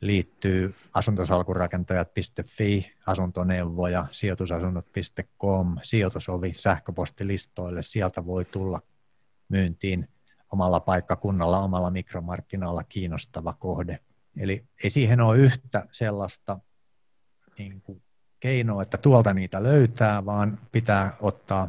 liittyy asuntosalkurakentajat.fi, asuntoneuvoja, sijoitusasunnot.com, sijoitusovi sähköpostilistoille, sieltä voi tulla myyntiin omalla paikkakunnalla, omalla mikromarkkinalla kiinnostava kohde. Eli ei siihen ole yhtä sellaista niin kuin keinoa, että tuolta niitä löytää, vaan pitää ottaa,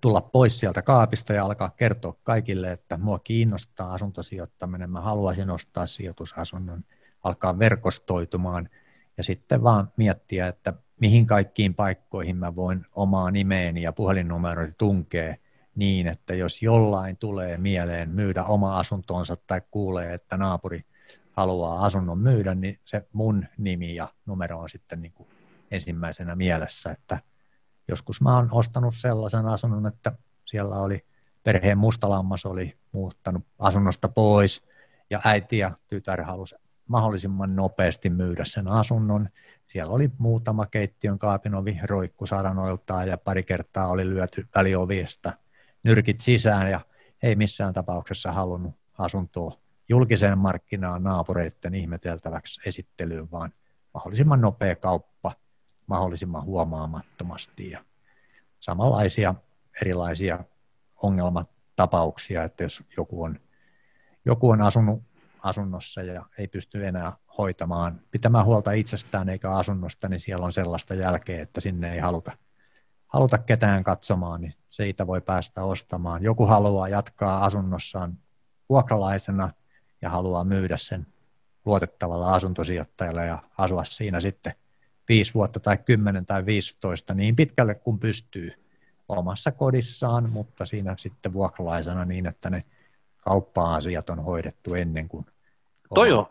tulla pois sieltä kaapista ja alkaa kertoa kaikille, että mua kiinnostaa asuntosijoittaminen, mä haluaisin ostaa sijoitusasunnon, alkaa verkostoitumaan ja sitten vaan miettiä, että mihin kaikkiin paikkoihin mä voin omaa nimeeni ja puhelinnumeroni tunkea – niin, että jos jollain tulee mieleen myydä oma asuntonsa tai kuulee, että naapuri haluaa asunnon myydä, niin se mun nimi ja numero on sitten niin kuin ensimmäisenä mielessä, että joskus mä oon ostanut sellaisen asunnon, että siellä oli perheen mustalammas oli muuttanut asunnosta pois ja äiti ja tytär halusi mahdollisimman nopeasti myydä sen asunnon. Siellä oli muutama keittiön kaapinovi roikku saranoiltaan ja pari kertaa oli lyöty väliovista – nyrkit sisään ja ei missään tapauksessa halunnut asuntoa julkiseen markkinaan naapureiden ihmeteltäväksi esittelyyn, vaan mahdollisimman nopea kauppa mahdollisimman huomaamattomasti ja samanlaisia erilaisia ongelmatapauksia, että jos joku on, joku on asunut asunnossa ja ei pysty enää hoitamaan, pitämään huolta itsestään eikä asunnosta, niin siellä on sellaista jälkeä, että sinne ei haluta – haluta ketään katsomaan, niin siitä voi päästä ostamaan. Joku haluaa jatkaa asunnossaan vuokralaisena ja haluaa myydä sen luotettavalla asuntosijoittajalla ja asua siinä sitten viisi vuotta tai kymmenen tai 15 niin pitkälle kuin pystyy omassa kodissaan, mutta siinä sitten vuokralaisena niin, että ne kauppa-asiat on hoidettu ennen kuin... Toi on,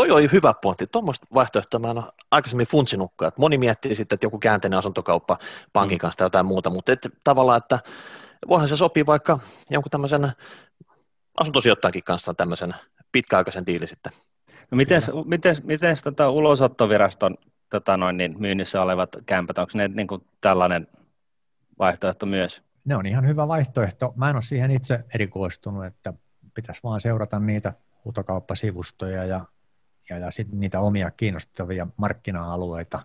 toi oli hyvä pointti. Tuommoista vaihtoehtoa mä en ole aikaisemmin funtsinutkaan. Että moni miettii sitten, että joku käänteinen asuntokauppa pankin mm. kanssa tai jotain muuta, mutta et, tavallaan, että voihan se sopii vaikka jonkun tämmöisen asuntosijoittajankin kanssa tämmöisen pitkäaikaisen diili sitten. No miten, miten, miten tota ulosottoviraston tota noin, niin myynnissä olevat kämpät, onko ne niin kuin tällainen vaihtoehto myös? Ne on ihan hyvä vaihtoehto. Mä en ole siihen itse erikoistunut, että pitäisi vaan seurata niitä huutokauppasivustoja ja ja, ja sitten niitä omia kiinnostavia markkina-alueita,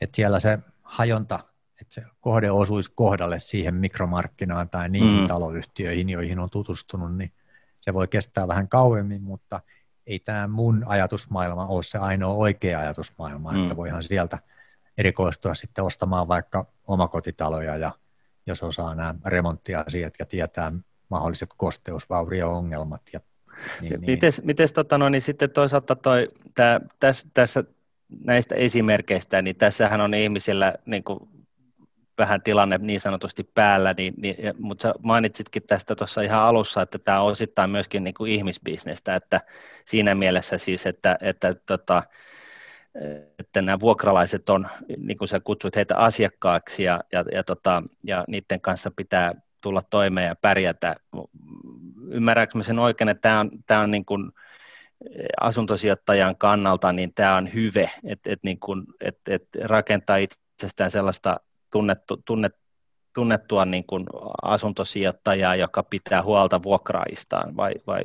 että siellä se hajonta, että se kohde osuisi kohdalle siihen mikromarkkinaan tai niihin mm. taloyhtiöihin, joihin on tutustunut, niin se voi kestää vähän kauemmin, mutta ei tämä mun ajatusmaailma ole se ainoa oikea ajatusmaailma, mm. että voihan sieltä erikoistua sitten ostamaan vaikka omakotitaloja ja jos osaa nämä remonttiasiat ja tietää mahdolliset kosteusvaurio-ongelmat. Ja, niin, niin. Mites, mites tota, no, niin sitten toisaalta toi, tää, tässä, tässä näistä esimerkkeistä, niin tässähän on ihmisillä niin kuin vähän tilanne niin sanotusti päällä, niin, niin, mutta sä mainitsitkin tästä tuossa ihan alussa, että tämä on osittain myöskin niin kuin ihmisbisnestä, että siinä mielessä siis, että, että, tota, että nämä vuokralaiset on, niin kuin sä kutsut heitä asiakkaaksi ja, ja, ja, tota, ja niiden kanssa pitää tulla toimeen ja pärjätä. Ymmärrätkö mä sen oikein, että tämä on, tämä on niin kuin asuntosijoittajan kannalta, niin tämä on hyve, että et niin kuin, et, et rakentaa itsestään sellaista tunnettu, tunnet, tunnettua niin kuin asuntosijoittajaa, joka pitää huolta vuokraistaan, vai, vai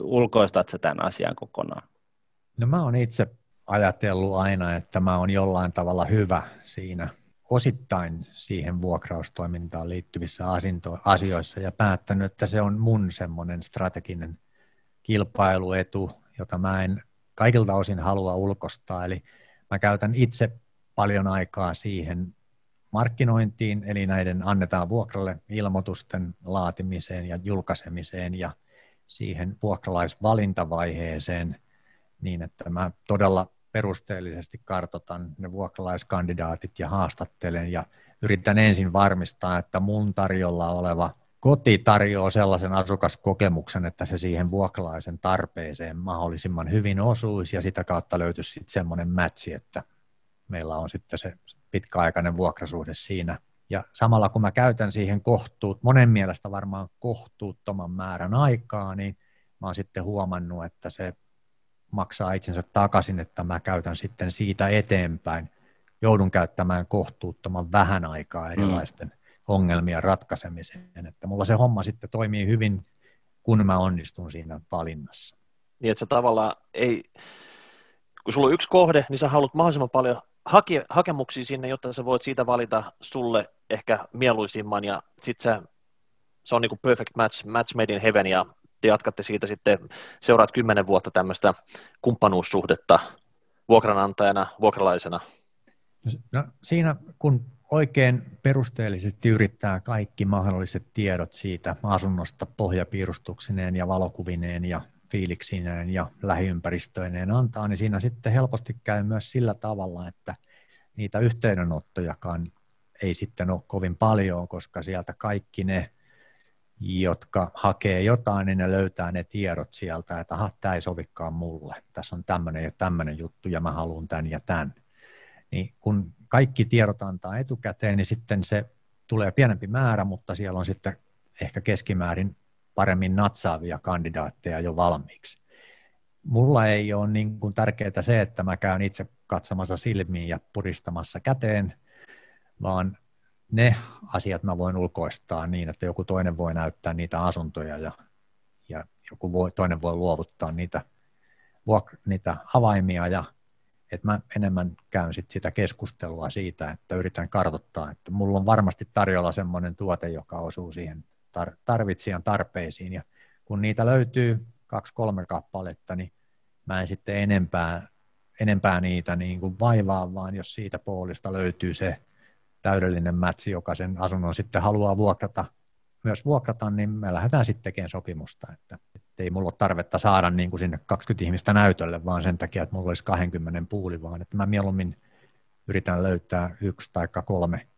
ulkoistat sä tämän asian kokonaan? No mä oon itse ajatellut aina, että mä oon jollain tavalla hyvä siinä osittain siihen vuokraustoimintaan liittyvissä asioissa ja päättänyt, että se on mun semmoinen strateginen kilpailuetu, jota mä en kaikilta osin halua ulkostaa. Eli mä käytän itse paljon aikaa siihen markkinointiin, eli näiden annetaan vuokralle ilmoitusten laatimiseen ja julkaisemiseen ja siihen vuokralaisvalintavaiheeseen niin, että mä todella perusteellisesti kartotan ne vuokralaiskandidaatit ja haastattelen ja yritän ensin varmistaa, että mun tarjolla oleva koti tarjoaa sellaisen asukaskokemuksen, että se siihen vuokralaisen tarpeeseen mahdollisimman hyvin osuisi ja sitä kautta löytyisi sitten semmoinen matchi, että meillä on sitten se pitkäaikainen vuokrasuhde siinä. Ja samalla kun mä käytän siihen kohtuut, monen mielestä varmaan kohtuuttoman määrän aikaa, niin mä oon sitten huomannut, että se maksaa itsensä takaisin, että mä käytän sitten siitä eteenpäin. Joudun käyttämään kohtuuttoman vähän aikaa mm. erilaisten mm. ongelmien ratkaisemiseen. Että mulla se homma sitten toimii hyvin, kun mä onnistun siinä valinnassa. Niin, että se tavallaan ei, kun sulla on yksi kohde, niin sä haluat mahdollisimman paljon hake, hakemuksia sinne, jotta sä voit siitä valita sulle ehkä mieluisimman, ja sitten se on niin kuin perfect match, match made in heaven, ja te jatkatte siitä sitten, seuraat kymmenen vuotta tämmöistä kumppanuussuhdetta vuokranantajana, vuokralaisena? No, siinä kun oikein perusteellisesti yrittää kaikki mahdolliset tiedot siitä asunnosta pohjapiirustuksineen ja valokuvineen ja fiiliksineen ja lähiympäristöineen antaa, niin siinä sitten helposti käy myös sillä tavalla, että niitä yhteydenottojakaan ei sitten ole kovin paljon, koska sieltä kaikki ne jotka hakee jotain, niin ne löytää ne tiedot sieltä, että aha, tämä ei sovikaan mulle, tässä on tämmöinen ja tämmöinen juttu ja mä haluan tämän ja tämän. Niin kun kaikki tiedot antaa etukäteen, niin sitten se tulee pienempi määrä, mutta siellä on sitten ehkä keskimäärin paremmin natsaavia kandidaatteja jo valmiiksi. Mulla ei ole niin kuin tärkeää se, että mä käyn itse katsomassa silmiin ja puristamassa käteen, vaan ne asiat mä voin ulkoistaa niin, että joku toinen voi näyttää niitä asuntoja ja, ja joku voi, toinen voi luovuttaa niitä, vuok- niitä avaimia ja että mä enemmän käyn sit sitä keskustelua siitä, että yritän kartoittaa, että mulla on varmasti tarjolla semmoinen tuote, joka osuu siihen tar- tarvitsijan tarpeisiin ja kun niitä löytyy kaksi-kolme kappaletta, niin mä en sitten enempää, enempää niitä niin kuin vaivaa, vaan jos siitä puolista löytyy se täydellinen mätsi, joka sen asunnon sitten haluaa vuokrata, myös vuokrata, niin me lähdetään sitten tekemään sopimusta, että ei mulla ole tarvetta saada niin kuin sinne 20 ihmistä näytölle, vaan sen takia, että mulla olisi 20 puuli, vaan että mä mieluummin yritän löytää yksi tai kolme,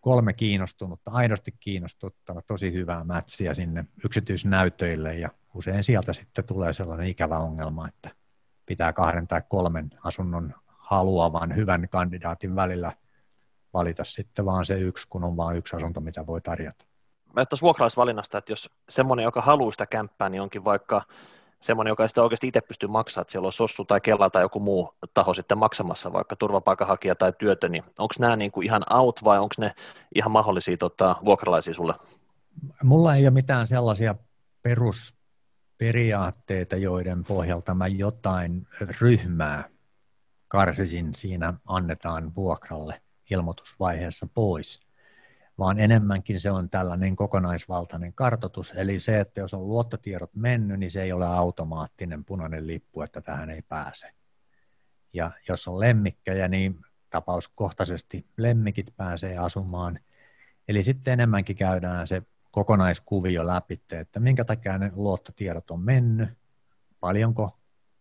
kolme kiinnostunutta, aidosti kiinnostuttava, tosi hyvää mätsiä sinne yksityisnäytöille ja usein sieltä sitten tulee sellainen ikävä ongelma, että pitää kahden tai kolmen asunnon haluavan hyvän kandidaatin välillä – valita sitten vaan se yksi, kun on vain yksi asunto, mitä voi tarjota. Mä tuossa vuokralaisvalinnasta, että jos semmoinen, joka haluaa sitä kämppää, niin onkin vaikka semmoinen, joka ei sitä oikeasti itse pysty maksamaan, että siellä on sossu tai kella tai joku muu taho sitten maksamassa, vaikka turvapaikanhakija tai työtön, niin onko nämä niin kuin ihan out vai onko ne ihan mahdollisia tota, vuokralaisia sulle? Mulla ei ole mitään sellaisia perusperiaatteita, joiden pohjalta mä jotain ryhmää karsisin siinä annetaan vuokralle ilmoitusvaiheessa pois, vaan enemmänkin se on tällainen kokonaisvaltainen kartotus. Eli se, että jos on luottotiedot mennyt, niin se ei ole automaattinen punainen lippu, että tähän ei pääse. Ja jos on lemmikkejä, niin tapauskohtaisesti lemmikit pääsee asumaan. Eli sitten enemmänkin käydään se kokonaiskuvio läpi, että minkä takia ne luottotiedot on mennyt, paljonko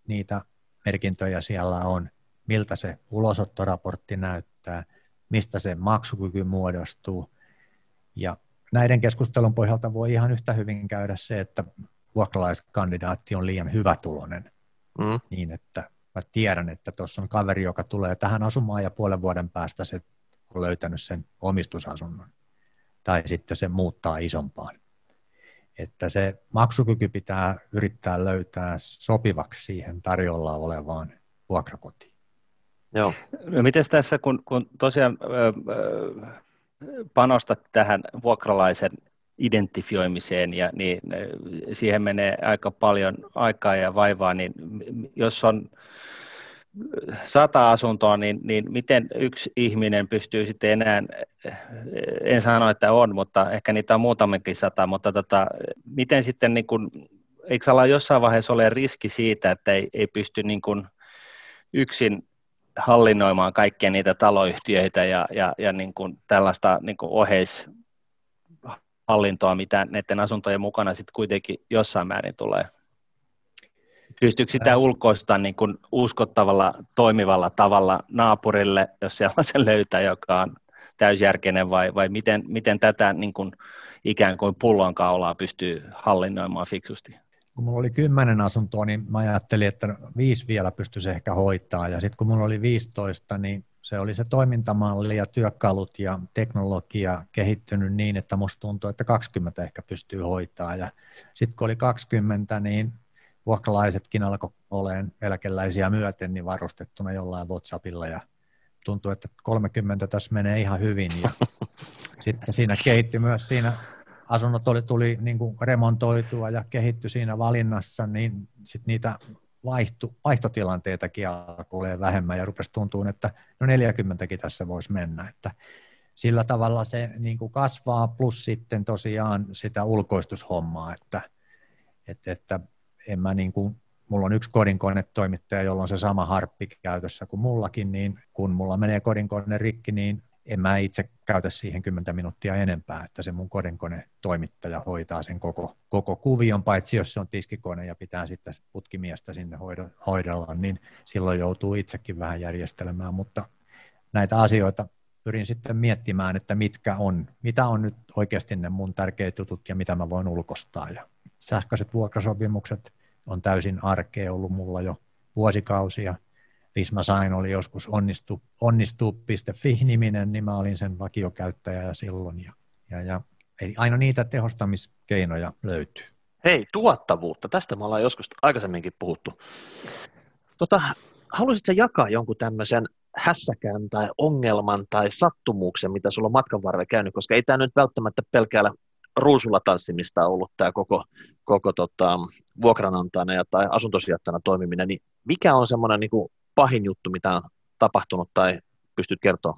niitä merkintöjä siellä on, miltä se ulosottoraportti näyttää, mistä se maksukyky muodostuu. Ja näiden keskustelun pohjalta voi ihan yhtä hyvin käydä se, että vuokralaiskandidaatti on liian hyvätulonen, mm. niin että mä tiedän, että tuossa on kaveri, joka tulee tähän asumaan ja puolen vuoden päästä se on löytänyt sen omistusasunnon. Tai sitten se muuttaa isompaan. Että se maksukyky pitää yrittää löytää sopivaksi siihen tarjolla olevaan vuokrakotiin. Joo. No miten tässä, kun, kun tosiaan öö, panostat tähän vuokralaisen identifioimiseen ja niin siihen menee aika paljon aikaa ja vaivaa, niin jos on sata asuntoa, niin, niin miten yksi ihminen pystyy sitten enää, en sano, että on, mutta ehkä niitä on muutamankin sata, mutta tota, miten sitten, niin kun, eikö olla jossain vaiheessa ole riski siitä, että ei, ei pysty niin kun yksin hallinnoimaan kaikkia niitä taloyhtiöitä ja, ja, ja niin kuin tällaista niin kuin oheishallintoa, mitä näiden asuntojen mukana sitten kuitenkin jossain määrin tulee. Pystyykö sitä ulkoista niin kuin uskottavalla, toimivalla tavalla naapurille, jos sellaisen löytää, joka on täysjärkeinen, vai, vai miten, miten tätä niin kuin ikään kuin pullonkaulaa pystyy hallinnoimaan fiksusti? Kun mulla oli kymmenen asuntoa, niin mä ajattelin, että viisi vielä pystyisi ehkä hoitaa. Ja sitten kun mulla oli 15, niin se oli se toimintamalli ja työkalut ja teknologia kehittynyt niin, että musta tuntui, että 20 ehkä pystyy hoitaa. Ja sitten kun oli 20, niin vuokralaisetkin alkoi olemaan eläkeläisiä myöten niin varustettuna jollain WhatsAppilla ja tuntui, että 30 tässä menee ihan hyvin. Ja sitten siinä kehittyi myös siinä asunnot oli, tuli niin kuin remontoitua ja kehittyi siinä valinnassa, niin sit niitä vaihtu, vaihtotilanteitakin alkoi vähemmän ja rupesi tuntua, että no 40kin tässä voisi mennä. Että sillä tavalla se niin kuin kasvaa, plus sitten tosiaan sitä ulkoistushommaa, että, että, että en mä niin kuin, mulla on yksi kodinkonetoimittaja, jolla on se sama harppi käytössä kuin mullakin, niin kun mulla menee kodinkone rikki, niin en mä itse käytä siihen 10 minuuttia enempää, että se mun kodenkone toimittaja hoitaa sen koko, koko kuvion, paitsi jos se on tiskikone ja pitää sitten putkimiestä sinne hoidella, niin silloin joutuu itsekin vähän järjestelemään, mutta näitä asioita pyrin sitten miettimään, että mitkä on, mitä on nyt oikeasti ne mun tärkeät jutut ja mitä mä voin ulkostaa. Ja sähköiset vuokrasopimukset on täysin arkea ollut mulla jo vuosikausia – Visma Sain oli joskus onnistu, onnistuu.fi-niminen, niin mä olin sen vakiokäyttäjä silloin. Ja, ja, ja, eli aina niitä tehostamiskeinoja löytyy. Hei, tuottavuutta. Tästä me ollaan joskus aikaisemminkin puhuttu. Tota, haluaisitko jakaa jonkun tämmöisen hässäkään tai ongelman tai sattumuksen, mitä sulla on matkan varrella käynyt, koska ei tämä nyt välttämättä pelkäällä ruusulla tanssimista ollut tämä koko, koko tota, vuokranantajana ja, tai asuntosijoittajana toimiminen, niin mikä on semmoinen niin pahin juttu, mitä on tapahtunut tai pystyt kertoa?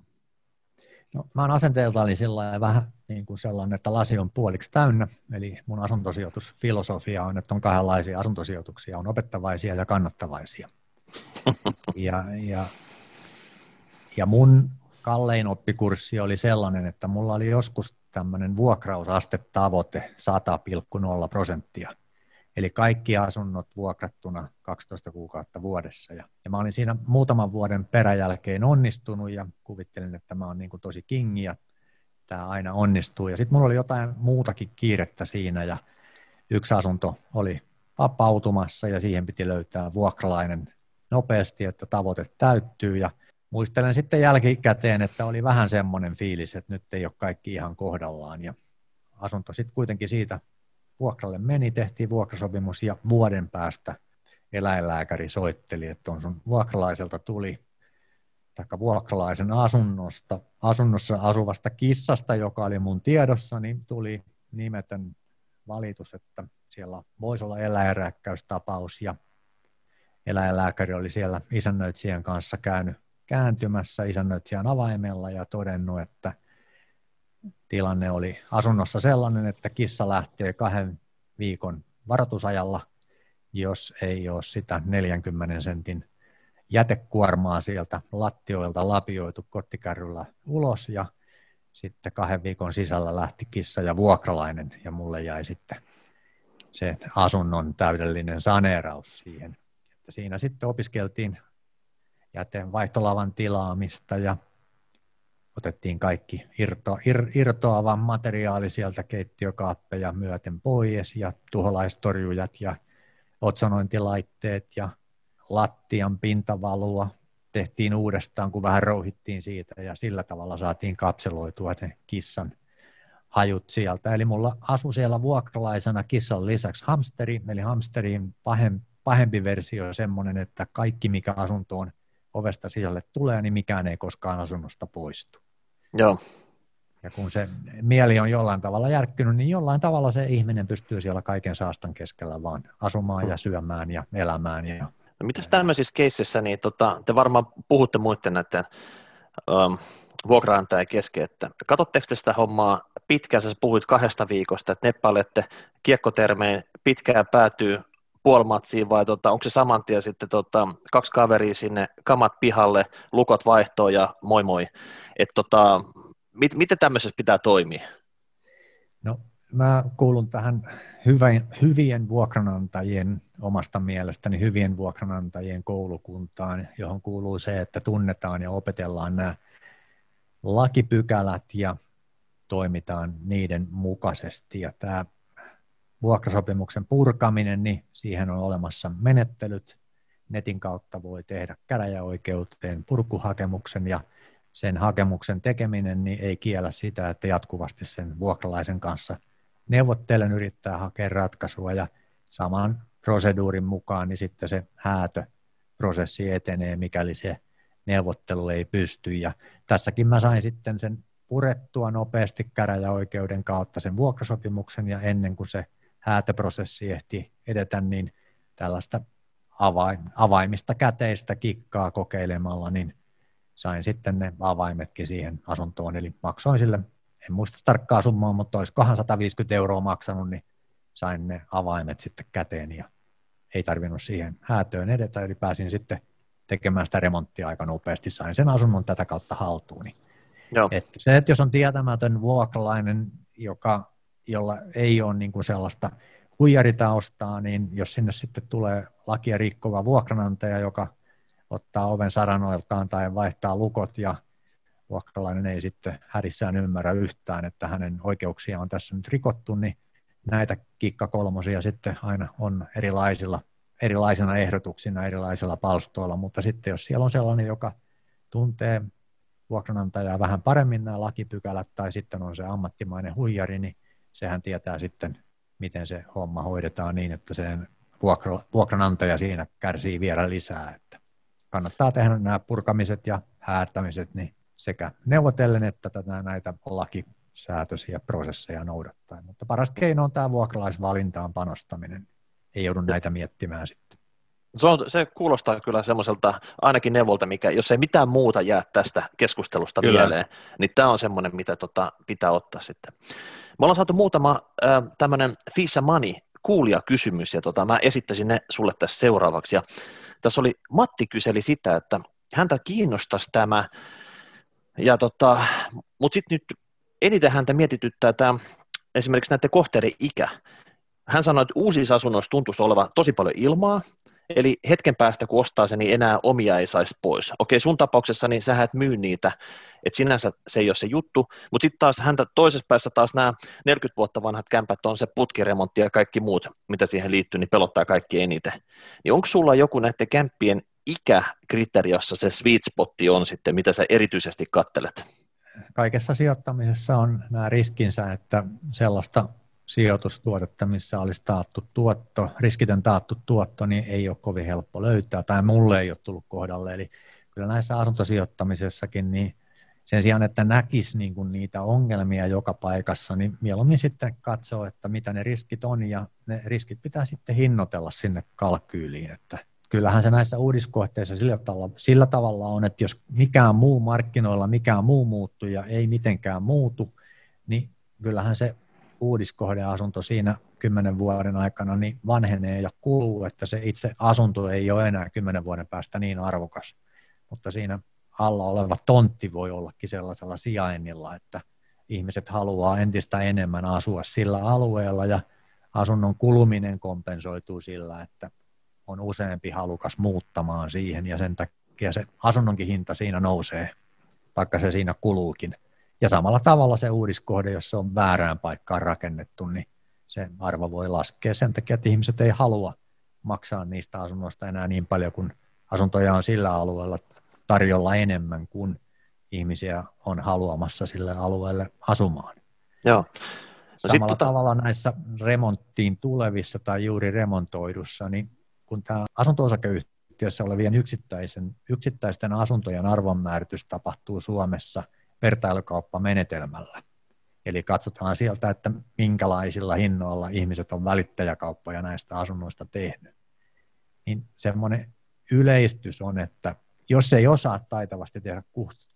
No, mä oon asenteeltani sillä vähän niin kuin sellainen, että lasi on puoliksi täynnä, eli mun asuntosijoitusfilosofia on, että on kahdenlaisia asuntosijoituksia, on opettavaisia ja kannattavaisia. ja, ja, ja mun kallein oppikurssi oli sellainen, että mulla oli joskus tämmöinen vuokrausastetavoite 100,0 prosenttia. Eli kaikki asunnot vuokrattuna 12 kuukautta vuodessa. Ja, ja mä olin siinä muutaman vuoden peräjälkeen onnistunut ja kuvittelin, että mä oon niin kuin tosi kingi ja tämä aina onnistuu. Ja sitten mulla oli jotain muutakin kiirettä siinä ja yksi asunto oli vapautumassa ja siihen piti löytää vuokralainen nopeasti, että tavoite täyttyy. Ja muistelen sitten jälkikäteen, että oli vähän semmoinen fiilis, että nyt ei ole kaikki ihan kohdallaan. Ja asunto sitten kuitenkin siitä vuokralle meni, tehtiin vuokrasopimus ja vuoden päästä eläinlääkäri soitteli, että on sun vuokralaiselta tuli taikka vuokralaisen asunnosta, asunnossa asuvasta kissasta, joka oli mun tiedossa, niin tuli nimetön valitus, että siellä voisi olla eläinrääkkäystapaus ja eläinlääkäri oli siellä isännöitsijän kanssa käynyt kääntymässä isännöitsijän avaimella ja todennut, että tilanne oli asunnossa sellainen, että kissa lähtee kahden viikon varoitusajalla, jos ei ole sitä 40 sentin jätekuormaa sieltä lattioilta lapioitu kottikärryllä ulos ja sitten kahden viikon sisällä lähti kissa ja vuokralainen ja mulle jäi sitten se asunnon täydellinen saneeraus siihen. Että siinä sitten opiskeltiin jäteen vaihtolavan tilaamista ja otettiin kaikki irto, ir, irtoavan materiaali sieltä keittiökaappeja myöten pois ja tuholaistorjujat ja otsonointilaitteet ja lattian pintavalua tehtiin uudestaan, kun vähän rouhittiin siitä ja sillä tavalla saatiin kapseloitua ne kissan hajut sieltä. Eli mulla asui siellä vuokralaisena kissan lisäksi hamsteri, eli hamsterin pahempi, pahempi versio semmoinen, että kaikki mikä asuntoon ovesta sisälle tulee, niin mikään ei koskaan asunnosta poistu. Joo. Ja kun se mieli on jollain tavalla järkkynyt, niin jollain tavalla se ihminen pystyy siellä kaiken saastan keskellä vaan asumaan ja syömään ja elämään. Ja... No, mitäs tämmöisissä keisseissä, niin tota, te varmaan puhutte muiden näiden um, vuokraantajien kesken, että katsotteko te sitä hommaa pitkään, sä puhuit kahdesta viikosta, että neppailette kiekkotermeen pitkään päätyy puolimatsiin vai tota, onko se saman tien sitten tota, kaksi kaveria sinne, kamat pihalle, lukot vaihtoon ja moi moi. Et tota, mit, miten tämmöisessä pitää toimia? No mä kuulun tähän hyvän, hyvien vuokranantajien omasta mielestäni hyvien vuokranantajien koulukuntaan, johon kuuluu se, että tunnetaan ja opetellaan nämä lakipykälät ja toimitaan niiden mukaisesti. Ja tämä vuokrasopimuksen purkaminen, niin siihen on olemassa menettelyt. Netin kautta voi tehdä käräjäoikeuteen purkuhakemuksen ja sen hakemuksen tekeminen niin ei kiellä sitä, että jatkuvasti sen vuokralaisen kanssa neuvottelen yrittää hakea ratkaisua ja saman proseduurin mukaan niin sitten se häätöprosessi etenee, mikäli se neuvottelu ei pysty. Ja tässäkin mä sain sitten sen purettua nopeasti käräjäoikeuden kautta sen vuokrasopimuksen ja ennen kuin se häätöprosessi ehti edetä, niin tällaista avain, avaimista käteistä kikkaa kokeilemalla, niin sain sitten ne avaimetkin siihen asuntoon, eli maksoin sille, en muista tarkkaa summaa, mutta olisikohan 150 euroa maksanut, niin sain ne avaimet sitten käteen ja ei tarvinnut siihen häätöön edetä, eli pääsin sitten tekemään sitä remonttia aika nopeasti, sain sen asunnon tätä kautta haltuun. Niin Joo. Että se, että jos on tietämätön vuokralainen, joka, jolla ei ole niin kuin sellaista huijaritaustaa, niin jos sinne sitten tulee lakia rikkova vuokranantaja, joka ottaa oven saranoiltaan tai vaihtaa lukot ja vuokralainen ei sitten hädissään ymmärrä yhtään, että hänen oikeuksia on tässä nyt rikottu, niin näitä kikkakolmosia sitten aina on erilaisilla, erilaisina ehdotuksina, erilaisilla palstoilla, mutta sitten jos siellä on sellainen, joka tuntee vuokranantajaa vähän paremmin nämä lakipykälät, tai sitten on se ammattimainen huijari, niin sehän tietää sitten, miten se homma hoidetaan niin, että sen vuokra, vuokranantaja siinä kärsii vielä lisää. Että kannattaa tehdä nämä purkamiset ja häätämiset niin sekä neuvotellen että tätä näitä lakisäätöisiä prosesseja noudattaa. Mutta paras keino on tämä vuokralaisvalintaan panostaminen. Ei joudu näitä miettimään sitten. Se, on, se kuulostaa kyllä semmoiselta ainakin neuvolta, mikä, jos ei mitään muuta jää tästä keskustelusta kyllä. mieleen, niin tämä on semmoinen, mitä tota, pitää ottaa sitten. Me ollaan saatu muutama tämmöinen Fisa Money kysymys ja tota, mä esittäisin ne sulle tässä seuraavaksi. Ja tässä oli, Matti kyseli sitä, että häntä kiinnostaisi tämä, ja tota, mutta sitten nyt eniten häntä mietityttää tämä esimerkiksi näiden kohteiden ikä. Hän sanoi, että uusissa asunnoissa tuntuisi olevan tosi paljon ilmaa, Eli hetken päästä, kun ostaa sen, niin enää omia ei saisi pois. Okei, sun tapauksessa niin sä et myy niitä, että sinänsä se ei ole se juttu, mutta sitten taas häntä toisessa päässä taas nämä 40 vuotta vanhat kämpät on se putkiremontti ja kaikki muut, mitä siihen liittyy, niin pelottaa kaikki eniten. Niin onko sulla joku näiden kämppien ikäkriteeri, jossa se sweet spotti on sitten, mitä sä erityisesti kattelet? Kaikessa sijoittamisessa on nämä riskinsä, että sellaista sijoitustuotetta, missä olisi taattu tuotto, riskitön taattu tuotto, niin ei ole kovin helppo löytää, tai mulle ei ole tullut kohdalle. Eli kyllä näissä asuntosijoittamisessakin, niin sen sijaan, että näkisi niin kuin niitä ongelmia joka paikassa, niin mieluummin sitten katsoo, että mitä ne riskit on, ja ne riskit pitää sitten hinnoitella sinne kalkyyliin, että kyllähän se näissä uudiskohteissa sillä tavalla, sillä tavalla on, että jos mikään muu markkinoilla, mikään muu muuttuu ja ei mitenkään muutu, niin kyllähän se uudiskohdeasunto siinä kymmenen vuoden aikana niin vanhenee ja kuluu, että se itse asunto ei ole enää kymmenen vuoden päästä niin arvokas, mutta siinä alla oleva tontti voi ollakin sellaisella sijainnilla, että ihmiset haluaa entistä enemmän asua sillä alueella ja asunnon kuluminen kompensoituu sillä, että on useampi halukas muuttamaan siihen ja sen takia se asunnonkin hinta siinä nousee, vaikka se siinä kuluukin. Ja samalla tavalla se uudiskohde, jos se on väärään paikkaan rakennettu, niin se arvo voi laskea sen takia, että ihmiset ei halua maksaa niistä asunnoista enää niin paljon, kun asuntoja on sillä alueella tarjolla enemmän kuin ihmisiä on haluamassa sille alueelle asumaan. Joo. No Samalla tota... tavalla näissä remonttiin tulevissa tai juuri remontoidussa, niin kun tämä asunto-osakeyhtiössä olevien yksittäisen, yksittäisten asuntojen arvonmääritys tapahtuu Suomessa vertailukauppamenetelmällä. Eli katsotaan sieltä, että minkälaisilla hinnoilla ihmiset on välittäjäkauppoja näistä asunnoista tehnyt. Niin semmoinen yleistys on, että jos ei osaa taitavasti tehdä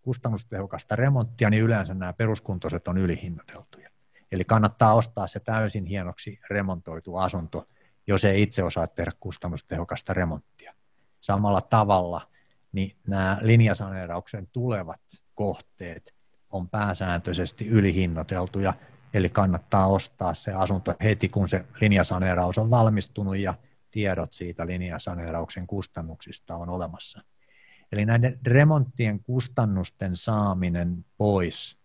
kustannustehokasta remonttia, niin yleensä nämä peruskuntoiset on ylihinnoiteltuja. Eli kannattaa ostaa se täysin hienoksi remontoitu asunto, jos ei itse osaa tehdä kustannustehokasta remonttia. Samalla tavalla niin nämä linjasaneerauksen tulevat kohteet on pääsääntöisesti ylihinnoiteltuja, eli kannattaa ostaa se asunto heti, kun se linjasaneeraus on valmistunut ja tiedot siitä linjasaneerauksen kustannuksista on olemassa. Eli näiden remonttien kustannusten saaminen pois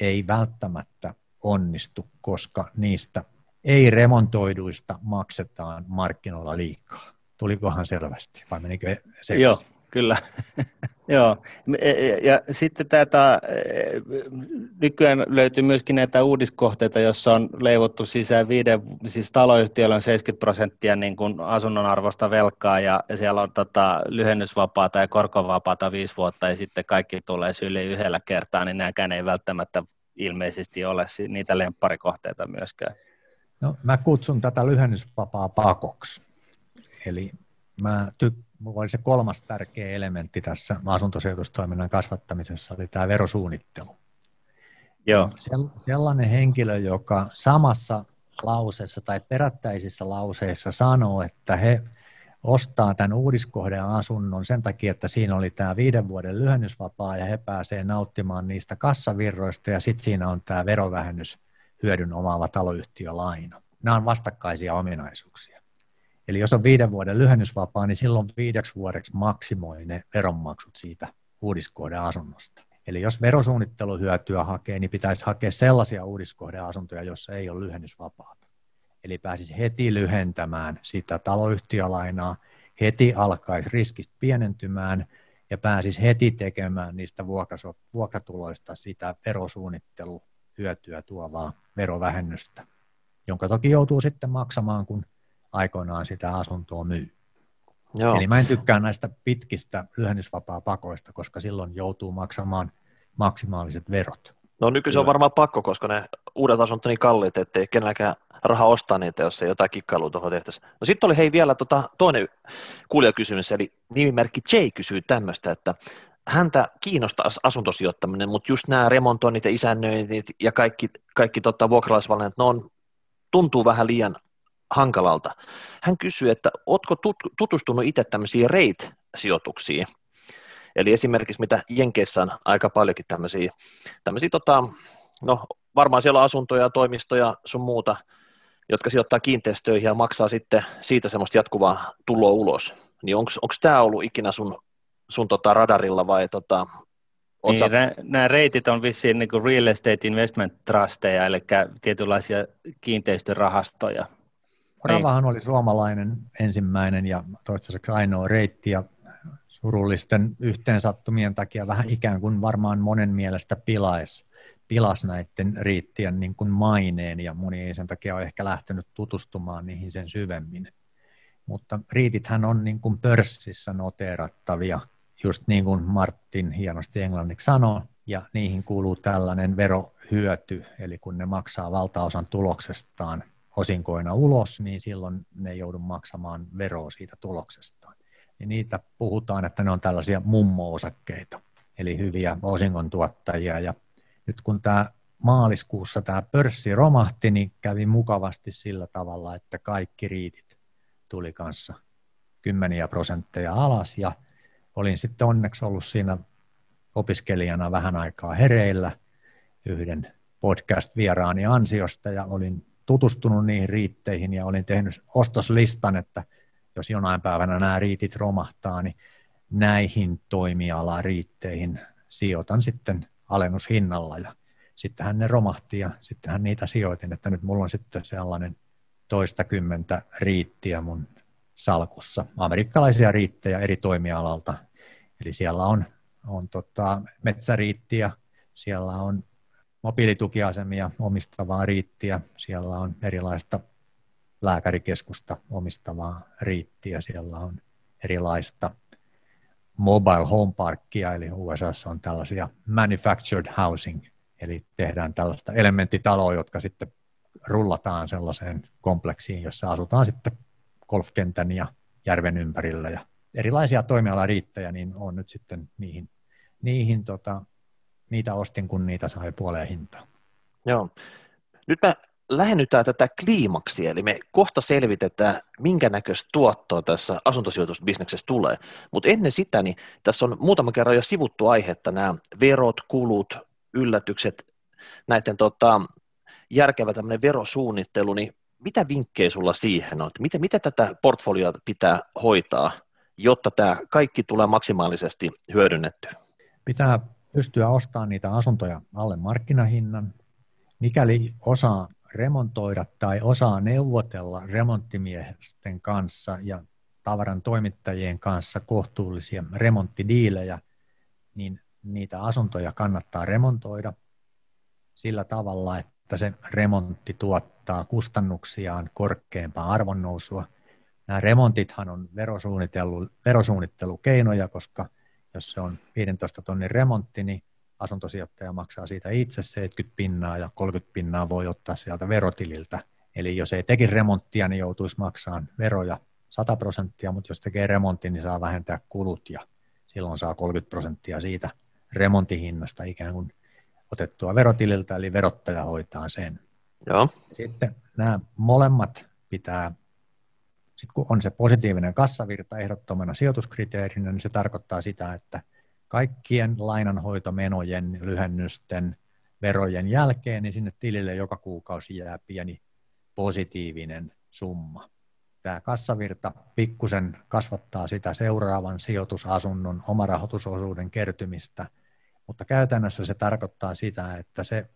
ei välttämättä onnistu, koska niistä ei-remontoiduista maksetaan markkinoilla liikaa. Tulikohan selvästi vai menikö selvästi? Joo, kyllä. Joo, e, e, ja sitten tätä, e, nykyään löytyy myöskin näitä uudiskohteita, joissa on leivottu sisään viiden, siis taloyhtiöllä on 70 prosenttia niin kuin asunnon arvosta velkaa ja, ja siellä on tota, lyhennysvapaata ja korkovapaata viisi vuotta ja sitten kaikki tulee syli yhdellä kertaa, niin nämäkään ei välttämättä ilmeisesti ole niitä lempparikohteita myöskään. No, mä kutsun tätä lyhennysvapaa pakoksi. Eli mä ty- oli se kolmas tärkeä elementti tässä asuntosijoitustoiminnan kasvattamisessa, oli tämä verosuunnittelu. Joo. Sellainen henkilö, joka samassa lauseessa tai perättäisissä lauseissa sanoo, että he ostaa tämän uudiskohden asunnon sen takia, että siinä oli tämä viiden vuoden lyhennysvapaa ja he pääsevät nauttimaan niistä kassavirroista ja sitten siinä on tämä verovähennys hyödyn omaava taloyhtiölaina. Nämä on vastakkaisia ominaisuuksia. Eli jos on viiden vuoden lyhennysvapaa, niin silloin viideksi vuodeksi maksimoi ne veronmaksut siitä uudiskohden asunnosta. Eli jos verosuunnitteluhyötyä hakee, niin pitäisi hakea sellaisia uudiskohden asuntoja, joissa ei ole lyhennysvapaata. Eli pääsisi heti lyhentämään sitä taloyhtiölainaa, heti alkaisi riskistä pienentymään ja pääsisi heti tekemään niistä vuokratuloista sitä verosuunnitteluhyötyä tuovaa verovähennystä, jonka toki joutuu sitten maksamaan, kun aikoinaan sitä asuntoa myy. Joo. Eli mä en tykkää näistä pitkistä lyhennysvapaa-pakoista, koska silloin joutuu maksamaan maksimaaliset verot. No nykyisin on varmaan pakko, koska ne uudet asunnot on niin kalliit, ettei kenelläkään raha ostaa niitä, jos ei jotain kikkailua tuohon tehtäisi. No sitten oli hei vielä tota, toinen kuulijakysymys, eli nimimerkki J kysyy tämmöistä, että häntä kiinnostaa asuntosijoittaminen, mutta just nämä remontoinnit ja isännöinnit ja kaikki, kaikki tota, vuokralaisvalinnat, ne on, tuntuu vähän liian hankalalta. Hän kysyy, että oletko tutustunut itse tämmöisiin REIT-sijoituksiin? Eli esimerkiksi mitä Jenkeissä on aika paljonkin tämmöisiä, tämmöisiä tota, no varmaan siellä on asuntoja, toimistoja, sun muuta, jotka sijoittaa kiinteistöihin ja maksaa sitten siitä semmoista jatkuvaa tuloa ulos. Niin onko tämä ollut ikinä sun, sun tota radarilla vai tota, niin, sä... nämä reitit on vissiin niin real estate investment trusteja, eli tietynlaisia kiinteistörahastoja. Ravahan oli suomalainen ensimmäinen ja toistaiseksi ainoa reitti ja surullisten yhteensattumien takia vähän ikään kuin varmaan monen mielestä pilais, pilas näiden riittien niin kuin maineen ja moni ei sen takia ole ehkä lähtenyt tutustumaan niihin sen syvemmin. Mutta riitithän on niin kuin pörssissä noteerattavia, just niin kuin Martin hienosti englanniksi sanoo, ja niihin kuuluu tällainen verohyöty, eli kun ne maksaa valtaosan tuloksestaan osinkoina ulos, niin silloin ne joudu maksamaan veroa siitä tuloksestaan. Ja niitä puhutaan, että ne on tällaisia mummo-osakkeita, eli hyviä osingon tuottajia. Ja nyt kun tämä maaliskuussa tämä pörssi romahti, niin kävi mukavasti sillä tavalla, että kaikki riitit tuli kanssa kymmeniä prosentteja alas ja olin sitten onneksi ollut siinä opiskelijana vähän aikaa hereillä yhden podcast-vieraani ansiosta ja olin tutustunut niihin riitteihin ja olin tehnyt ostoslistan, että jos jonain päivänä nämä riitit romahtaa, niin näihin toimialariitteihin sijoitan sitten alennushinnalla ja sittenhän ne romahti ja sittenhän niitä sijoitin, että nyt mulla on sitten sellainen toistakymmentä riittiä mun salkussa, amerikkalaisia riittejä eri toimialalta. Eli siellä on, on tota metsäriittiä, siellä on mobiilitukiasemia omistavaa riittiä, siellä on erilaista lääkärikeskusta omistavaa riittiä, siellä on erilaista mobile home parkia, eli USA on tällaisia manufactured housing, eli tehdään tällaista elementtitaloa, jotka sitten rullataan sellaiseen kompleksiin, jossa asutaan sitten golfkentän ja järven ympärillä. Ja erilaisia toimialariittejä, niin on nyt sitten niihin, niihin tota, niitä ostin, kun niitä sai puoleen hintaan. Joo. Nyt me lähennytään tätä kliimaksia, eli me kohta selvitetään, minkä näköistä tuottoa tässä asuntosijoitusbisneksessä tulee. Mutta ennen sitä, niin tässä on muutama kerran jo sivuttu aihetta, nämä verot, kulut, yllätykset, näiden tota, järkevä tämmöinen verosuunnittelu, niin mitä vinkkejä sulla siihen on? Miten, miten tätä portfoliota pitää hoitaa, jotta tämä kaikki tulee maksimaalisesti hyödynnetty? Pitää pystyä ostamaan niitä asuntoja alle markkinahinnan. Mikäli osaa remontoida tai osaa neuvotella remonttimiesten kanssa ja tavaran toimittajien kanssa kohtuullisia remonttidiilejä, niin niitä asuntoja kannattaa remontoida sillä tavalla, että se remontti tuottaa kustannuksiaan korkeampaa arvonnousua. Nämä remontithan on verosuunnittelu, verosuunnittelukeinoja, koska jos se on 15 tonnin remontti, niin asuntosijoittaja maksaa siitä itse 70 pinnaa ja 30 pinnaa voi ottaa sieltä verotililtä. Eli jos ei tekisi remonttia, niin joutuisi maksamaan veroja 100 prosenttia, mutta jos tekee remontin, niin saa vähentää kulut ja silloin saa 30 prosenttia siitä remontihinnasta ikään kuin otettua verotililtä, eli verottaja hoitaa sen. Joo. Sitten nämä molemmat pitää, sitten kun on se positiivinen kassavirta ehdottomana sijoituskriteerinä, niin se tarkoittaa sitä, että kaikkien lainanhoitomenojen, lyhennysten, verojen jälkeen, niin sinne tilille joka kuukausi jää pieni positiivinen summa. Tämä kassavirta pikkusen kasvattaa sitä seuraavan sijoitusasunnon omarahoitusosuuden kertymistä – mutta käytännössä se tarkoittaa sitä, että se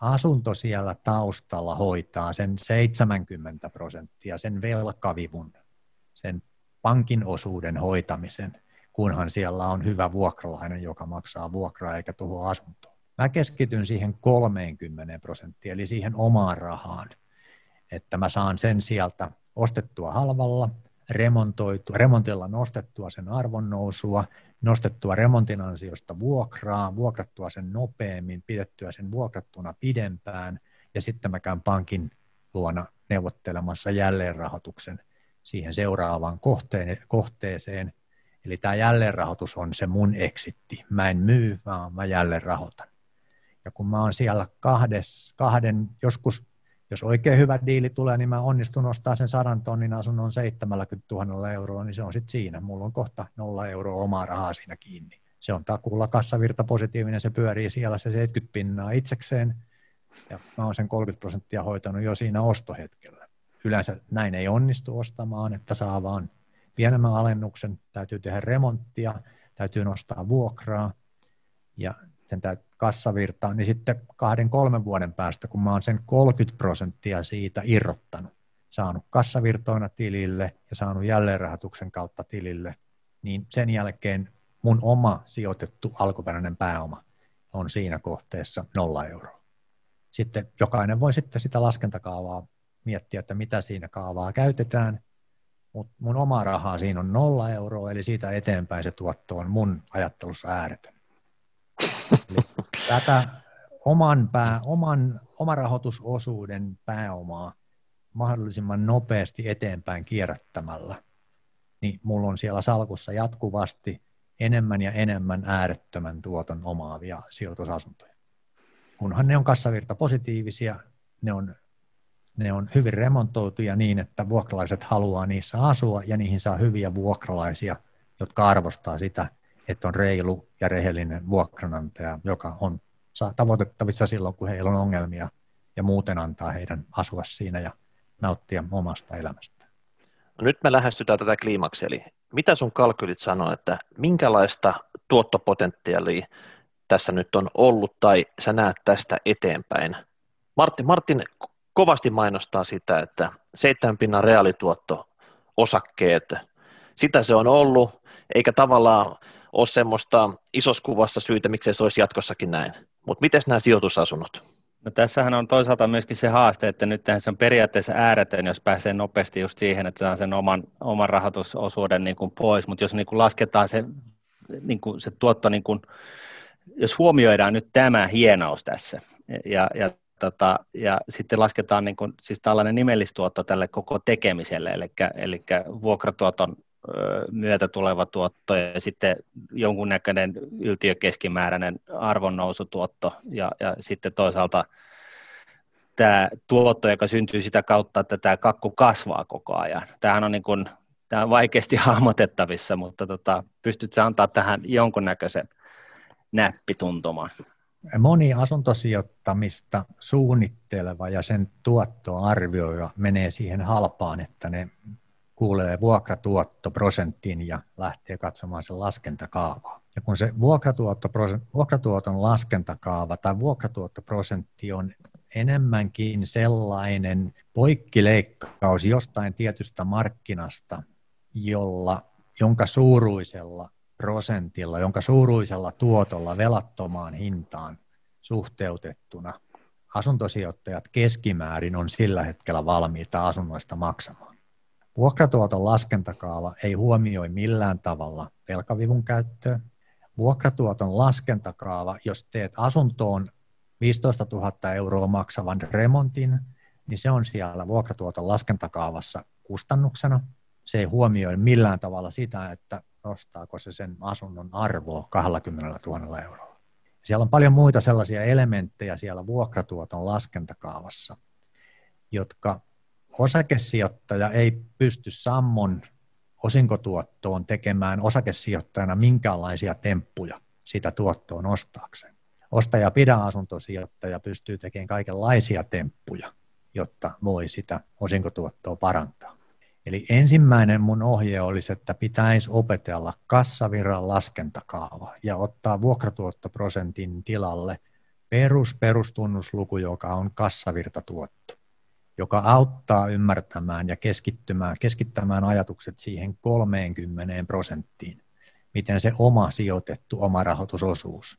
asunto siellä taustalla hoitaa sen 70 prosenttia, sen velkavivun, sen pankin osuuden hoitamisen, kunhan siellä on hyvä vuokralainen, joka maksaa vuokraa eikä tuho asuntoon. Mä keskityn siihen 30 prosenttia, eli siihen omaan rahaan, että mä saan sen sieltä ostettua halvalla, remontoitua, remontilla nostettua sen arvonnousua, nostettua remontin ansiosta vuokraa, vuokrattua sen nopeammin, pidettyä sen vuokrattuna pidempään, ja sitten mä käyn pankin luona neuvottelemassa jälleenrahoituksen siihen seuraavaan kohteeseen. Eli tämä jälleenrahoitus on se mun eksitti. Mä en myy, vaan mä jälleenrahoitan. Ja kun mä oon siellä kahdes, kahden, joskus jos oikein hyvä diili tulee, niin mä onnistun ostaa sen sadan tonnin asunnon 70 000 euroa, niin se on sitten siinä. Mulla on kohta nolla euroa omaa rahaa siinä kiinni. Se on takuulla kassavirta positiivinen, se pyörii siellä se 70 pinnaa itsekseen, ja mä oon sen 30 prosenttia hoitanut jo siinä ostohetkellä. Yleensä näin ei onnistu ostamaan, että saa vaan pienemmän alennuksen, täytyy tehdä remonttia, täytyy nostaa vuokraa, ja sen kassavirta, niin sitten kahden, kolmen vuoden päästä, kun mä oon sen 30 prosenttia siitä irrottanut, saanut kassavirtoina tilille ja saanut jälleenrahoituksen kautta tilille, niin sen jälkeen mun oma sijoitettu alkuperäinen pääoma on siinä kohteessa nolla euroa. Sitten jokainen voi sitten sitä laskentakaavaa miettiä, että mitä siinä kaavaa käytetään, mutta mun oma rahaa siinä on nolla euroa, eli siitä eteenpäin se tuotto on mun ajattelussa ääretön. Tätä oman, pää, oman omarahoitusosuuden pääomaa mahdollisimman nopeasti eteenpäin kierrättämällä, niin mulla on siellä salkussa jatkuvasti enemmän ja enemmän äärettömän tuoton omaavia sijoitusasuntoja. kunhan ne on kassavirta positiivisia, ne on, ne on hyvin remontoituja niin, että vuokralaiset haluaa niissä asua ja niihin saa hyviä vuokralaisia, jotka arvostaa sitä, että on reilu ja rehellinen vuokranantaja, joka on tavoitettavissa silloin, kun heillä on ongelmia ja muuten antaa heidän asua siinä ja nauttia omasta elämästä. No nyt me lähestytään tätä kliimaksia, eli mitä sun kalkylit sanoo, että minkälaista tuottopotentiaalia tässä nyt on ollut tai sä näet tästä eteenpäin? Martin, Martin kovasti mainostaa sitä, että seitsemän pinnan reaalituotto osakkeet, sitä se on ollut, eikä tavallaan ole semmoista isossa kuvassa syytä, miksei se olisi jatkossakin näin. Mutta miten nämä sijoitusasunnot? No tässähän on toisaalta myöskin se haaste, että nyt se on periaatteessa ääretön, jos pääsee nopeasti just siihen, että saa sen oman, oman rahoitusosuuden niin kuin pois, mutta jos niin kuin lasketaan se, niin kuin se tuotto, niin kuin, jos huomioidaan nyt tämä hienous tässä ja, ja tota, ja sitten lasketaan niin kuin, siis tällainen nimellistuotto tälle koko tekemiselle, eli, eli vuokratuoton myötä tuleva tuotto ja sitten jonkunnäköinen yltiökeskimääräinen arvonnousutuotto ja, ja sitten toisaalta tämä tuotto, joka syntyy sitä kautta, että tämä kakku kasvaa koko ajan. Tämähän on, niin kuin, tämä on vaikeasti hahmotettavissa, mutta tota, pystytkö antaa tähän jonkunnäköisen näppituntuman? Moni asuntosijoittamista suunnitteleva ja sen tuottoarvioija menee siihen halpaan, että ne kuulee vuokratuottoprosentin ja lähtee katsomaan sen laskentakaavaa. Ja kun se vuokratuoton laskentakaava tai vuokratuottoprosentti on enemmänkin sellainen poikkileikkaus jostain tietystä markkinasta, jolla, jonka suuruisella prosentilla, jonka suuruisella tuotolla velattomaan hintaan suhteutettuna asuntosijoittajat keskimäärin on sillä hetkellä valmiita asunnoista maksamaan. Vuokratuoton laskentakaava ei huomioi millään tavalla velkavivun käyttöä. Vuokratuoton laskentakaava, jos teet asuntoon 15 000 euroa maksavan remontin, niin se on siellä vuokratuoton laskentakaavassa kustannuksena. Se ei huomioi millään tavalla sitä, että nostaako se sen asunnon arvoa 20 000 euroa. Siellä on paljon muita sellaisia elementtejä siellä vuokratuoton laskentakaavassa, jotka osakesijoittaja ei pysty sammon osinkotuottoon tekemään osakesijoittajana minkäänlaisia temppuja sitä tuottoa nostaakseen. Ostaja pidä asuntosijoittaja pystyy tekemään kaikenlaisia temppuja, jotta voi sitä osinkotuottoa parantaa. Eli ensimmäinen mun ohje olisi, että pitäisi opetella kassavirran laskentakaava ja ottaa vuokratuottoprosentin tilalle perus perustunnusluku, joka on kassavirtatuotto joka auttaa ymmärtämään ja keskittymään, keskittämään ajatukset siihen 30 prosenttiin, miten se oma sijoitettu oma rahoitusosuus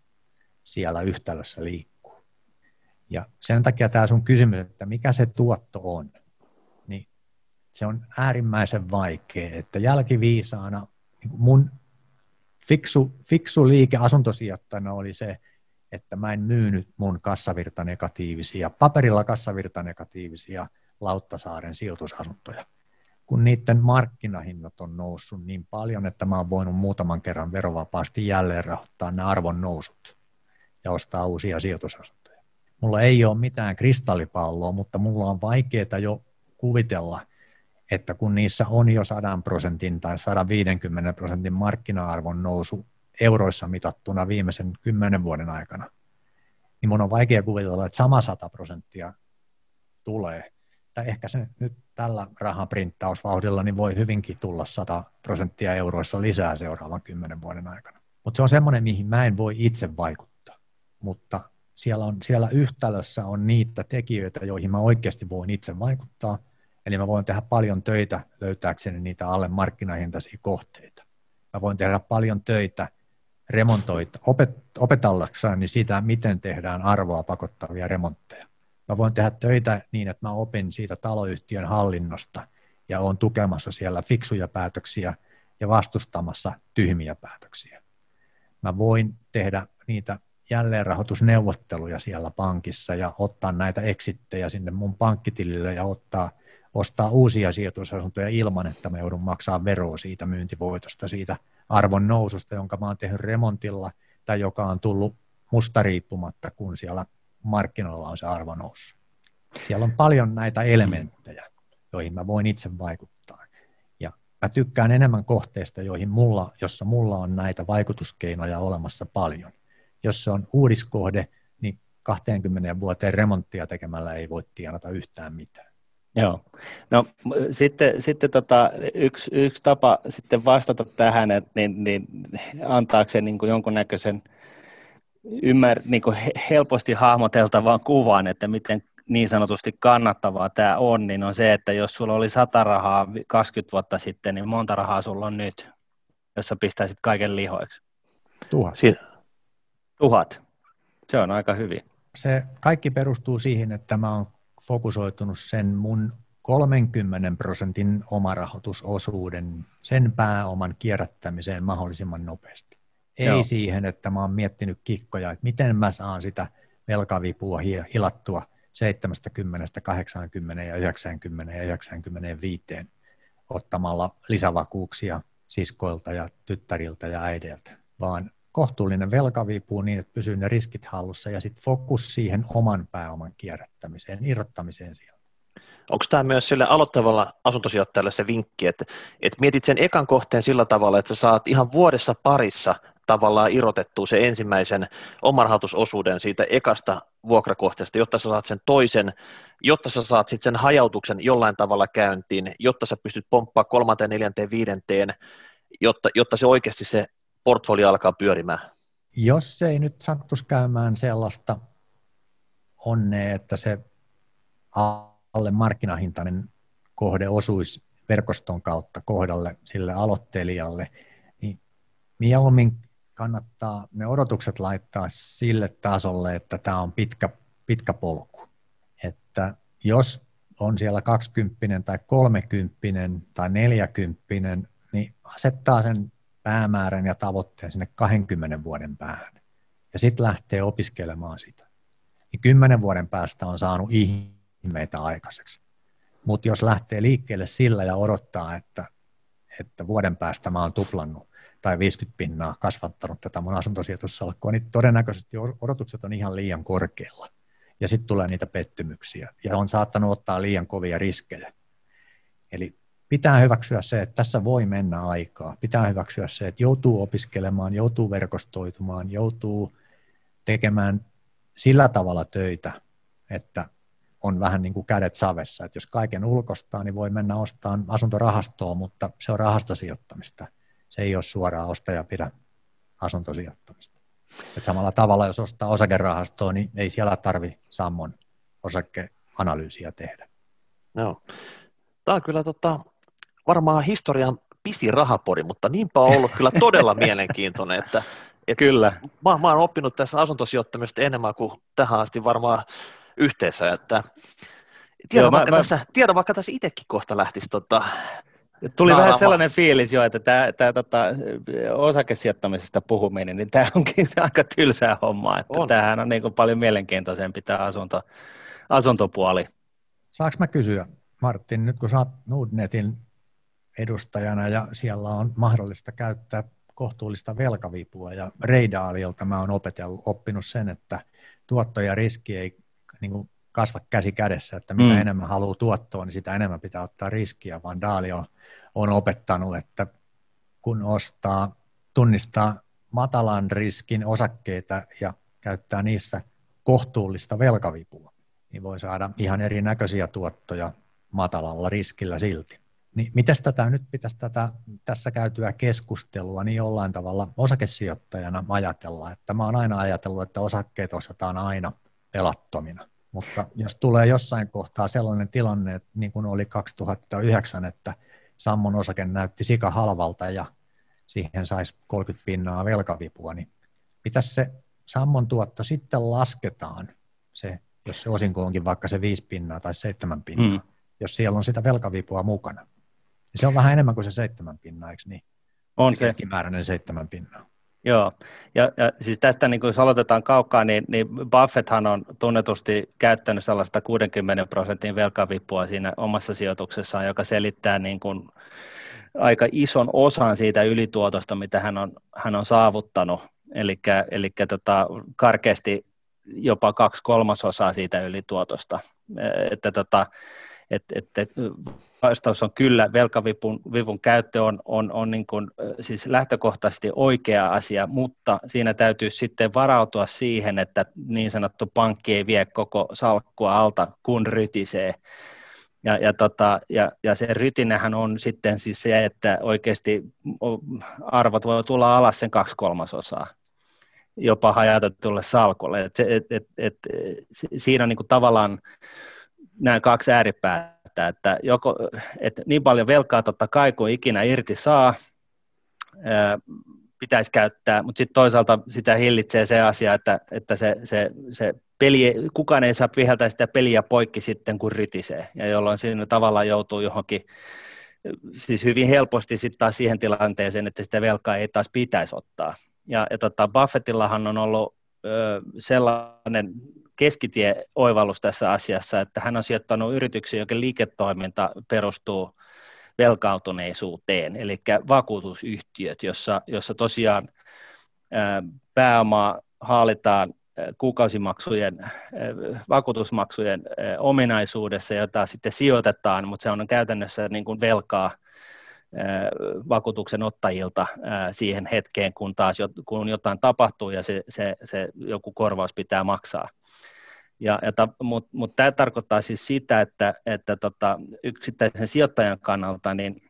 siellä yhtälössä liikkuu. Ja sen takia tämä sun kysymys, että mikä se tuotto on, niin se on äärimmäisen vaikea, että jälkiviisaana mun fiksu, fiksu liike asuntosijoittajana oli se, että mä en myynyt mun kassavirtanegatiivisia, paperilla kassavirtanegatiivisia Lauttasaaren sijoitusasuntoja, kun niiden markkinahinnat on noussut niin paljon, että mä oon voinut muutaman kerran verovapaasti jälleen rahoittaa ne arvon nousut ja ostaa uusia sijoitusasuntoja. Mulla ei ole mitään kristallipalloa, mutta mulla on vaikeaa jo kuvitella, että kun niissä on jo 100 prosentin tai 150 prosentin markkina-arvon nousu euroissa mitattuna viimeisen kymmenen vuoden aikana, niin mun on vaikea kuvitella, että sama 100 prosenttia tulee. Tai ehkä se nyt tällä rahaprinttausvauhdilla niin voi hyvinkin tulla 100 prosenttia euroissa lisää seuraavan kymmenen vuoden aikana. Mutta se on semmoinen, mihin mä en voi itse vaikuttaa. Mutta siellä, on, siellä yhtälössä on niitä tekijöitä, joihin mä oikeasti voin itse vaikuttaa. Eli mä voin tehdä paljon töitä löytääkseni niitä alle markkinahintaisia kohteita. Mä voin tehdä paljon töitä remontoita, opet, opetellakseni niin sitä, miten tehdään arvoa pakottavia remontteja. Mä voin tehdä töitä niin, että mä opin siitä taloyhtiön hallinnosta ja olen tukemassa siellä fiksuja päätöksiä ja vastustamassa tyhmiä päätöksiä. Mä voin tehdä niitä jälleenrahoitusneuvotteluja siellä pankissa ja ottaa näitä eksittejä sinne mun pankkitilille ja ottaa, ostaa uusia sijoitusasuntoja ilman, että mä joudun maksaa veroa siitä myyntivoitosta, siitä arvon noususta, jonka mä oon tehnyt remontilla tai joka on tullut musta riippumatta, kun siellä markkinoilla on se arvo noussut. Siellä on paljon näitä elementtejä, joihin mä voin itse vaikuttaa. Ja mä tykkään enemmän kohteista, joihin mulla, jossa mulla on näitä vaikutuskeinoja olemassa paljon. Jos se on uudiskohde, niin 20 vuoteen remonttia tekemällä ei voi tienata yhtään mitään. Joo. No sitten, sitten tota, yksi, yksi tapa sitten vastata tähän, että niin, niin, antaakseen niin kuin jonkunnäköisen ymmär, niin kuin helposti hahmoteltavaan kuvan, että miten niin sanotusti kannattavaa tämä on, niin on se, että jos sulla oli 100 rahaa 20 vuotta sitten, niin monta rahaa sulla on nyt, jos sä pistäisit kaiken lihoiksi? Tuhat. Si- tuhat. Se on aika hyvin. Se kaikki perustuu siihen, että mä oon fokusoitunut sen mun 30 prosentin omarahoitusosuuden, sen pääoman kierrättämiseen mahdollisimman nopeasti. Ei Joo. siihen, että mä oon miettinyt kikkoja, että miten mä saan sitä velkavipua hilattua 70, 80 ja 90 ja 95 ottamalla lisävakuuksia siskoilta ja tyttäriltä ja äideiltä, vaan kohtuullinen velkavipu niin, että pysyy ne riskit hallussa ja sitten fokus siihen oman pääoman kierrättämiseen, irrottamiseen sieltä. Onko tämä myös sille aloittavalle asuntosijoittajalle se vinkki, että, että mietit sen ekan kohteen sillä tavalla, että sä saat ihan vuodessa parissa tavallaan irrotettua se ensimmäisen omarhautusosuuden siitä ekasta vuokrakohteesta, jotta sä saat sen toisen, jotta sä saat sitten sen hajautuksen jollain tavalla käyntiin, jotta sä pystyt pomppaa kolmanteen, neljänteen, viidenteen, jotta, jotta se oikeasti se portfolio alkaa pyörimään? Jos ei nyt sattuisi käymään sellaista onnea, että se alle markkinahintainen kohde osuisi verkoston kautta kohdalle sille aloittelijalle, niin mieluummin kannattaa ne odotukset laittaa sille tasolle, että tämä on pitkä, pitkä polku. Että jos on siellä 20 tai 30 tai 40, niin asettaa sen päämäärän ja tavoitteen sinne 20 vuoden päähän. Ja sitten lähtee opiskelemaan sitä. Niin 10 vuoden päästä on saanut ihmeitä aikaiseksi. Mutta jos lähtee liikkeelle sillä ja odottaa, että, että vuoden päästä mä oon tuplannut tai 50 pinnaa kasvattanut tätä mun asuntosijoitussalkkua, niin todennäköisesti odotukset on ihan liian korkealla. Ja sitten tulee niitä pettymyksiä ja on saattanut ottaa liian kovia riskejä. Eli pitää hyväksyä se, että tässä voi mennä aikaa. Pitää hyväksyä se, että joutuu opiskelemaan, joutuu verkostoitumaan, joutuu tekemään sillä tavalla töitä, että on vähän niin kuin kädet savessa. Että jos kaiken ulkostaa, niin voi mennä ostamaan asuntorahastoa, mutta se on rahastosijoittamista. Se ei ole suoraan ostaja pidä asuntosijoittamista. Et samalla tavalla, jos ostaa osakerahastoa, niin ei siellä tarvi sammon osakeanalyysiä tehdä. Joo. Tämä on kyllä tota, varmaan historian pisin rahapori, mutta niinpä on ollut kyllä todella mielenkiintoinen, että, että kyllä. Mä, mä oon oppinut tässä asuntosijoittamisesta enemmän kuin tähän asti varmaan yhteensä, että tiedän, Joo, vaikka, mä, tässä, mä... tiedän vaikka tässä itsekin kohta lähtisi tota, Tuli Naarama. vähän sellainen fiilis jo, että tämä, tämä tota, osakesijoittamisesta puhuminen, niin tämä onkin aika tylsää hommaa, että on. tämähän on niin kuin paljon mielenkiintoisempi tämä asunto, asuntopuoli. Saanko mä kysyä, Martin, nyt kun sä oot Nordnetin edustajana ja siellä on mahdollista käyttää kohtuullista velkavipua ja Reidaaliolta mä oon opetellut, oppinut sen, että tuotto ja riski ei niin kuin kasva käsi kädessä, että mitä mm. enemmän haluaa tuottoa, niin sitä enemmän pitää ottaa riskiä, vaan Daali on, on opettanut, että kun ostaa, tunnistaa matalan riskin osakkeita ja käyttää niissä kohtuullista velkavipua, niin voi saada ihan erinäköisiä tuottoja matalalla riskillä silti. Niin mitäs tätä nyt pitäisi tätä, tässä käytyä keskustelua niin jollain tavalla osakesijoittajana ajatella, että mä oon aina ajatellut, että osakkeet osataan aina pelattomina. Mutta jos tulee jossain kohtaa sellainen tilanne, että niin kuin oli 2009, että Sammon osake näytti sika halvalta ja siihen saisi 30 pinnaa velkavipua, niin pitäisi se Sammon tuotto sitten lasketaan, se, jos se osinko onkin vaikka se 5 pinnaa tai 7 pinnaa, mm. jos siellä on sitä velkavipua mukana. Se on vähän enemmän kuin se 7 pinnaa, eikö niin? On se, se. keskimääräinen 7 pinnaa. Joo, ja, ja siis tästä niin kun jos aloitetaan kaukaa, niin, niin Buffetthan on tunnetusti käyttänyt sellaista 60 prosentin velkavipua siinä omassa sijoituksessaan, joka selittää niin kuin aika ison osan siitä ylituotosta, mitä hän on, hän on saavuttanut. Eli tota, karkeasti jopa kaksi kolmasosaa siitä ylituotosta. Että tota, että, että vastaus on kyllä, velkavivun vivun käyttö on, on, on niin kuin, siis lähtökohtaisesti oikea asia, mutta siinä täytyy sitten varautua siihen, että niin sanottu pankki ei vie koko salkkua alta, kun rytisee. Ja, ja, tota, ja, ja se rytinähän on sitten siis se, että oikeasti arvot voi tulla alas sen kaksi kolmasosaa jopa hajautetulle salkulle. Et et, et, et, siinä on niin kuin tavallaan nämä kaksi ääripäätä, että, joko, että niin paljon velkaa totta kai kuin ikinä irti saa, pitäisi käyttää, mutta sitten toisaalta sitä hillitsee se asia, että, että se, se, se peli, kukaan ei saa viheltää sitä peliä poikki sitten, kun rytisee, ja jolloin siinä tavallaan joutuu johonkin, siis hyvin helposti sitten taas siihen tilanteeseen, että sitä velkaa ei taas pitäisi ottaa. Ja, ja tota, Buffettillahan on ollut ö, sellainen keskitie-oivallus tässä asiassa, että hän on sijoittanut yrityksiä, jonka liiketoiminta perustuu velkautuneisuuteen, eli vakuutusyhtiöt, jossa, jossa tosiaan pääomaa haalitaan kuukausimaksujen, vakuutusmaksujen ominaisuudessa, jota sitten sijoitetaan, mutta se on käytännössä niin kuin velkaa vakuutuksen ottajilta siihen hetkeen, kun taas kun jotain tapahtuu ja se, se, se joku korvaus pitää maksaa. Ja, ja Mutta mut tämä tarkoittaa siis sitä, että, että tota, yksittäisen sijoittajan kannalta, niin,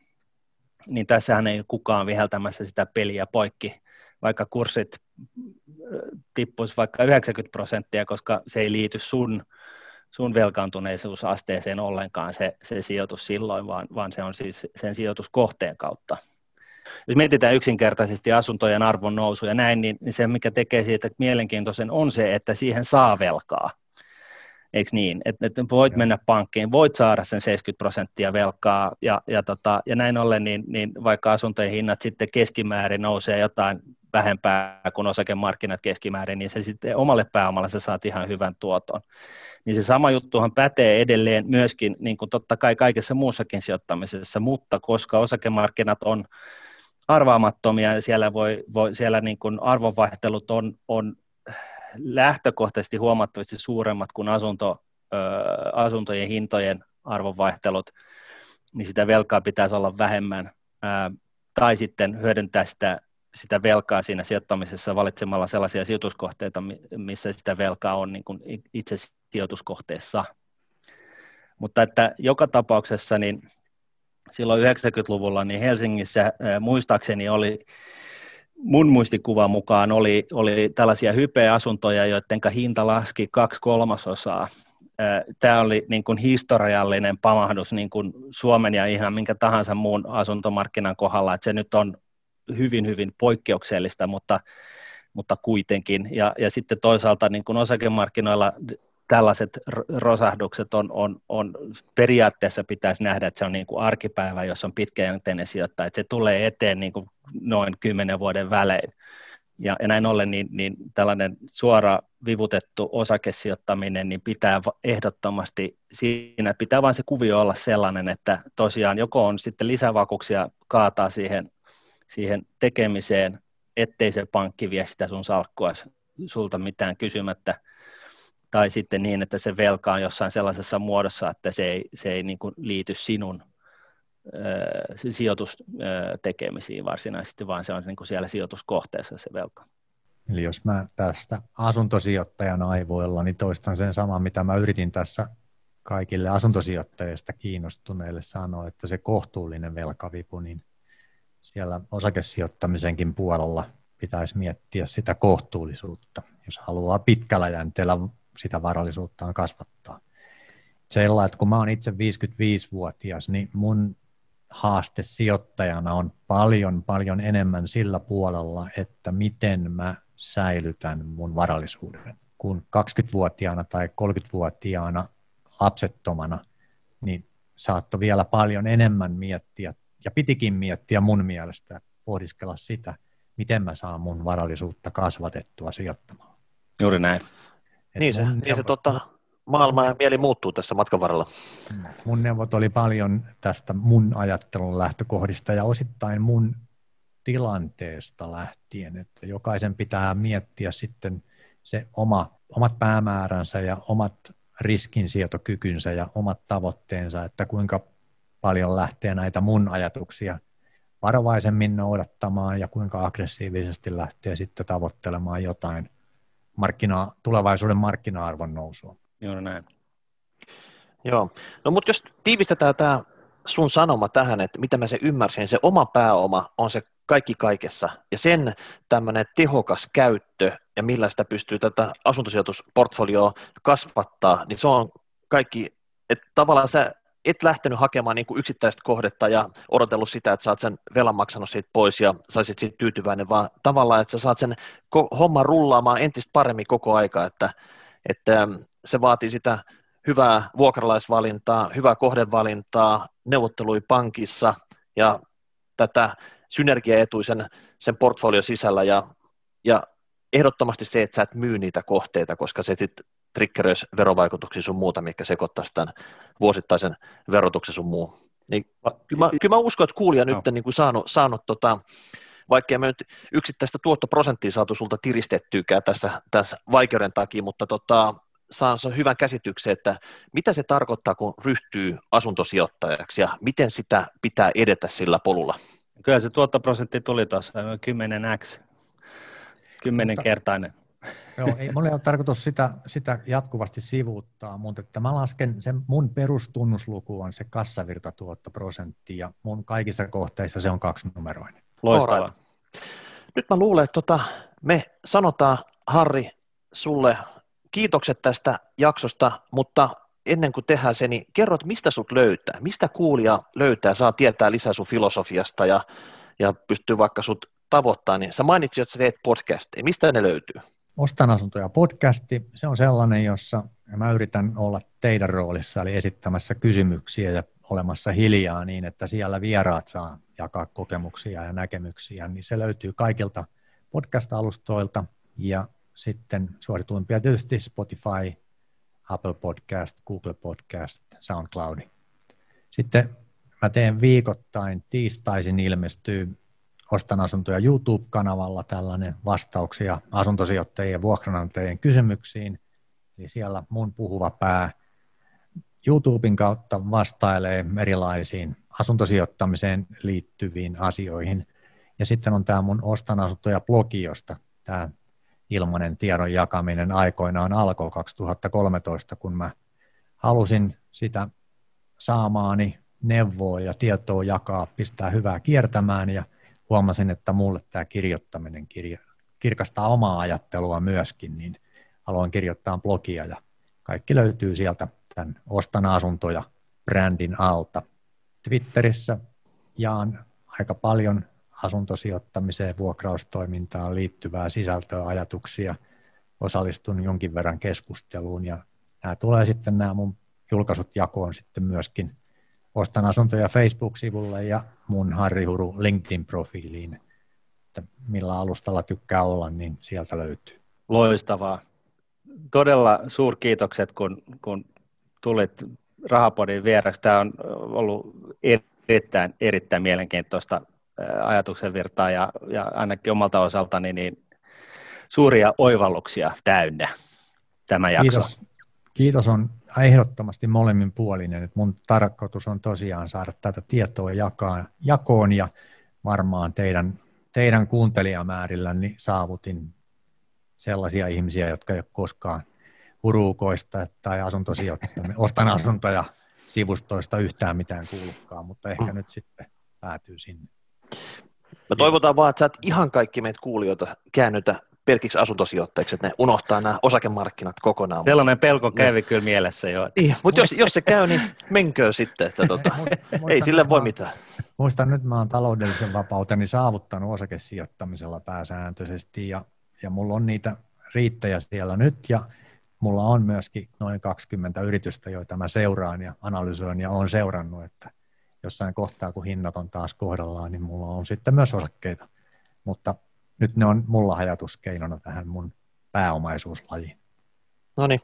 niin tässähän ei kukaan viheltämässä sitä peliä poikki, vaikka kurssit tippuisi vaikka 90 prosenttia, koska se ei liity sun, sun velkaantuneisuusasteeseen ollenkaan se, se sijoitus silloin, vaan, vaan se on siis sen sijoituskohteen kautta. Jos mietitään yksinkertaisesti asuntojen arvon nousu ja näin, niin, niin se, mikä tekee siitä mielenkiintoisen, on se, että siihen saa velkaa eikö niin, että, että voit ja. mennä pankkiin, voit saada sen 70 prosenttia velkaa, ja, ja, tota, ja näin ollen, niin, niin vaikka asuntojen hinnat sitten keskimäärin nousee jotain vähempää kuin osakemarkkinat keskimäärin, niin se sitten omalle pääomalle sä saat ihan hyvän tuoton. Niin se sama juttuhan pätee edelleen myöskin, niin kuin totta kai kaikessa muussakin sijoittamisessa, mutta koska osakemarkkinat on arvaamattomia ja siellä, voi, voi, siellä niin kuin arvonvaihtelut on, on lähtökohtaisesti huomattavasti suuremmat kuin asunto, asuntojen hintojen arvonvaihtelut, niin sitä velkaa pitäisi olla vähemmän, tai sitten hyödyntää sitä, sitä velkaa siinä sijoittamisessa valitsemalla sellaisia sijoituskohteita, missä sitä velkaa on niin kuin itse sijoituskohteessa. Mutta että joka tapauksessa niin silloin 90-luvulla niin Helsingissä muistaakseni oli mun muistikuvan mukaan oli, oli tällaisia hypeasuntoja, joiden hinta laski kaksi kolmasosaa. Tämä oli niin kuin historiallinen pamahdus niin kuin Suomen ja ihan minkä tahansa muun asuntomarkkinan kohdalla, että se nyt on hyvin, hyvin poikkeuksellista, mutta, mutta kuitenkin. Ja, ja sitten toisaalta niin kuin osakemarkkinoilla tällaiset rosahdukset on, on, on, periaatteessa pitäisi nähdä, että se on niin kuin arkipäivä, jos on pitkäjänteinen sijoittaja, että se tulee eteen niin kuin noin kymmenen vuoden välein. Ja, ja näin ollen niin, niin tällainen suora vivutettu osakesijoittaminen, niin pitää ehdottomasti, siinä pitää vain se kuvio olla sellainen, että tosiaan joko on sitten lisävakuuksia kaataa siihen, siihen tekemiseen, ettei se pankki vie sitä sun salkkua sulta mitään kysymättä, tai sitten niin, että se velka on jossain sellaisessa muodossa, että se ei, se ei niin kuin liity sinun sijoitustekemisiin varsinaisesti, vaan se on niin kuin siellä sijoituskohteessa se velka. Eli jos mä tästä asuntosijoittajan aivoilla, niin toistan sen saman, mitä mä yritin tässä kaikille asuntosijoittajista kiinnostuneille sanoa, että se kohtuullinen velkavipu, niin siellä osakesijoittamisenkin puolella pitäisi miettiä sitä kohtuullisuutta, jos haluaa pitkällä jänteellä sitä varallisuuttaan kasvattaa. Sellainen, että kun mä oon itse 55-vuotias, niin mun haaste sijoittajana on paljon, paljon enemmän sillä puolella, että miten mä säilytän mun varallisuuden. Kun 20-vuotiaana tai 30-vuotiaana lapsettomana, niin saattoi vielä paljon enemmän miettiä, ja pitikin miettiä mun mielestä, pohdiskella sitä, miten mä saan mun varallisuutta kasvatettua sijoittamaan. Juuri näin. Niin se, niin se tota, maailma ja mieli muuttuu tässä matkan varrella. Mun neuvot oli paljon tästä mun ajattelun lähtökohdista ja osittain mun tilanteesta lähtien, että jokaisen pitää miettiä sitten se oma, omat päämääränsä ja omat riskinsietokykynsä ja omat tavoitteensa, että kuinka paljon lähtee näitä mun ajatuksia varovaisemmin noudattamaan ja kuinka aggressiivisesti lähtee sitten tavoittelemaan jotain markkina, tulevaisuuden markkina-arvon nousua. Joo, näin. Joo, no mutta jos tiivistetään tämä sun sanoma tähän, että mitä mä se ymmärsin, se oma pääoma on se kaikki kaikessa, ja sen tämmöinen tehokas käyttö, ja millä sitä pystyy tätä asuntosijoitusportfolioa kasvattaa, niin se on kaikki, että tavallaan sä et lähtenyt hakemaan niin kuin yksittäistä kohdetta ja odotellut sitä, että saat sen velan maksanut siitä pois ja saisit siitä tyytyväinen, vaan tavallaan, että sä saat sen homman rullaamaan entistä paremmin koko aika, että, että se vaatii sitä hyvää vuokralaisvalintaa, hyvää kohdevalintaa, neuvottelui pankissa ja tätä synergiaetuisen sen portfolio sisällä ja, ja ehdottomasti se, että sä et myy niitä kohteita, koska se sitten triggeröisi verovaikutuksia sun muuta, mikä sekoittaisi tämän vuosittaisen verotuksen sun muu. Niin, kyllä, mä, kyllä mä uskon, että kuulija no. nyt niin kuin saanut, saanut tota, vaikka me nyt yksittäistä tuottoprosenttia saatu sulta tiristettyykään tässä, tässä vaikeuden takia, mutta tota, saan sen hyvän käsityksen, että mitä se tarkoittaa, kun ryhtyy asuntosijoittajaksi ja miten sitä pitää edetä sillä polulla? Kyllä se tuottoprosentti tuli tuossa 10x, 10 kertainen. Joo, ei mulla ole tarkoitus sitä, sitä jatkuvasti sivuuttaa, mutta että mä lasken, sen mun perustunnusluku on se kassavirtatuottoprosentti ja mun kaikissa kohteissa se on kaksinumeroinen. Loistavaa. Nyt mä luulen, että tota, me sanotaan Harri sulle kiitokset tästä jaksosta, mutta ennen kuin tehdään se, niin kerrot, mistä sut löytää, mistä kuulija löytää, saa tietää lisää sun filosofiasta ja, ja pystyy vaikka sut tavoittaa, niin sä mainitsit, että sä teet podcasteja, mistä ne löytyy? Ostan asuntoja podcasti, se on sellainen, jossa mä yritän olla teidän roolissa, eli esittämässä kysymyksiä ja olemassa hiljaa niin, että siellä vieraat saa jakaa kokemuksia ja näkemyksiä, niin se löytyy kaikilta podcast-alustoilta ja sitten suosituimpia tietysti Spotify, Apple Podcast, Google Podcast, SoundCloud. Sitten mä teen viikoittain, tiistaisin ilmestyy Ostan asuntoja YouTube-kanavalla tällainen vastauksia asuntosijoittajien ja vuokranantajien kysymyksiin. Eli siellä mun puhuva pää YouTuben kautta vastailee erilaisiin asuntosijoittamiseen liittyviin asioihin. Ja sitten on tämä mun Ostan asuntoja blogi, josta tämä ilmainen tiedon jakaminen aikoinaan alkoi 2013, kun mä halusin sitä saamaani neuvoa ja tietoa jakaa, pistää hyvää kiertämään ja huomasin, että mulle tämä kirjoittaminen kirja, kirkastaa omaa ajattelua myöskin, niin aloin kirjoittaa blogia ja kaikki löytyy sieltä tämän Ostan asuntoja brändin alta. Twitterissä jaan aika paljon asuntosijoittamiseen, vuokraustoimintaan liittyvää sisältöä, ajatuksia, osallistun jonkin verran keskusteluun ja nämä tulee sitten nämä mun julkaisut jakoon sitten myöskin Ostan asuntoja Facebook-sivulle ja mun Harri Huru LinkedIn-profiiliin, että millä alustalla tykkää olla, niin sieltä löytyy. Loistavaa. Todella suurkiitokset, kun, kun tulit Rahapodin vieraksi. Tämä on ollut erittäin, erittäin mielenkiintoista ajatuksen virtaa ja, ja ainakin omalta osaltani niin suuria oivalluksia täynnä tämä jakso. Kiitos. Kiitos on ehdottomasti molemminpuolinen. Että mun tarkoitus on tosiaan saada tätä tietoa jakaa, jakoon ja varmaan teidän, teidän kuuntelijamäärillä niin saavutin sellaisia ihmisiä, jotka ei ole koskaan huruukoista tai asuntosijoittamista. Ostan asuntoja sivustoista yhtään mitään kuulukkaan, mutta ehkä mm. nyt sitten päätyy sinne. Me toivotaan vaan, että sä et ihan kaikki meitä kuulijoita käännytä pelkiksi asuntosijoittajiksi, että ne unohtaa nämä osakemarkkinat kokonaan. Sellainen pelko kävi no. kyllä mielessä jo. Niin, mutta jos, jos se käy, niin menkö sitten, että tota, ei sille voi mitään. Muistan nyt, mä oon taloudellisen vapauteni saavuttanut osakesijoittamisella pääsääntöisesti ja, ja mulla on niitä riittäjä siellä nyt ja mulla on myöskin noin 20 yritystä, joita mä seuraan ja analysoin ja olen seurannut, että jossain kohtaa, kun hinnat on taas kohdallaan, niin mulla on sitten myös osakkeita. Mutta nyt ne on mulla ajatuskeinona tähän mun pääomaisuuslajiin. No niin.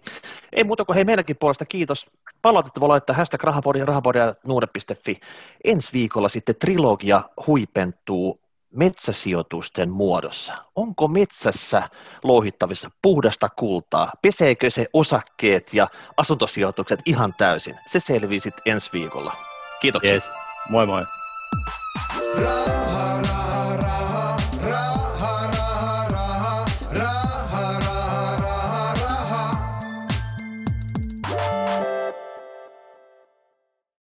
Ei muuta kuin hei meidänkin puolesta kiitos. Palautetta voi laittaa hashtag rahapodia, rahapodia nuude.fi. Ensi viikolla sitten trilogia huipentuu metsäsijoitusten muodossa. Onko metsässä louhittavissa puhdasta kultaa? Peseekö se osakkeet ja asuntosijoitukset ihan täysin? Se selvii sitten ensi viikolla. Kiitoksia. Yes. Moi moi. Raha,